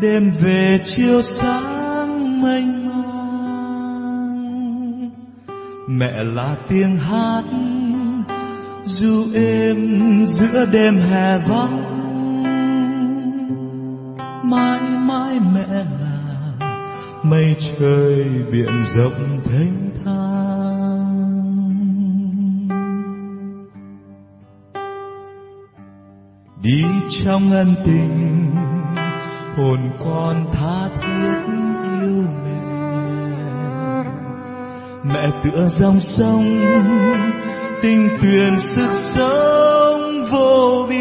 đêm về chiều sáng mênh mang. Mẹ là tiếng hát du êm giữa đêm hè vắng. Chơi trời biển rộng thênh thang. Đi trong ân tình, hồn con tha thiết yêu mẹ mẹ tựa dòng sông tình tuyền sức sống vô biên.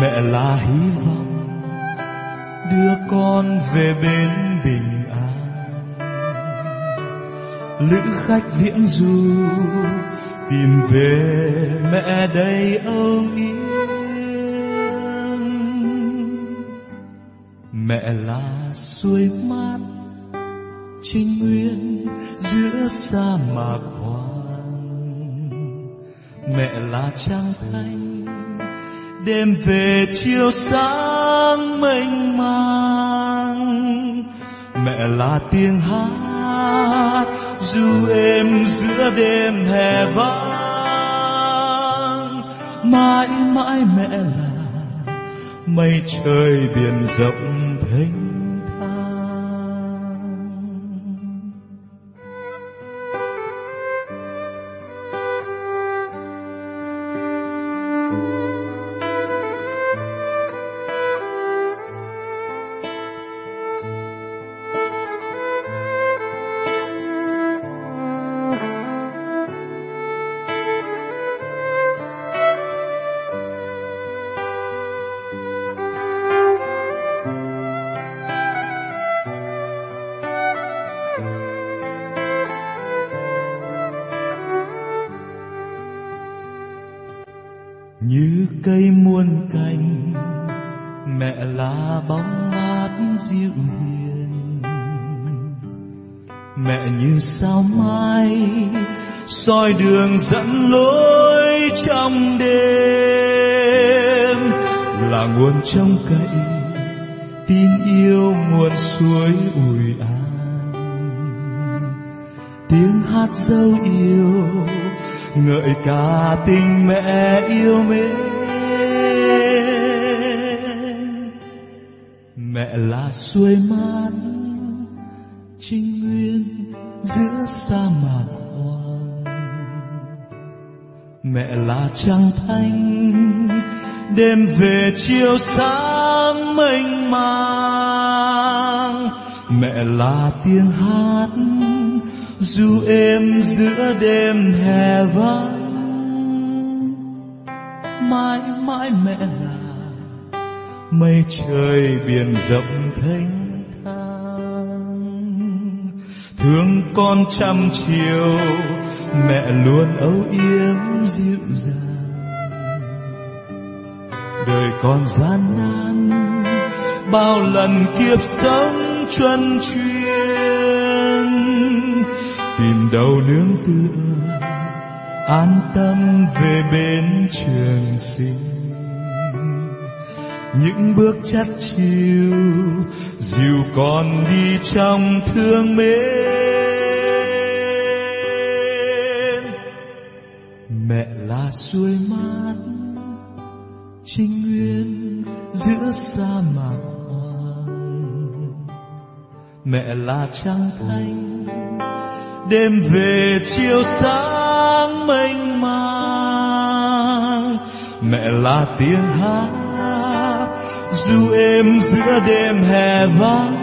Mẹ là hy vọng con về bên bình an. Lữ khách viễn du, tìm về mẹ đầy âu yếm. Mẹ là suối mát trinh nguyên giữa sa mạc hoang. Mẹ là trăng thanh, đêm về chiều sáng mênh mang tiếng hát du em giữa đêm hè vắng mãi mãi mẹ là mây trời biển rộng. Đường dẫn lối trong đêm. Là nguồn trong cậy, tin yêu nguồn suối ủi an. Tiếng hát dấu yêu, ngợi ca tình mẹ yêu mến. Mẹ là suối mát mẹ là trăng thanh, đêm về chiều sáng mênh mang. Mẹ là tiếng hát du êm giữa đêm hè vắng. Mãi mãi mẹ là mây trời biển rộng thênh thương con trăm chiều, mẹ luôn âu yếm dịu dàng. Đời con gian nan, bao lần kiếp sống chuân chuyên. Tìm đâu nương tựa, an tâm về bên trường sinh những bước chắt chiu dìu con đi trong thương mến. Mẹ là suối mát, trinh nguyên giữa sa mạc hoang mẹ là trăng thanh, đêm về chiều sáng mênh mang. Mẹ là tiếng hát du êm giữa đêm hè vắng,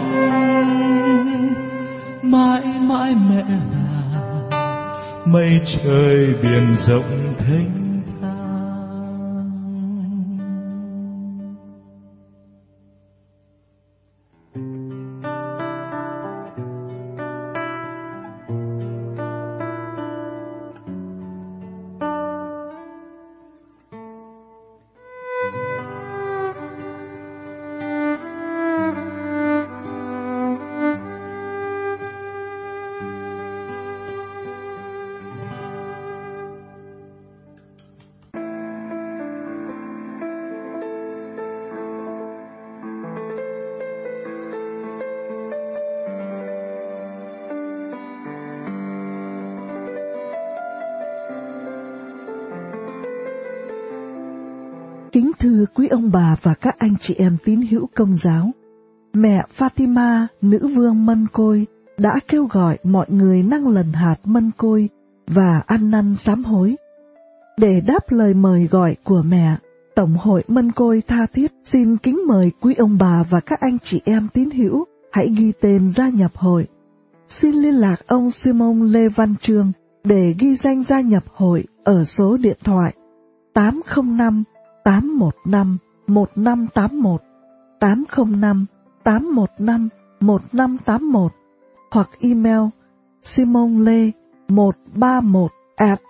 mãi mãi mẹ là mây trời biển rộng thênh anh chị em tín hữu công giáo, mẹ Fatima, nữ vương mân côi, đã kêu gọi mọi người năng lần hạt mân côi và ăn năn sám hối. Để đáp lời mời gọi của mẹ, Tổng hội Mân Côi Tha Thiết xin kính mời quý ông bà và các anh chị em tín hữu hãy ghi tên gia nhập hội. Xin liên lạc ông Simon Lê Văn Trương để ghi danh gia nhập hội ở số điện thoại 805 815 1581 805 815 1581 hoặc email simonle 131 at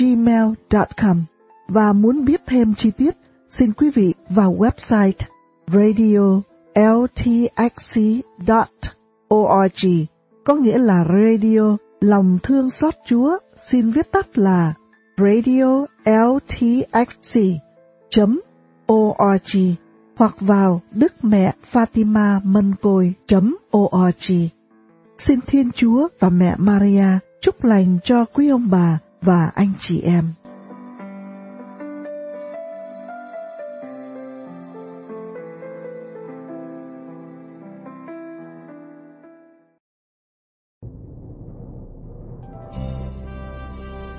gmail.com và muốn biết thêm chi tiết, xin quý vị vào website radio ltxc.org có nghĩa là radio lòng thương xót Chúa, xin viết tắt là radio ltxc org hoặc vào Đức Mẹ Fatima Mân Côi.org. Xin Thiên Chúa và Mẹ Maria chúc lành cho quý ông bà và anh chị em.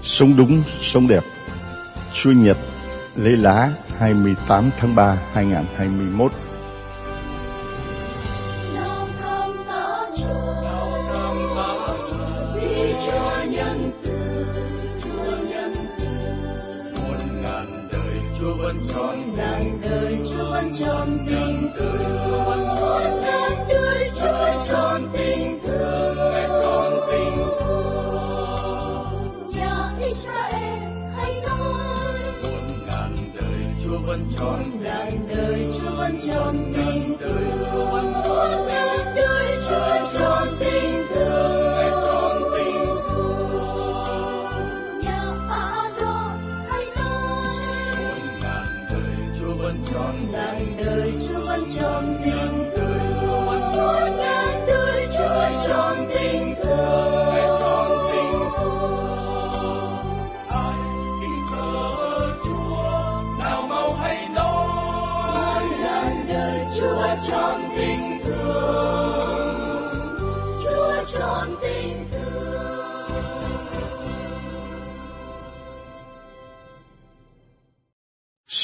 Sống đúng, sống đẹp. Chủ nhật lễ lá 28 tháng 3 2021.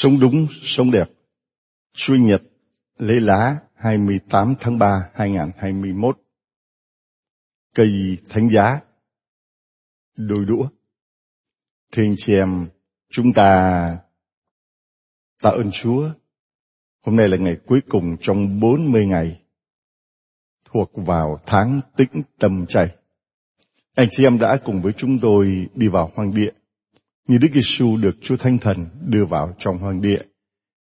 Sống đúng, sống đẹp. Chủ nhật lễ lá 28 tháng 3 2021. Cây thánh giá đôi đũa. Thưa chị em, chúng ta tạ ơn Chúa. Hôm nay là ngày cuối cùng trong 40 ngày thuộc vào tháng tĩnh tâm chay. Anh chị em đã cùng với chúng tôi đi vào hoang địa như Đức Giêsu được Chúa Thánh Thần đưa vào trong hoang địa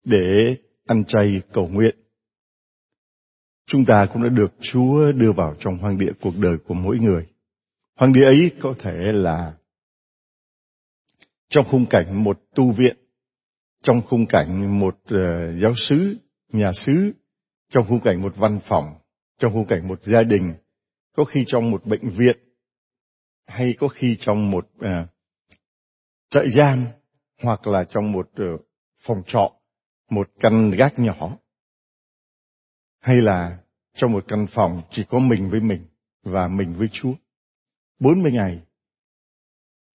để ăn chay cầu nguyện. Chúng ta cũng đã được Chúa đưa vào trong hoang địa cuộc đời của mỗi người. Hoang địa ấy có thể là trong khung cảnh một tu viện, trong khung cảnh một uh, giáo sứ, nhà sứ, trong khung cảnh một văn phòng, trong khung cảnh một gia đình, có khi trong một bệnh viện, hay có khi trong một uh, trại giam, hoặc là trong một ờ, phòng trọ, một căn gác nhỏ, hay là trong một căn phòng chỉ có mình với mình và mình với Chúa. 40 ngày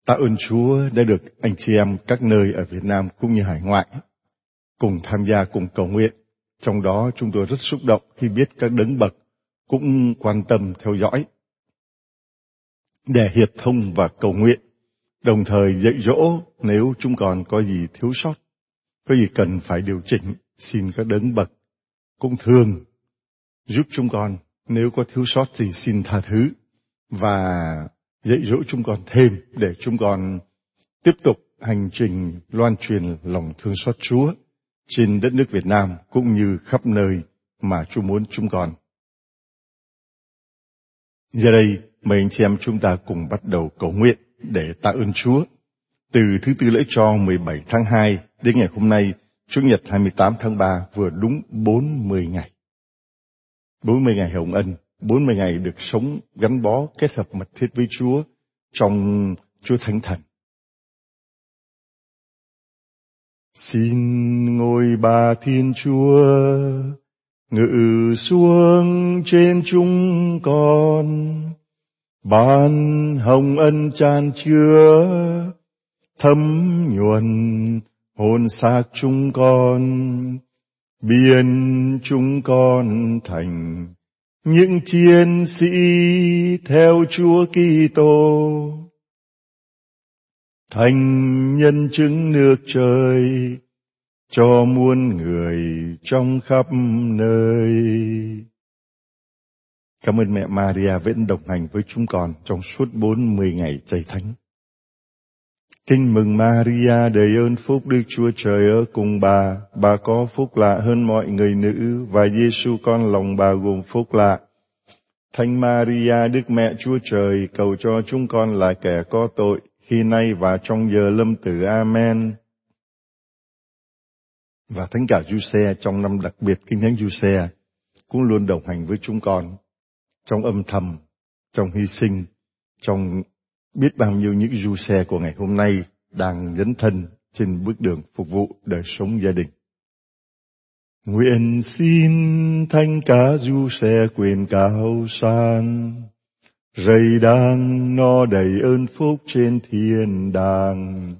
Tạ ơn Chúa đã được anh chị em các nơi ở Việt Nam cũng như hải ngoại cùng tham gia cùng cầu nguyện. Trong đó chúng tôi rất xúc động khi biết các đấng bậc cũng quan tâm theo dõi để hiệp thông và cầu nguyện, đồng thời dạy dỗ nếu chúng còn có gì thiếu sót, có gì cần phải điều chỉnh, xin các đấng bậc cũng thương giúp chúng con nếu có thiếu sót thì xin tha thứ và dạy dỗ chúng con thêm để chúng con tiếp tục hành trình loan truyền lòng thương xót Chúa trên đất nước Việt Nam cũng như khắp nơi mà Chúa muốn chúng con. Giờ đây, mời anh chị em chúng ta cùng bắt đầu cầu nguyện để tạ ơn Chúa. Từ thứ tư lễ cho 17 tháng 2 đến ngày hôm nay, Chủ nhật 28 tháng 3 vừa đúng 40 ngày. 40 ngày hồng ân, 40 ngày được sống gắn bó kết hợp mật thiết với Chúa trong Chúa Thánh Thần. Xin ngôi bà Thiên Chúa ngự xuống trên chúng con, ban hồng ân tràn chứa, thấm nhuần hồn xác chúng con, biến chúng con thành những chiến sĩ theo Chúa Kitô thành nhân chứng nước trời cho muôn người trong khắp nơi. Cảm ơn mẹ Maria vẫn đồng hành với chúng con trong suốt 40 ngày chay thánh. Kinh mừng Maria đầy ơn phúc Đức Chúa Trời ở cùng bà. Bà có phúc lạ hơn mọi người nữ và Giêsu con lòng bà gồm phúc lạ. Thánh Maria, Đức Mẹ Chúa Trời, cầu cho chúng con là kẻ có tội, khi nay và trong giờ lâm tử. Amen. Và Thánh cả Giuse trong năm đặc biệt Kinh Thánh Giuse cũng luôn đồng hành với chúng con trong âm thầm, trong hy sinh, trong biết bao nhiêu những du xe của ngày hôm nay đang dấn thân trên bước đường phục vụ đời sống gia đình. Nguyện xin thanh cá du xe quyền cao san, rầy đang no đầy ơn phúc trên thiên đàng.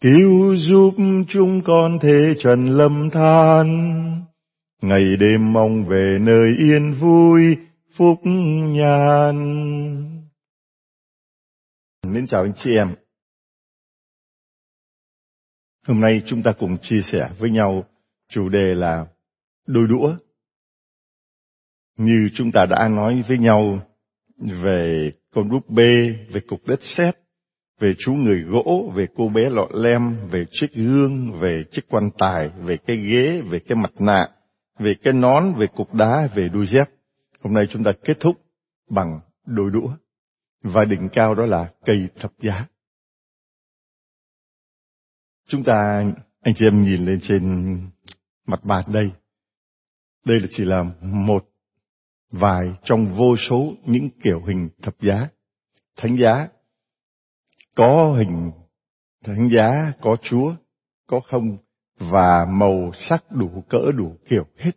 Cứu giúp chúng con thế trần lâm than, ngày đêm mong về nơi yên vui, phúc nhàn. Mến chào anh chị em. Hôm nay chúng ta cùng chia sẻ với nhau chủ đề là đôi đũa. Như chúng ta đã nói với nhau về con búp bê, về cục đất sét, về chú người gỗ, về cô bé lọ lem, về chiếc gương, về chiếc quan tài, về cái ghế, về cái mặt nạ, về cái nón, về cục đá, về đôi dép. Hôm nay chúng ta kết thúc bằng đôi đũa. Và đỉnh cao đó là cây thập giá. Chúng ta, anh chị em nhìn lên trên mặt bàn đây. Đây là chỉ là một vài trong vô số những kiểu hình thập giá. Thánh giá có hình thánh giá, có chúa, có không và màu sắc đủ cỡ đủ kiểu hết.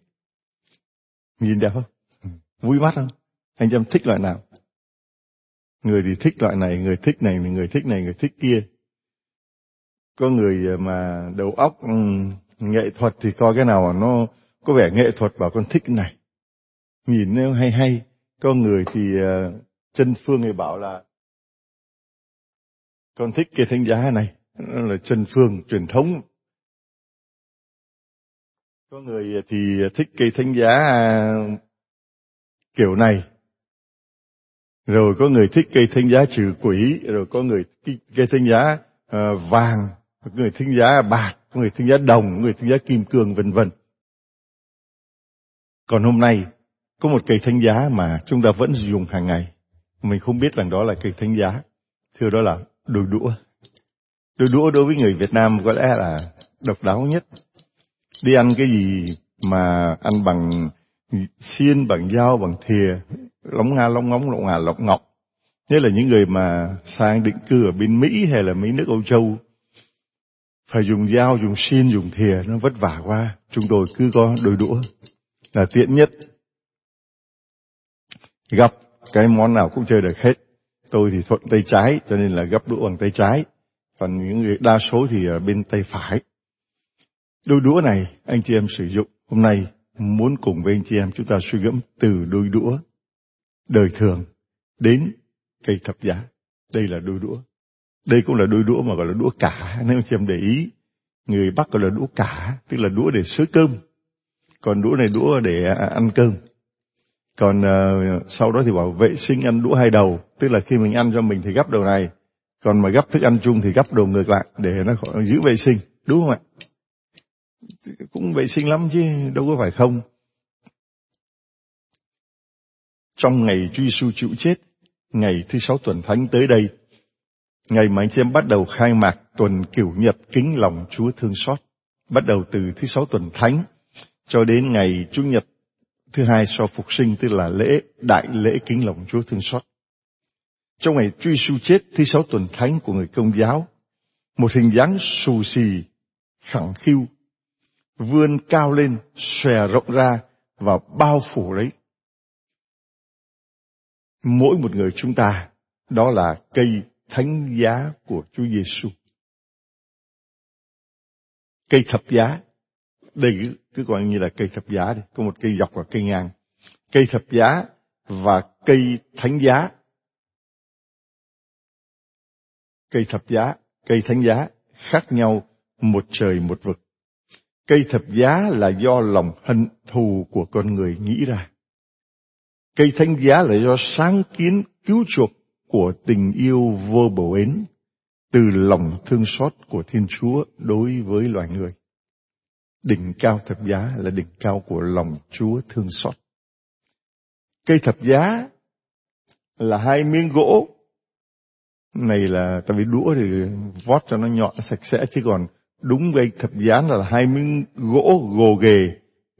Nhìn đẹp không? Vui mắt không? Anh em thích loại nào? Người thì thích loại này, người thích này, người thích này, người thích kia. Có người ờ, mà đầu óc ừ, nghệ thuật thì coi cái nào nó có vẻ nghệ thuật bảo con thích cái này. Nhìn nó hay hay. Có người thì ờ, chân phương thì bảo là con thích cái thánh giá này. Nó là chân phương truyền thống. Có người thì thích cây thánh giá kiểu này. Rồi có người thích cây thánh giá trừ quỷ rồi có người thích cây thánh giá uh, vàng có người thánh giá bạc có người thánh giá đồng có người thánh giá kim cương vân vân. Còn hôm nay có một cây thánh giá mà chúng ta vẫn dùng hàng ngày. Mình không biết rằng đó là cây thánh giá. Thưa đó là đôi đũa. Đôi đũa đối với người Việt Nam có lẽ là độc đáo nhất. Đi ăn cái gì mà ăn bằng xiên bằng dao, bằng thìa, lóng nga, lóng ngóng lộng ngà lộng ngọc. Nhất là những người mà sang định cư ở bên Mỹ hay là mấy nước Âu Châu, phải dùng dao, dùng xiên, dùng thìa, nó vất vả quá. Chúng tôi cứ có đôi đũa là tiện nhất. Gấp cái món nào cũng chơi được hết. Tôi thì thuận tay trái, cho nên là gấp đũa bằng tay trái. Còn những người đa số thì ở bên tay phải. Đôi đũa này anh chị em sử dụng hôm nay muốn cùng với anh chị em chúng ta suy gẫm từ đôi đũa đời thường đến cây thập giá. Đây là đôi đũa. Đây cũng là đôi đũa mà gọi là đũa cả nếu anh chị em để ý. Người Bắc gọi là đũa cả, tức là đũa để xới cơm. Còn đũa này đũa để à, à, ăn cơm. Còn uh, sau đó thì bảo vệ sinh ăn đũa hai đầu, tức là khi mình ăn cho mình thì gấp đầu này, còn mà gấp thức ăn chung thì gấp đầu ngược lại để nó giữ vệ sinh, đúng không ạ? Cũng vệ sinh lắm chứ, đâu có phải không? Trong ngày Chúa Giêsu chịu chết, ngày thứ sáu tuần thánh tới đây, ngày mà anh chị em bắt đầu khai mạc tuần cửu nhật kính lòng Chúa thương xót, bắt đầu từ thứ sáu tuần thánh cho đến ngày Chủ nhật thứ hai sau phục sinh, tức là lễ, đại lễ kính lòng Chúa thương xót. Trong ngày Chúa Giêsu chết thứ sáu tuần thánh của người công giáo, một hình dáng xù xì, khẳng khiu vươn cao lên, xòe rộng ra và bao phủ lấy. Mỗi một người chúng ta, đó là cây thánh giá của Chúa Giêsu. cây thập giá đây cứ, cứ coi như là cây thập giá đi có một cây dọc và cây ngang cây thập giá và cây thánh giá cây thập giá cây thánh giá khác nhau một trời một vực cây thập giá là do lòng hận thù của con người nghĩ ra cây thánh giá là do sáng kiến cứu chuộc của tình yêu vô bổ ến, từ lòng thương xót của Thiên Chúa đối với loài người. Đỉnh cao thập giá là đỉnh cao của lòng Chúa thương xót. Cây thập giá là hai miếng gỗ. Này là tại vì đũa thì vót cho nó nhọn sạch sẽ chứ còn đúng với thập giá là hai miếng gỗ gồ ghề,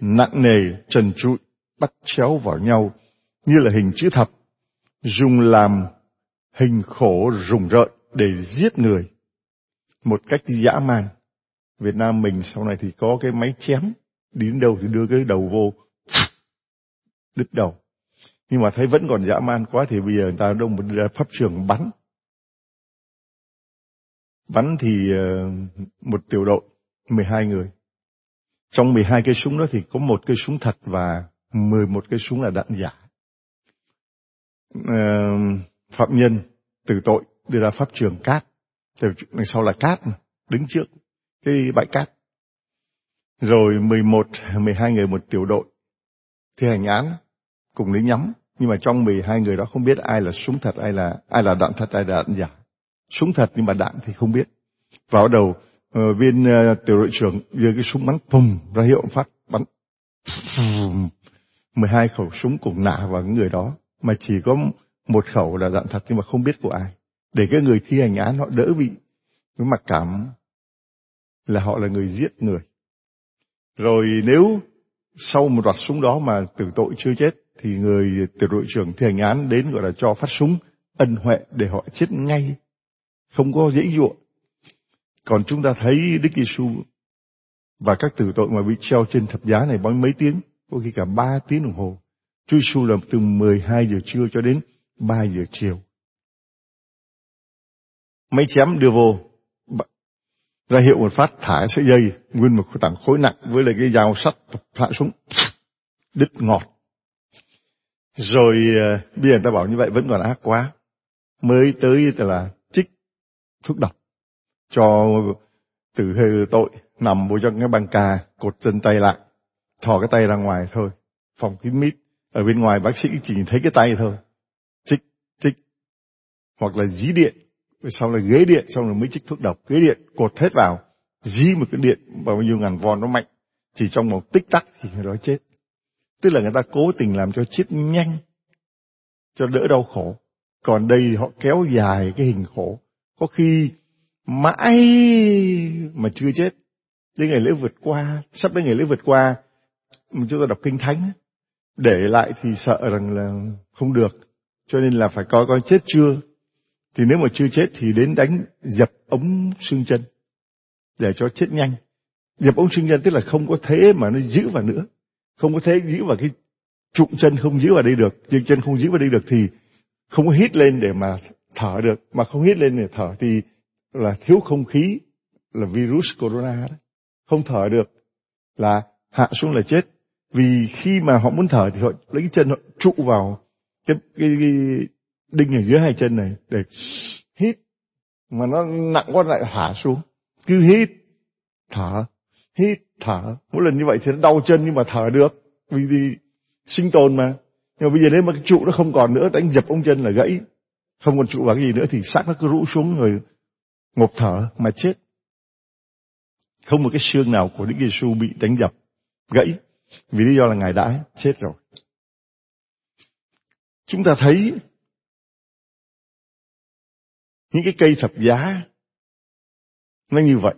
nặng nề, trần trụi, bắt chéo vào nhau như là hình chữ thập, dùng làm hình khổ rùng rợn để giết người một cách dã man. Việt Nam mình sau này thì có cái máy chém, đi đến đâu thì đưa cái đầu vô, đứt đầu. Nhưng mà thấy vẫn còn dã man quá thì bây giờ người ta đâu một pháp trường bắn. Bắn thì ờ, một tiểu đội, 12 người. Trong 12 cây súng đó thì có một cây súng thật và 11 cây súng là đạn giả. Uh, phạm nhân từ tội đưa ra pháp trường cát. Đằng sau là cát mà, đứng trước cái bãi cát. Rồi 11, 12 người một tiểu đội thi hành án cùng lấy nhắm. Nhưng mà trong 12 người đó không biết ai là súng thật, ai là ai là đạn thật, ai là đạn giả. Súng thật nhưng mà đạn thì không biết. Vào đầu uh, viên uh, tiểu đội trưởng đưa cái súng bắn phùng ra hiệu phát bắn 12 khẩu súng cùng nã vào người đó mà chỉ có một khẩu là đạn thật nhưng mà không biết của ai để cái người thi hành án họ đỡ bị cái mặc cảm là họ là người giết người. Rồi nếu sau một loạt súng đó mà tử tội chưa chết thì người tiểu đội trưởng thi hành án đến gọi là cho phát súng ân huệ để họ chết ngay. Không có dễ dụa. Còn chúng ta thấy Đức Giêsu và các tử tội mà bị treo trên thập giá này bao mấy tiếng, có khi cả ba tiếng đồng hồ. Chúa Giêsu là từ 12 giờ trưa cho đến 3 giờ chiều mấy chém đưa vô ra hiệu một phát thả sợi dây nguyên một tảng khối nặng với lại cái dao sắt hạ xuống đứt ngọt rồi ờ, bây giờ người ta bảo như vậy vẫn còn ác quá mới tới là thuốc độc cho tử hư tội nằm vô trong cái băng ca cột chân tay lại thò cái tay ra ngoài thôi phòng kín mít ở bên ngoài bác sĩ chỉ thấy cái tay thôi trích trích hoặc là dí điện sau là ghế điện, xong rồi mới trích thuốc độc. Ghế điện cột hết vào, dí một cái điện bao nhiêu ngàn von nó mạnh. Chỉ trong một tích tắc thì người đó chết. Tức là người ta cố tình làm cho chết nhanh, cho đỡ đau khổ. Còn đây họ kéo dài cái hình khổ. Có khi mãi mà chưa chết. Đến ngày lễ vượt qua, sắp đến ngày lễ vượt qua, chúng ta đọc kinh thánh, để lại thì sợ rằng là không được. Cho nên là phải coi coi chết chưa, thì nếu mà chưa chết thì đến đánh dập ống xương chân để cho chết nhanh. Dập ống xương chân tức là không có thế mà nó giữ vào nữa. Không có thế giữ vào cái trụ chân không giữ vào đây được, nhưng chân không giữ vào đây được thì không có hít lên để mà thở được. Mà không hít lên để thở thì là thiếu không khí, là virus corona đó. Không thở được là hạ xuống là chết. Vì khi mà họ muốn thở thì họ lấy cái chân họ trụ vào cái, cái, cái đinh ở dưới hai chân này để hít mà nó nặng quá lại thả xuống cứ hít thở hít thở mỗi lần như vậy thì nó đau chân nhưng mà thở được vì thì sinh tồn mà nhưng mà bây giờ nếu mà cái trụ nó không còn nữa đánh dập ông chân là gãy không còn trụ vào cái gì nữa thì xác nó cứ rũ xuống rồi ngộp thở mà chết không một cái xương nào của Đức Giêsu bị đánh dập, gãy vì lý do là ngài đã chết rồi chúng ta thấy những cái cây thập giá nó như vậy.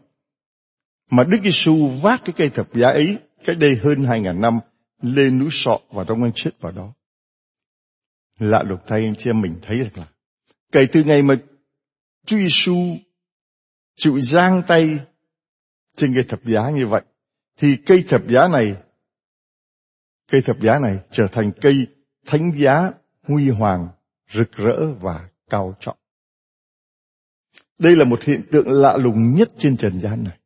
Mà Đức Giêsu vác cái cây thập giá ấy cách đây hơn hai ngàn năm lên núi sọ và trong anh chết vào đó. Lạ lục thay anh chị em mình thấy được là kể từ ngày mà Chúa Giêsu chịu giang tay trên cây thập giá như vậy, thì cây thập giá này, cây thập giá này trở thành cây thánh giá huy hoàng, rực rỡ và cao trọng. Đây là một hiện tượng lạ lùng nhất trên trần gian này.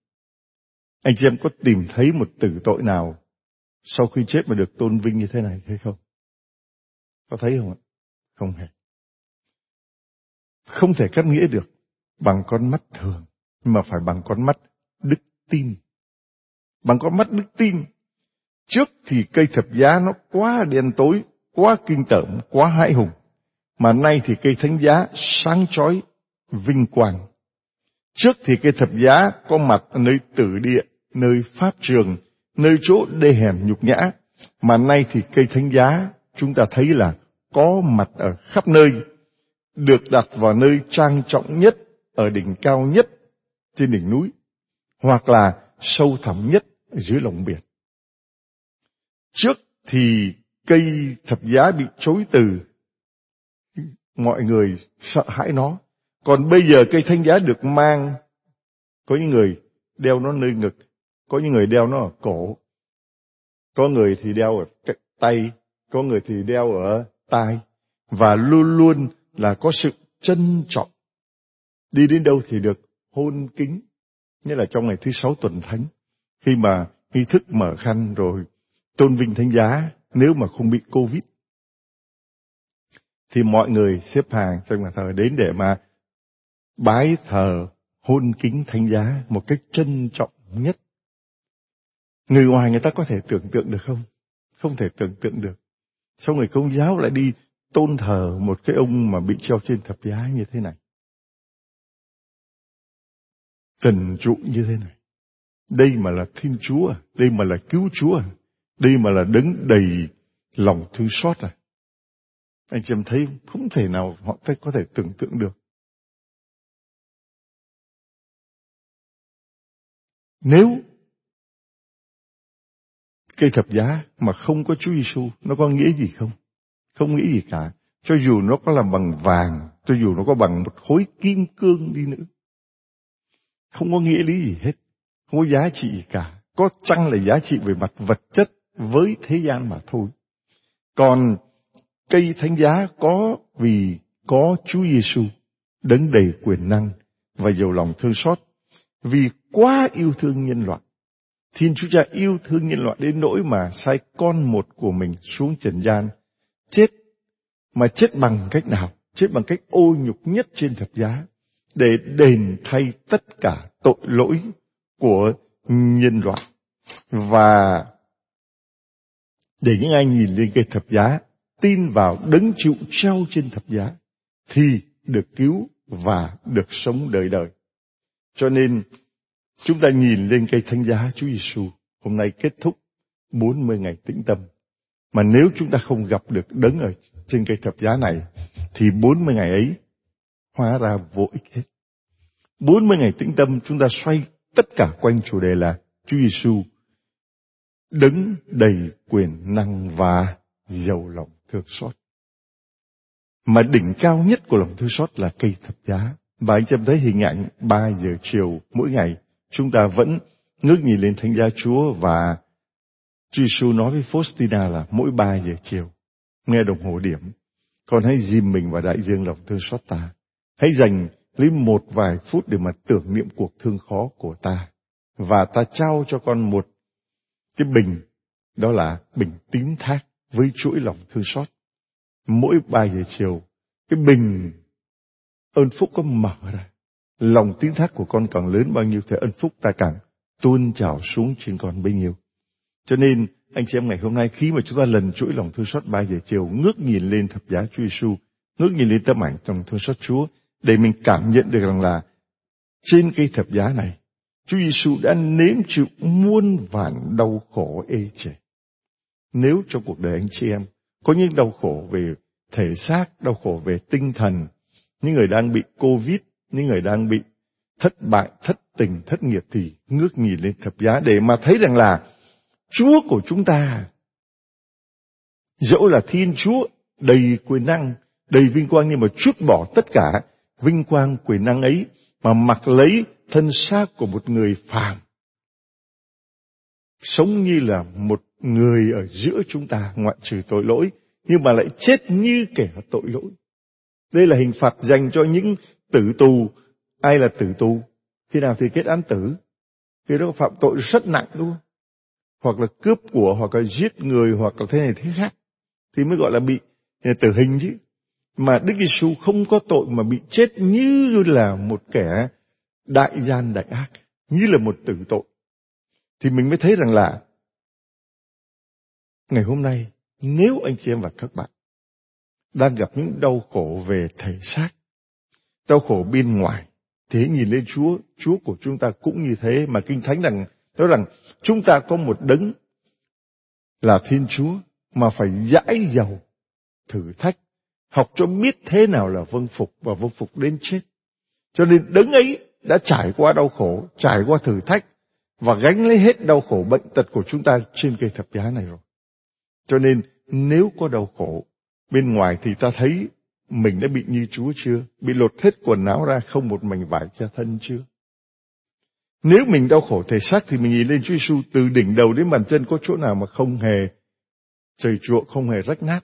Anh chị em có tìm thấy một tử tội nào sau khi chết mà được tôn vinh như thế này hay không? Có thấy không ạ? Không hề. Không thể cắt nghĩa được bằng con mắt thường, mà phải bằng con mắt đức tin. Bằng con mắt đức tin. Trước thì cây thập giá nó quá đen tối, quá kinh tởm, quá hãi hùng. Mà nay thì cây thánh giá sáng chói, vinh quang. Trước thì cây thập giá có mặt ở nơi tử địa, nơi pháp trường, nơi chỗ đê hèn nhục nhã. Mà nay thì cây thánh giá chúng ta thấy là có mặt ở khắp nơi, được đặt vào nơi trang trọng nhất, ở đỉnh cao nhất trên đỉnh núi, hoặc là sâu thẳm nhất dưới lòng biển. Trước thì cây thập giá bị chối từ, mọi người sợ hãi nó. Còn bây giờ cây thanh giá được mang, có những người đeo nó nơi ngực, có những người đeo nó ở cổ, có người thì đeo ở tay, có người thì đeo ở tai, và luôn luôn là có sự trân trọng. Đi đến đâu thì được hôn kính, như là trong ngày thứ sáu tuần thánh, khi mà nghi thức mở khăn rồi tôn vinh thánh giá, nếu mà không bị Covid, thì mọi người xếp hàng trong nhà thờ đến để mà bái thờ hôn kính thánh giá một cách trân trọng nhất. Người ngoài người ta có thể tưởng tượng được không? Không thể tưởng tượng được. Sao người công giáo lại đi tôn thờ một cái ông mà bị treo trên thập giá như thế này? Trần trụ như thế này. Đây mà là Thiên Chúa, à? đây mà là cứu Chúa, à? đây mà là đứng đầy lòng thương xót à. Anh chị em thấy không thể nào họ có thể tưởng tượng được. Nếu cây thập giá mà không có Chúa Giêsu nó có nghĩa gì không? Không nghĩ gì cả. Cho dù nó có làm bằng vàng, cho dù nó có bằng một khối kim cương đi nữa. Không có nghĩa lý gì hết. Không có giá trị gì cả. Có chăng là giá trị về mặt vật chất với thế gian mà thôi. Còn cây thánh giá có vì có Chúa Giêsu đấng đầy quyền năng và giàu lòng thương xót vì quá yêu thương nhân loại. Thiên Chúa Cha yêu thương nhân loại đến nỗi mà sai con một của mình xuống trần gian, chết, mà chết bằng cách nào? Chết bằng cách ô nhục nhất trên thập giá, để đền thay tất cả tội lỗi của nhân loại. Và để những ai nhìn lên cây thập giá, tin vào đấng chịu treo trên thập giá, thì được cứu và được sống đời đời. Cho nên chúng ta nhìn lên cây thánh giá Chúa Giêsu hôm nay kết thúc 40 ngày tĩnh tâm. Mà nếu chúng ta không gặp được đấng ở trên cây thập giá này thì 40 ngày ấy hóa ra vô ích hết. 40 ngày tĩnh tâm chúng ta xoay tất cả quanh chủ đề là Chúa Giêsu đấng đầy quyền năng và giàu lòng thương xót. Mà đỉnh cao nhất của lòng thương xót là cây thập giá. Và anh em thấy hình ảnh 3 giờ chiều mỗi ngày, chúng ta vẫn ngước nhìn lên Thánh giá Chúa và Chúa Giêsu nói với Faustina là mỗi 3 giờ chiều, nghe đồng hồ điểm, con hãy dìm mình vào đại dương lòng thương xót ta. Hãy dành lấy một vài phút để mà tưởng niệm cuộc thương khó của ta. Và ta trao cho con một cái bình, đó là bình tín thác với chuỗi lòng thương xót. Mỗi 3 giờ chiều, cái bình ơn phúc có mở ra. Lòng tín thác của con càng lớn bao nhiêu thì ơn phúc ta càng tuôn trào xuống trên con bấy nhiêu. Cho nên anh chị em ngày hôm nay khi mà chúng ta lần chuỗi lòng thương xót 3 giờ chiều ngước nhìn lên thập giá Chúa Giêsu, ngước nhìn lên tấm ảnh trong thương xót Chúa để mình cảm nhận được rằng là trên cây thập giá này Chúa Giêsu đã nếm chịu muôn vàn đau khổ ê chề. Nếu trong cuộc đời anh chị em có những đau khổ về thể xác, đau khổ về tinh thần, những người đang bị Covid, những người đang bị thất bại, thất tình, thất nghiệp thì ngước nhìn lên thập giá để mà thấy rằng là Chúa của chúng ta dẫu là Thiên Chúa đầy quyền năng, đầy vinh quang nhưng mà chút bỏ tất cả vinh quang quyền năng ấy mà mặc lấy thân xác của một người phàm. Sống như là một người ở giữa chúng ta ngoại trừ tội lỗi, nhưng mà lại chết như kẻ tội lỗi. Đây là hình phạt dành cho những tử tù. Ai là tử tù? Khi nào thì kết án tử? Khi đó phạm tội rất nặng đúng không? Hoặc là cướp của, hoặc là giết người, hoặc là thế này thế khác, thì mới gọi là bị à, tử hình chứ. Mà Đức Giêsu không có tội mà bị chết như là một kẻ đại gian đại ác, như là một tử tội. Thì mình mới thấy rằng là ngày hôm nay, nếu anh chị em và các bạn đang gặp những đau khổ về thể xác, đau khổ bên ngoài thế nhìn lên Chúa Chúa của chúng ta cũng như thế. Mà kinh thánh rằng nói rằng, chúng ta có một đấng là Thiên Chúa mà phải giải dầu thử thách, học cho biết thế nào là vâng phục và vâng phục đến chết cho nên đấng ấy đã trải qua đau khổ, trải qua thử thách và gánh lấy hết đau khổ bệnh tật của chúng ta trên cây thập giá này rồi cho nên nếu có đau khổ, bên ngoài thì ta thấy mình đã bị như Chúa chưa? Bị lột hết quần áo ra không một mảnh vải cho thân chưa? Nếu mình đau khổ thể xác thì mình nhìn lên Chúa Giêsu từ đỉnh đầu đến bàn chân có chỗ nào mà không hề trời chuộng, không hề rách nát.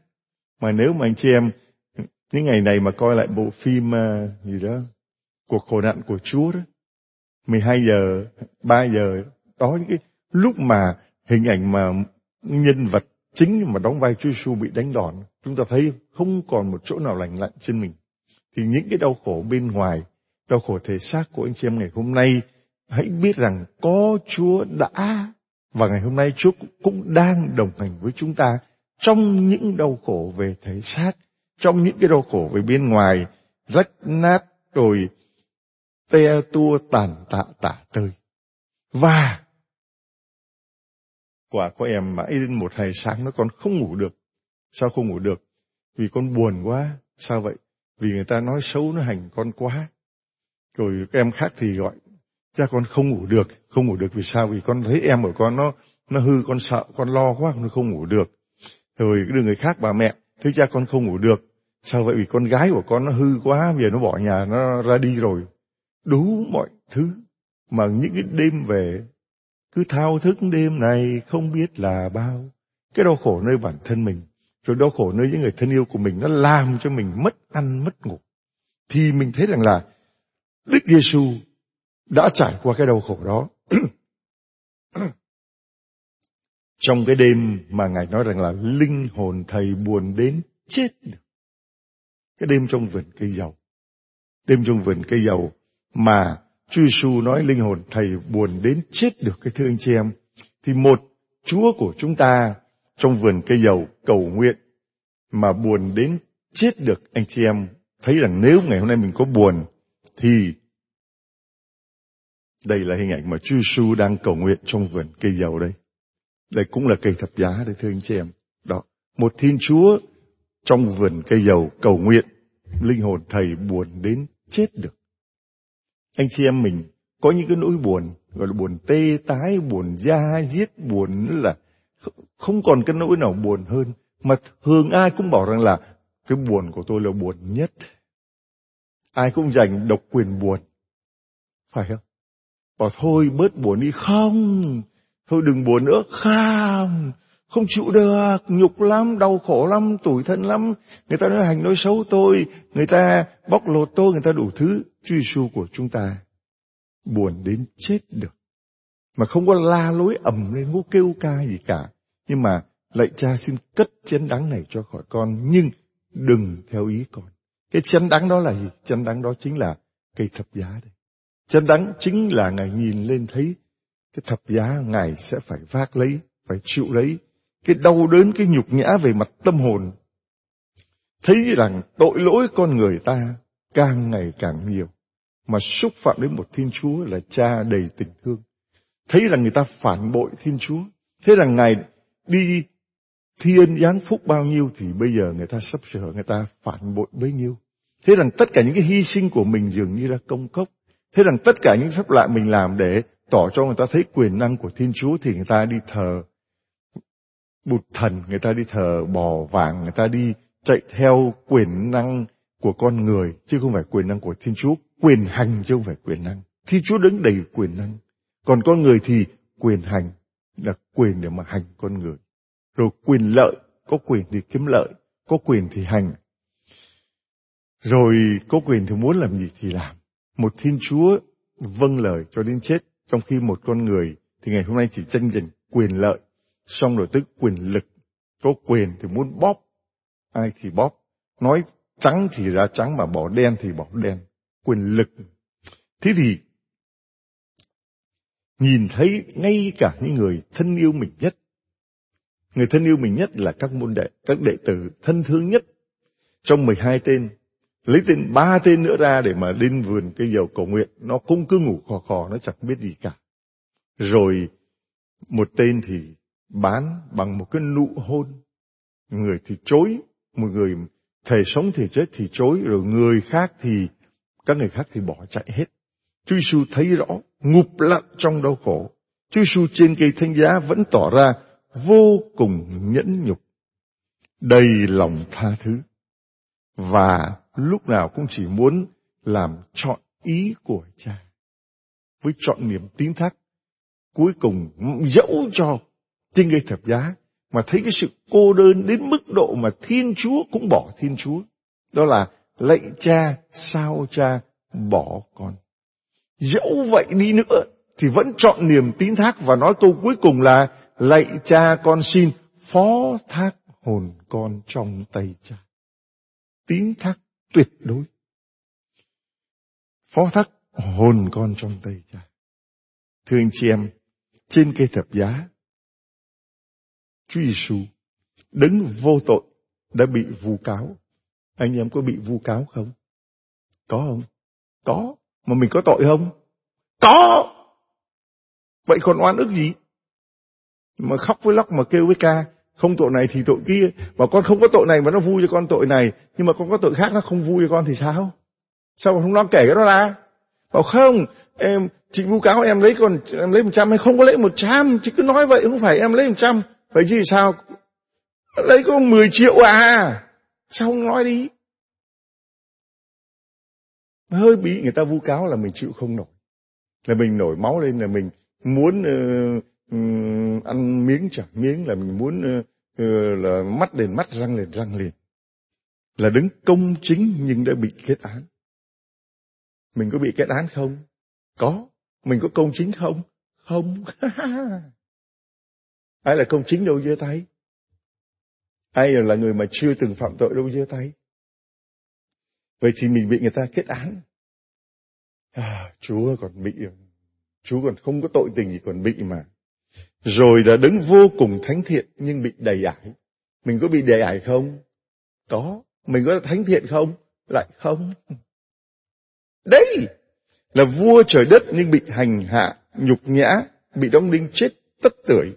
Mà nếu mà anh chị em những ngày này mà coi lại bộ phim uh, gì đó, cuộc khổ nạn của Chúa đó, 12 giờ, 3 giờ, đó những cái lúc mà hình ảnh mà nhân vật chính mà đóng vai Chúa Giêsu bị đánh đòn, chúng ta thấy không còn một chỗ nào lành lặn trên mình. Thì những cái đau khổ bên ngoài, đau khổ thể xác của anh chị em ngày hôm nay, hãy biết rằng có Chúa đã và ngày hôm nay Chúa cũng đang đồng hành với chúng ta trong những đau khổ về thể xác, trong những cái đau khổ về bên ngoài, rách nát rồi te tua tàn tạ tả tơi. Và quả có em mãi đến một ngày sáng nó còn không ngủ được. Sao không ngủ được? Vì con buồn quá. Sao vậy? Vì người ta nói xấu nó hành con quá. Rồi các em khác thì gọi cha con không ngủ được. Không ngủ được vì sao? Vì con thấy em của con nó nó hư con sợ con lo quá con không ngủ được. Rồi đưa người khác bà mẹ thấy cha con không ngủ được. Sao vậy? Vì con gái của con nó hư quá, bây giờ nó bỏ nhà, nó ra đi rồi. Đủ mọi thứ. Mà những cái đêm về cứ thao thức đêm này không biết là bao. Cái đau khổ nơi bản thân mình, rồi đau khổ nơi những người thân yêu của mình nó làm cho mình mất ăn mất ngủ. Thì mình thấy rằng là Đức Giêsu đã trải qua cái đau khổ đó. Trong cái đêm mà Ngài nói rằng là linh hồn thầy buồn đến chết được. Cái đêm trong vườn cây dầu. Đêm trong vườn cây dầu mà Chúa Giêsu nói linh hồn thầy buồn đến chết được, cái thưa anh chị em. Thì một Chúa của chúng ta trong vườn cây dầu cầu nguyện mà buồn đến chết được, anh chị em, thấy rằng nếu ngày hôm nay mình có buồn, thì đây là hình ảnh mà Chúa Giêsu đang cầu nguyện trong vườn cây dầu đây. Đây cũng là cây thập giá đây thưa anh chị em. Đó, một Thiên Chúa trong vườn cây dầu cầu nguyện linh hồn thầy buồn đến chết được. Anh chị em mình có những cái nỗi buồn gọi là buồn tê tái buồn da giết buồn là không còn cái nỗi nào buồn hơn. Mà thường ai cũng bảo rằng là cái buồn của tôi là buồn nhất. Ai cũng dành độc quyền buồn. Phải không? Bảo thôi bớt buồn đi không thôi đừng buồn nữa không không chịu được nhục lắm đau khổ lắm tủi thân lắm người ta nói hành nói xấu tôi người ta bóc lột tôi người ta đủ thứ Chúa Giêsu của chúng ta buồn đến chết được. Mà không có la lối ầm lên, không kêu ca gì cả. Nhưng mà lạy cha xin cất chén đắng này cho khỏi con, nhưng đừng theo ý con. Cái chén đắng đó là gì? Chén đắng đó chính là cây thập giá đây. Chén đắng chính là Ngài nhìn lên thấy cái thập giá Ngài sẽ phải vác lấy, phải chịu lấy. Cái đau đớn, cái nhục nhã về mặt tâm hồn. Thấy rằng tội lỗi con người ta càng ngày càng nhiều mà xúc phạm đến một Thiên Chúa là cha đầy tình thương. Thấy rằng người ta phản bội Thiên Chúa. Thế rằng Ngài đi thiên giáng phúc bao nhiêu thì bây giờ người ta sắp sửa người ta phản bội bấy nhiêu. Thế rằng tất cả những cái hy sinh của mình dường như là công cốc. Thế rằng tất cả những phép lạ mình làm để tỏ cho người ta thấy quyền năng của Thiên Chúa thì người ta đi thờ bụt thần, người ta đi thờ bò vàng, người ta đi chạy theo quyền năng của con người chứ không phải quyền năng của Thiên Chúa, quyền hành chứ không phải quyền năng. Thiên Chúa đứng đầy quyền năng. Còn con người thì quyền hành là quyền để mà hành con người. Rồi quyền lợi, có quyền thì kiếm lợi, có quyền thì hành. Rồi có quyền thì muốn làm gì thì làm. Một Thiên Chúa vâng lời cho đến chết Trong khi một con người thì ngày hôm nay chỉ tranh giành quyền lợi, xong rồi tức quyền lực. Có quyền thì muốn bóp, ai thì bóp. Nói trắng thì ra trắng mà bỏ đen thì bỏ đen. Quyền lực. Thế thì nhìn thấy ngay cả những người thân yêu mình nhất. Người thân yêu mình nhất là các môn đệ, các đệ tử thân thương nhất. Trong 12 tên, lấy tên ba tên nữa ra để mà lên vườn cây dầu cầu nguyện. Nó cũng cứ ngủ khò khò, nó chẳng biết gì cả. Rồi một tên thì bán bằng một cái nụ hôn. Người thì chối, một người thể sống thì chết thì chối, rồi người khác thì, các người khác thì bỏ chạy hết. Chúa Giêsu thấy rõ, ngục lặng trong đau khổ. Chúa Giêsu trên cây thánh giá vẫn tỏ ra vô cùng nhẫn nhục, đầy lòng tha thứ. Và lúc nào cũng chỉ muốn làm chọn ý của cha. Với chọn niềm tín thác, cuối cùng dẫu cho trên cây thập giá, mà thấy cái sự cô đơn đến mức độ mà Thiên Chúa cũng bỏ Thiên Chúa. Đó là lạy cha, sao cha bỏ con. Dẫu vậy đi nữa thì vẫn chọn niềm tín thác và nói câu cuối cùng là lạy cha con xin phó thác hồn con trong tay cha. Tín thác tuyệt đối. Phó thác hồn con trong tay cha. Thưa anh chị em, trên cây thập giá, Chúa Giêsu đứng vô tội đã bị vu cáo. Anh em có bị vu cáo không? Có không? Có. Mà mình có tội không? Có! Vậy còn oan ức gì? Mà khóc với lóc mà kêu với ca, không tội này thì tội kia. Và con không có tội này mà nó vui cho con tội này, nhưng mà con có tội khác nó không vui cho con thì sao? Sao không lo kể cái đó ra? Bảo không, em, chị vu cáo em lấy còn em lấy một trăm hay không có lấy một trăm, chị cứ nói vậy không phải em lấy một trăm. Vậy chứ sao? Lấy có 10 triệu à? Sao không nói đi? hơi bị người ta vu cáo là mình chịu không nổi là mình nổi máu lên là mình muốn uh, ăn miếng chẳng miếng là mình muốn là mắt đền mắt răng liền răng liền. Là đứng công chính nhưng đã bị kết án. Mình có bị kết án không? Có. Mình có công chính không? Không. Ai là công chính đâu giơ tay. Ai là người mà chưa từng phạm tội đâu giơ tay. Vậy thì mình bị người ta kết án. À, Chúa còn bị, Chúa còn không có tội tình gì còn bị mà. Rồi đã đứng vô cùng thánh thiện nhưng bị đầy ải. Mình có bị đầy ải không? Có. Mình có thánh thiện không? Lại không. Đấy là vua trời đất nhưng bị hành hạ, nhục nhã, bị đóng đinh chết tất tưởi.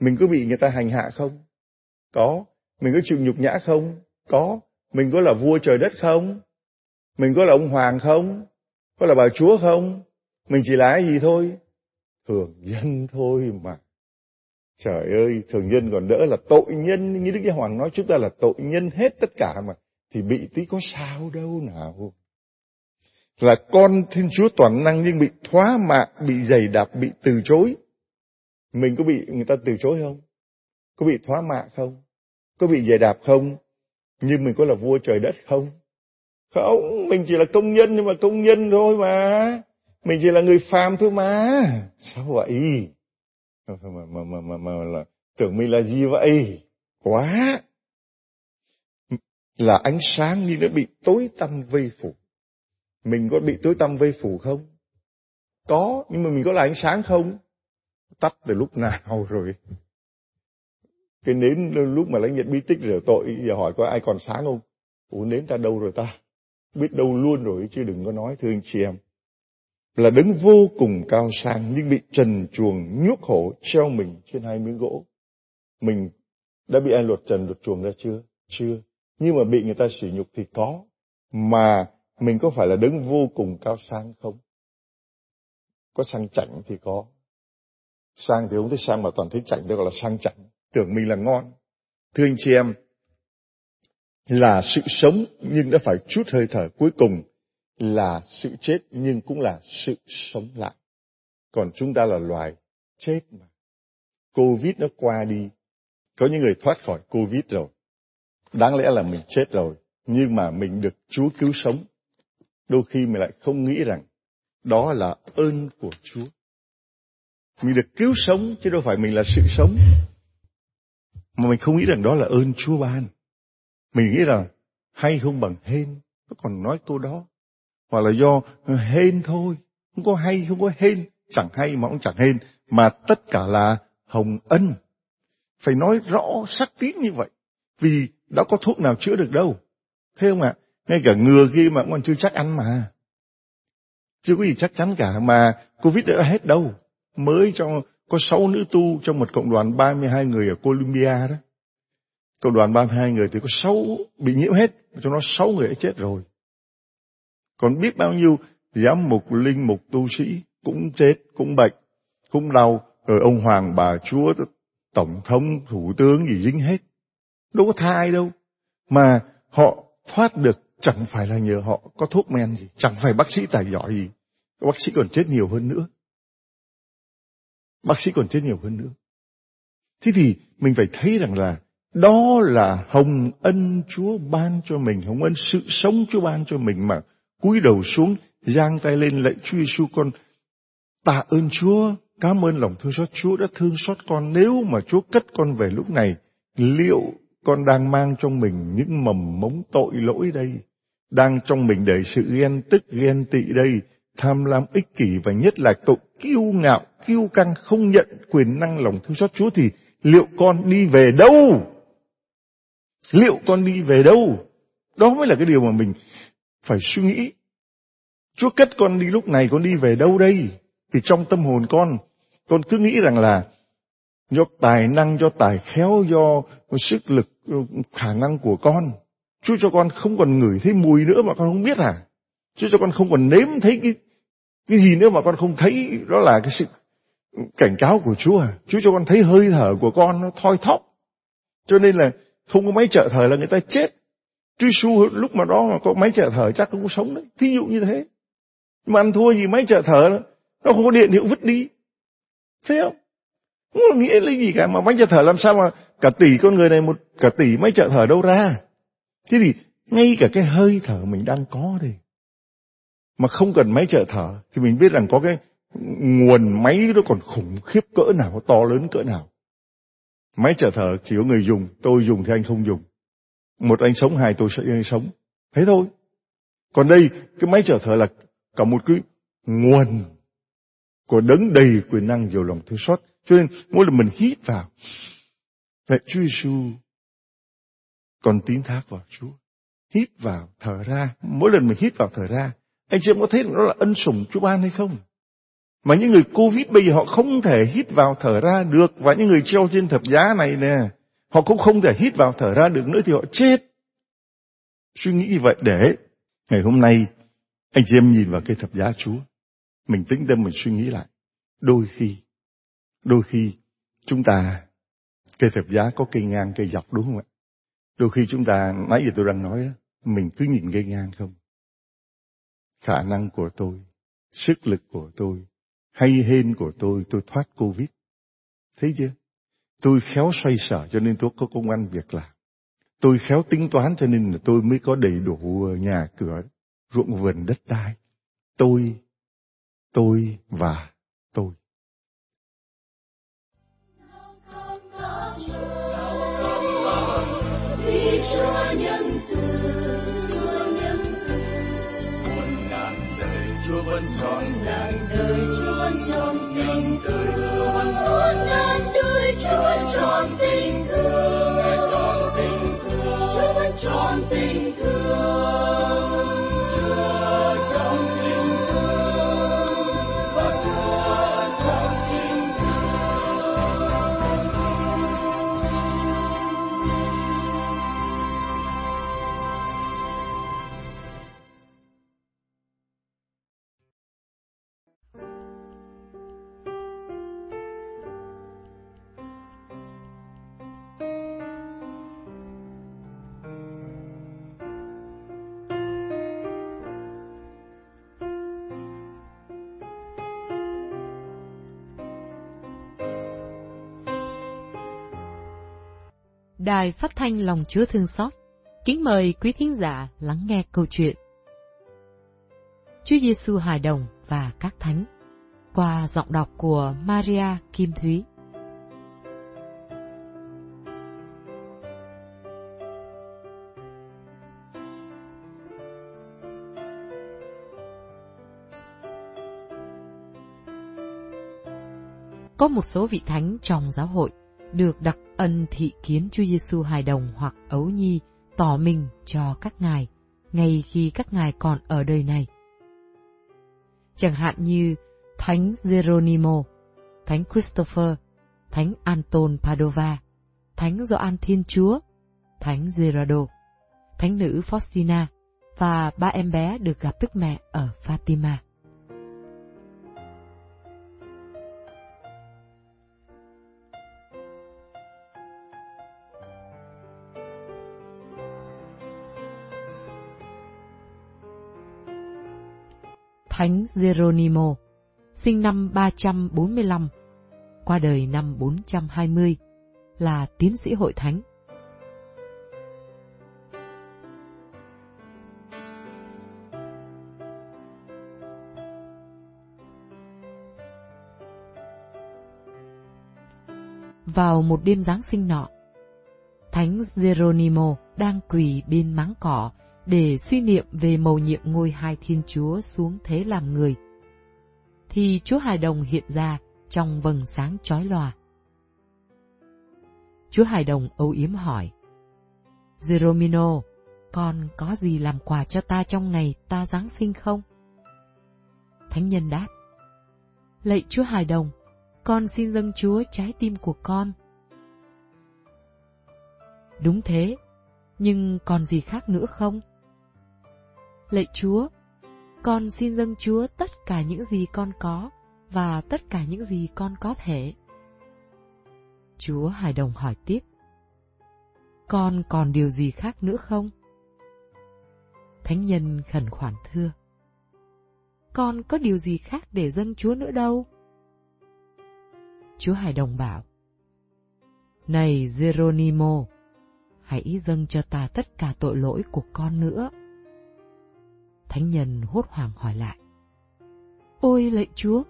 Mình có bị người ta hành hạ không? Có. Mình có chịu nhục nhã không? Có. Mình có là vua trời đất không? Mình có là ông hoàng không? Có là bà chúa không? Mình chỉ là cái gì thôi? Thường nhân thôi mà. Trời ơi, thường nhân còn đỡ là tội nhân. Như Đức Giáo Hoàng nói chúng ta là tội nhân hết tất cả mà. Thì bị tí có sao đâu nào. Là con Thiên Chúa toàn năng nhưng bị thoá mạ, bị giày đạp, bị từ chối. Mình có bị người ta từ chối không? Có bị thoá mạ không? Có bị giày đạp không? Nhưng mình có là vua trời đất không? Không, mình chỉ là công nhân nhưng mà công nhân thôi mà. Mình chỉ là người phàm thôi mà. Sao vậy? Mà, mà, mà, mà, mà, là, tưởng mình là gì vậy? Quá! Là ánh sáng nhưng đã bị tối tăm vây phủ. Mình có bị tối tăm vây phủ không? Có, nhưng mà mình có là ánh sáng không? Tắt từ lúc nào rồi? Cái nến lúc mà lãnh nhận bí tích rửa tội, giờ hỏi có ai còn sáng không? Ủa nến ta đâu rồi ta? Biết đâu luôn rồi chứ đừng có nói thương chị em. Là đứng vô cùng cao sang nhưng bị trần chuồng nhuốc hổ treo mình trên hai miếng gỗ. Mình đã bị ai luật trần luật chuồng ra chưa? Chưa. Nhưng mà bị người ta sỉ nhục thì có. Mà mình có phải là đứng vô cùng cao sang không? Có sang chảnh thì có. Sang thì không thấy sang mà toàn thấy chảnh, đó gọi là sang chảnh tưởng mình là ngon. Thưa anh chị em, là sự sống nhưng đã phải chút hơi thở cuối cùng là sự chết nhưng cũng là sự sống lại. Còn chúng ta là loài chết mà. Covid nó qua đi. Có những người thoát khỏi Covid rồi. Đáng lẽ là mình chết rồi. Nhưng mà mình được Chúa cứu sống. Đôi khi mình lại không nghĩ rằng đó là ơn của Chúa. mình được cứu sống chứ đâu phải mình là sự sống mà mình không nghĩ rằng đó là ơn Chúa ban mình nghĩ rằng hay không bằng hên, nó còn nói câu đó hoặc là do ờ, hên thôi. Không có hay, không có hên. Chẳng hay mà cũng chẳng hên. Mà tất cả là hồng ân. Phải nói rõ, sắc tín như vậy. Vì đã có thuốc nào chữa được đâu. Thế không ạ? Ngay cả ngừa kia mà còn chưa chắc ăn mà. Chưa có gì chắc chắn cả. Mà covid đã hết đâu. Mới cho, có sáu nữ tu trong một cộng đoàn 32 người ở Colombia đó. Cộng đoàn 32 người thì có sáu bị nhiễm hết. Trong đó sáu người đã chết rồi còn biết bao nhiêu giám mục linh mục tu sĩ cũng chết cũng bệnh. Cũng đau rồi ông hoàng bà chúa tổng thống thủ tướng gì dính hết. Đâu có tha ai đâu. Mà họ thoát được chẳng phải là nhờ họ có thuốc men gì chẳng phải bác sĩ tài giỏi gì. Bác sĩ còn chết nhiều hơn nữa. Bác sĩ còn chết nhiều hơn nữa. Thế thì mình phải thấy rằng là đó là hồng ân Chúa ban cho mình, hồng ân sự sống Chúa ban cho mình mà cúi đầu xuống, giang tay lên lạy Chúa Giêsu con tạ ơn Chúa, cảm ơn lòng thương xót Chúa đã thương xót con. Nếu mà Chúa cất con về lúc này, liệu con đang mang trong mình những mầm mống tội lỗi đây? Đang trong mình đầy sự ghen tức, ghen tị đây, tham lam ích kỷ và nhất là tội kiêu ngạo, kiêu căng không nhận quyền năng lòng thương xót Chúa thì liệu con đi về đâu? Liệu con đi về đâu? Đó mới là cái điều mà mình phải suy nghĩ. Chúa cất con đi lúc này con đi về đâu đây? Thì trong tâm hồn con, con cứ nghĩ rằng là do tài năng, do tài khéo, do sức lực, khả năng của con. Chúa cho con không còn ngửi thấy mùi nữa mà con không biết à? Chúa cho con không còn nếm thấy cái cái gì nữa mà con không thấy đó là cái sự cảnh cáo của Chúa à? Chúa cho con thấy hơi thở của con nó thoi thóp. Cho nên là không có máy trợ thở là người ta chết. Chúa Giêsu lúc mà đó mà có máy trợ thở chắc cũng sống đấy. Thí dụ như thế. Mà ăn thua gì máy trợ thở nó không có điện thì cũng vứt đi. Thấy không? Không có nghĩa lấy gì cả mà máy trợ thở làm sao mà cả tỷ con người này một cả tỷ máy trợ thở đâu ra. Thế thì ngay cả cái hơi thở mình đang có đây mà không cần máy trợ thở thì mình biết rằng có cái nguồn máy nó còn khủng khiếp cỡ nào, to lớn cỡ nào. Máy trợ thở chỉ có người dùng, tôi dùng thì anh không dùng. Một anh sống, hai tôi sẽ anh sống. Thế thôi. Còn đây, cái máy trở thở là cả một cái nguồn của đấng đầy quyền năng nhiều lòng thương xót. Cho nên mỗi lần mình hít vào, lại Chúa Giêsu còn tín thác vào Chúa. Hít vào, thở ra. Mỗi lần mình hít vào, thở ra. Anh chị em có thấy nó là ân sủng Chúa ban hay không? Mà những người Covid bây giờ họ không thể hít vào thở ra được. Và những người treo trên thập giá này nè, họ cũng không thể hít vào thở ra được nữa thì họ chết. Suy nghĩ như vậy để ngày hôm nay anh chị em nhìn vào cây thập giá Chúa. Mình tĩnh tâm mình suy nghĩ lại. Đôi khi, đôi khi chúng ta cây thập giá có cây ngang cây dọc đúng không ạ? Đôi khi chúng ta, nãy giờ tôi đang nói đó, mình cứ nhìn cây ngang không. Khả năng của tôi, sức lực của tôi, hay hên của tôi, tôi thoát Covid. Thấy chưa? Tôi khéo xoay sở cho nên tôi có công ăn việc làm. Tôi khéo tính toán cho nên là tôi mới có đầy đủ ờ, nhà cửa, ruộng vườn đất đai. Tôi, tôi và tôi. Chúa nhân Chúa vẫn trọn ngàn đời Chúa vẫn trọn tình thương. Muôn ngàn đời Chúa vẫn trọn tình thương. Chúa vẫn trọn tình thương. Đài phát thanh lòng Chúa thương xót. Kính mời quý thính giả lắng nghe câu chuyện. Chúa Giêsu hài đồng và các thánh. qua giọng đọc của Maria Kim Thúy. Có một số vị thánh trong giáo hội được đặc ân thị kiến Chúa Giêsu hài đồng hoặc ấu nhi tỏ mình cho các ngài ngay khi các ngài còn ở đời này. Chẳng hạn như Thánh Geronimo, Thánh Christopher, Thánh Anton Padova, Thánh Gioan Thiên Chúa, Thánh Gerardo, Thánh nữ Faustina và ba em bé được gặp Đức Mẹ ở Fatima. Thánh Geronimo, sinh năm 345, qua đời năm 420, là tiến sĩ hội thánh. Vào một đêm Giáng sinh nọ, Thánh Geronimo đang quỳ bên máng cỏ để suy niệm về mầu nhiệm ngôi hai thiên chúa xuống thế làm người, thì chúa hài đồng hiện ra trong vầng sáng chói lòa. Chúa hài đồng âu yếm hỏi, Jeromino, con có gì làm quà cho ta trong ngày ta Giáng sinh không? Thánh nhân đáp, Lạy Chúa hài đồng, con xin dâng Chúa trái tim của con. Đúng thế, nhưng còn gì khác nữa không? Lạy Chúa, con xin dâng Chúa tất cả những gì con có và tất cả những gì con có thể. Chúa hài đồng hỏi tiếp. Con còn điều gì khác nữa không? Thánh nhân khẩn khoản thưa. Con có điều gì khác để dâng Chúa nữa đâu? Chúa hài đồng bảo. Này Geronimo, hãy dâng cho ta tất cả tội lỗi của con nữa. Thánh nhân hốt hoảng hỏi lại. Ôi lạy Chúa,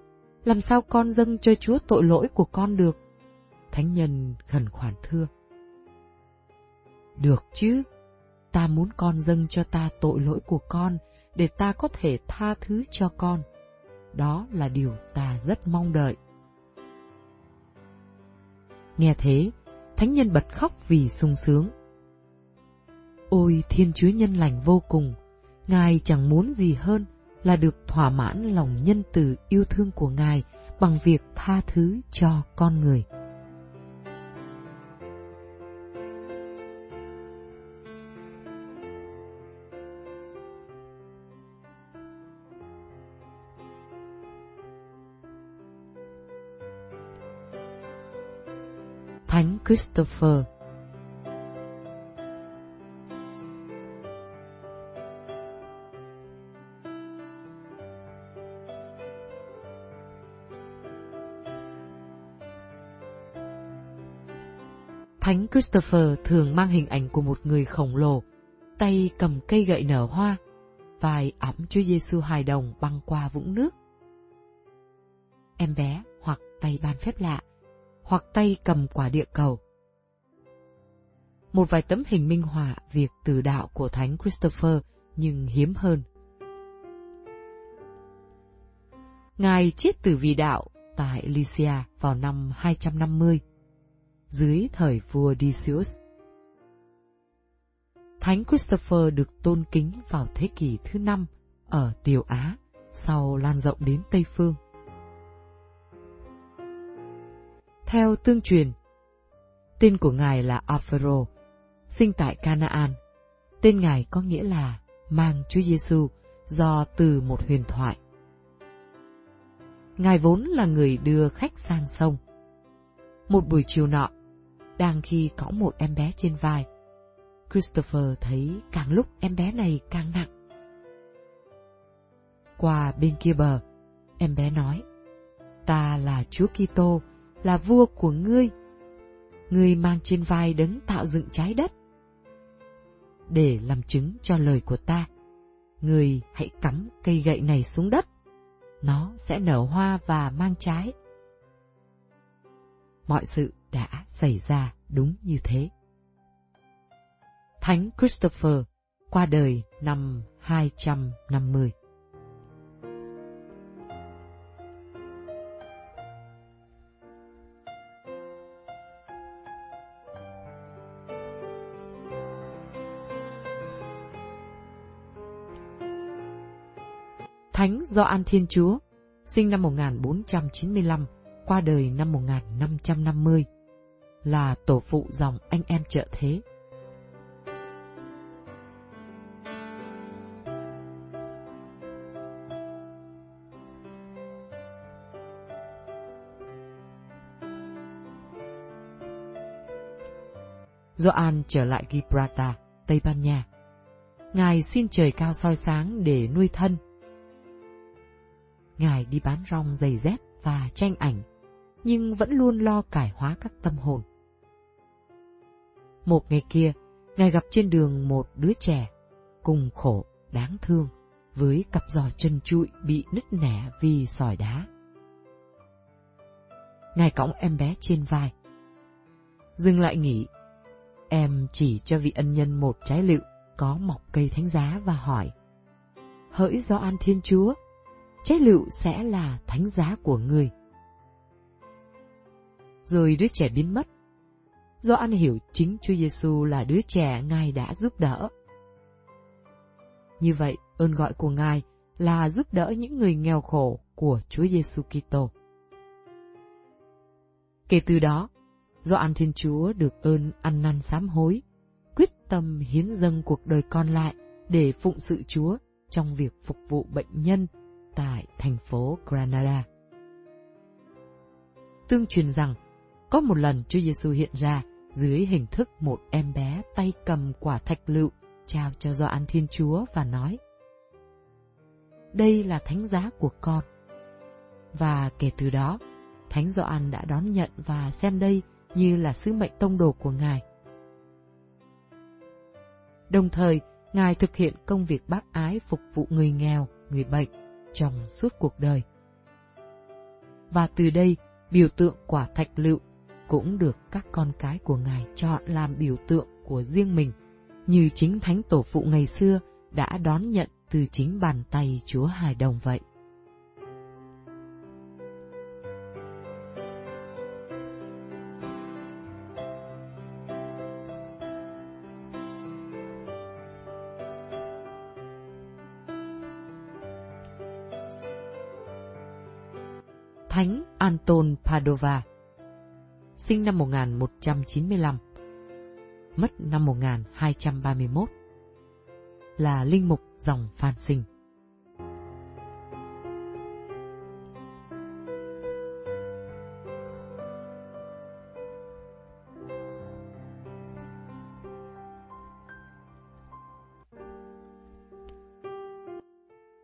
làm sao con dâng cho Chúa tội lỗi của con được? Thánh nhân khẩn khoản thưa. Được chứ, ta muốn con dâng cho ta tội lỗi của con để ta có thể tha thứ cho con. Đó là điều ta rất mong đợi. Nghe thế, thánh nhân bật khóc vì sung sướng. Ôi Thiên Chúa nhân lành vô cùng, Ngài chẳng muốn gì hơn là được thỏa mãn lòng nhân từ yêu thương của Ngài bằng việc tha thứ cho con người. Thánh Christopher Christopher thường mang hình ảnh của một người khổng lồ, tay cầm cây gậy nở hoa, vai ẵm Chúa Giêsu hài đồng băng qua vũng nước. Em bé hoặc tay ban phép lạ, hoặc tay cầm quả địa cầu. Một vài tấm hình minh họa việc từ đạo của Thánh Christopher nhưng hiếm hơn. Ngài chết từ vì đạo tại Lycia vào năm 250 dưới thời vua Decius. Thánh Christopher được tôn kính vào thế kỷ thứ năm ở Tiểu Á, sau lan rộng đến Tây Phương. Theo tương truyền, tên của ngài là Aphero, sinh tại Canaan. Tên ngài có nghĩa là mang Chúa Giêsu do từ một huyền thoại. Ngài vốn là người đưa khách sang sông. Một buổi chiều nọ, đang khi cõng một em bé trên vai. Christopher thấy càng lúc em bé này càng nặng. Qua bên kia bờ, em bé nói, Ta là Chúa Kitô, là vua của ngươi. Ngươi mang trên vai đấng tạo dựng trái đất. Để làm chứng cho lời của ta, ngươi hãy cắm cây gậy này xuống đất. nó sẽ nở hoa và mang trái. Mọi sự đã xảy ra đúng như thế. Thánh Christopher qua đời năm 250. Thánh Gioan Thiên Chúa, sinh năm 1495, qua đời năm 1550, là tổ phụ dòng anh em trợ thế. Gioan trở lại Gibraltar, Tây Ban Nha. Ngài xin trời cao soi sáng để nuôi thân Ngài đi bán rong giày dép và tranh ảnh, nhưng vẫn luôn lo cải hóa các tâm hồn. Một ngày kia, Ngài gặp trên đường một đứa trẻ, cùng khổ, đáng thương, với cặp giò chân trụi bị nứt nẻ vì sỏi đá. Ngài cõng em bé trên vai. Dừng lại nghỉ, em chỉ cho vị ân nhân một trái lựu có mọc cây thánh giá và hỏi. Hỡi do an thiên chúa, trái lựu sẽ là thánh giá của người. Rồi đứa trẻ biến mất. Do ăn hiểu chính Chúa Giêsu là đứa trẻ Ngài đã giúp đỡ. Như vậy, ơn gọi của Ngài là giúp đỡ những người nghèo khổ của Chúa Giêsu Kitô. Kể từ đó, do ăn Thiên Chúa được ơn ăn năn sám hối, quyết tâm hiến dâng cuộc đời còn lại để phụng sự Chúa trong việc phục vụ bệnh nhân tại thành phố Granada. Tương truyền rằng, có một lần Chúa Giêsu hiện ra dưới hình thức một em bé tay cầm quả thạch lựu trao cho Gioan Thiên Chúa và nói: Đây là thánh giá của con. Và kể từ đó, Thánh Gioan đã đón nhận và xem đây như là sứ mệnh tông đồ của Ngài. Đồng thời, Ngài thực hiện công việc bác ái phục vụ người nghèo, người bệnh trong suốt cuộc đời. Và từ đây, biểu tượng quả thạch lựu cũng được các con cái của Ngài chọn làm biểu tượng của riêng mình, như chính Thánh Tổ Phụ ngày xưa đã đón nhận từ chính bàn tay Chúa Hài Đồng vậy. Thánh Anton Padova, sinh năm 1195, mất năm 1231, là linh mục dòng Phan Sinh.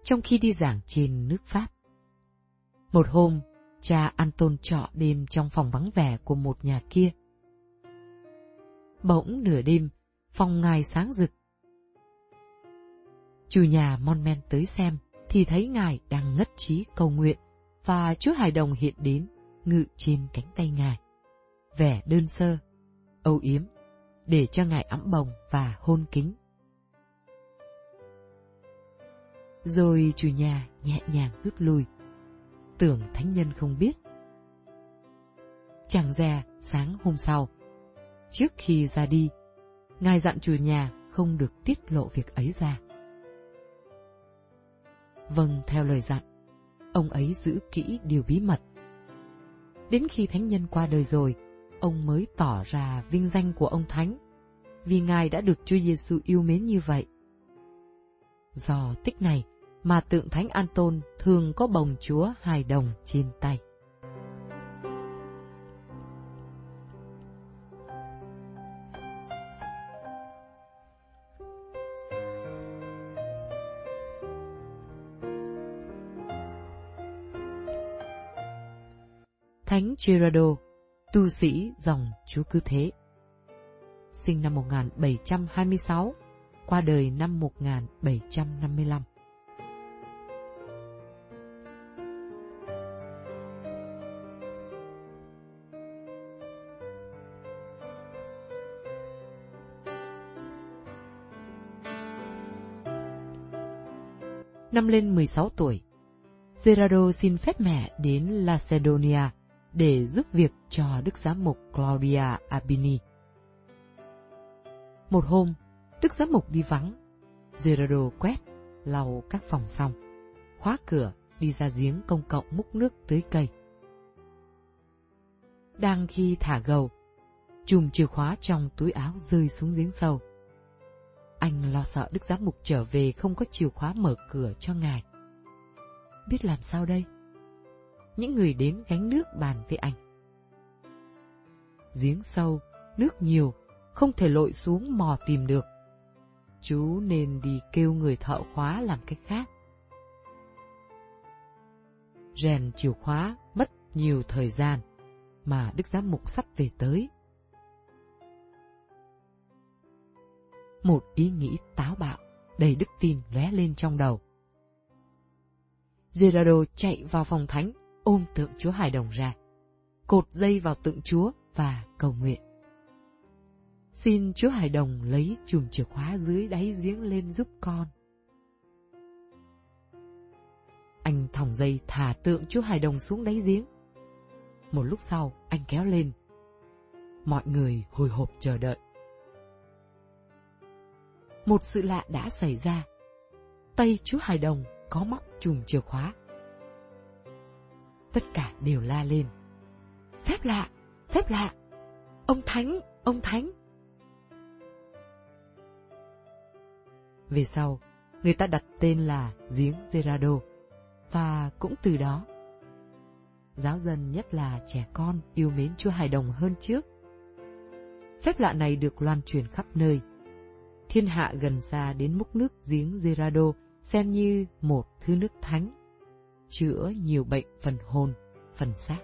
Trong khi đi giảng trên nước Pháp, một hôm cha Anton trọ đêm trong phòng vắng vẻ của một nhà kia. Bỗng nửa đêm, phòng ngài sáng rực. Chủ nhà mon men tới xem, thì thấy ngài đang ngất trí cầu nguyện, và Chúa Hải Đồng hiện đến, ngự trên cánh tay ngài. Vẻ đơn sơ, âu yếm, để cho ngài ấm bồng và hôn kính. Rồi chủ nhà nhẹ nhàng rút lui tưởng thánh nhân không biết. Chẳng ra, sáng hôm sau, trước khi ra đi, ngài dặn chủ nhà không được tiết lộ việc ấy ra. Vâng, theo lời dặn, ông ấy giữ kỹ điều bí mật. Đến khi thánh nhân qua đời rồi, ông mới tỏ ra vinh danh của ông thánh, vì ngài đã được Chúa Giêsu yêu mến như vậy. Do tích này, mà tượng thánh Anton thường có bồng chúa hài đồng trên tay. Thánh Gerardo, tu sĩ dòng Chúa Cứ Thế. Sinh năm 1726, qua đời năm 1755. Năm lên 16 tuổi, Gerardo xin phép mẹ đến Lacedonia để giúp việc cho Đức Giám mục Claudia Abini. Một hôm, Đức Giám mục đi vắng, Gerardo quét, lau các phòng xong, khóa cửa đi ra giếng công cộng múc nước tưới cây. Đang khi thả gầu, chùm chìa khóa trong túi áo rơi xuống giếng sâu. Anh lo sợ Đức Giám Mục trở về không có chìa khóa mở cửa cho ngài. Biết làm sao đây? Những người đến gánh nước bàn với anh. Giếng sâu, nước nhiều, không thể lội xuống mò tìm được. Chú nên đi kêu người thợ khóa làm cách khác. Rèn chìa khóa mất nhiều thời gian, mà Đức Giám Mục sắp về tới. Một ý nghĩ táo bạo, đầy đức tin lóe lên trong đầu. Gerardo chạy vào phòng thánh, ôm tượng chúa hài đồng ra, cột dây vào tượng chúa và cầu nguyện. Xin chúa hài đồng lấy chùm chìa khóa dưới đáy giếng lên giúp con. Anh thòng dây thả tượng chúa hài đồng xuống đáy giếng. Một lúc sau, anh kéo lên. Mọi người hồi hộp chờ đợi một sự lạ đã xảy ra. Tay chú Hải Đồng có móc chùm chìa khóa. Tất cả đều la lên. Phép lạ, phép lạ, ông Thánh, ông Thánh. Về sau, người ta đặt tên là giếng Gerardo, và cũng từ đó, giáo dân nhất là trẻ con yêu mến Chúa Hải Đồng hơn trước. Phép lạ này được loan truyền khắp nơi, thiên hạ gần xa đến múc nước giếng Gerardo xem như một thứ nước thánh, chữa nhiều bệnh phần hồn, phần xác.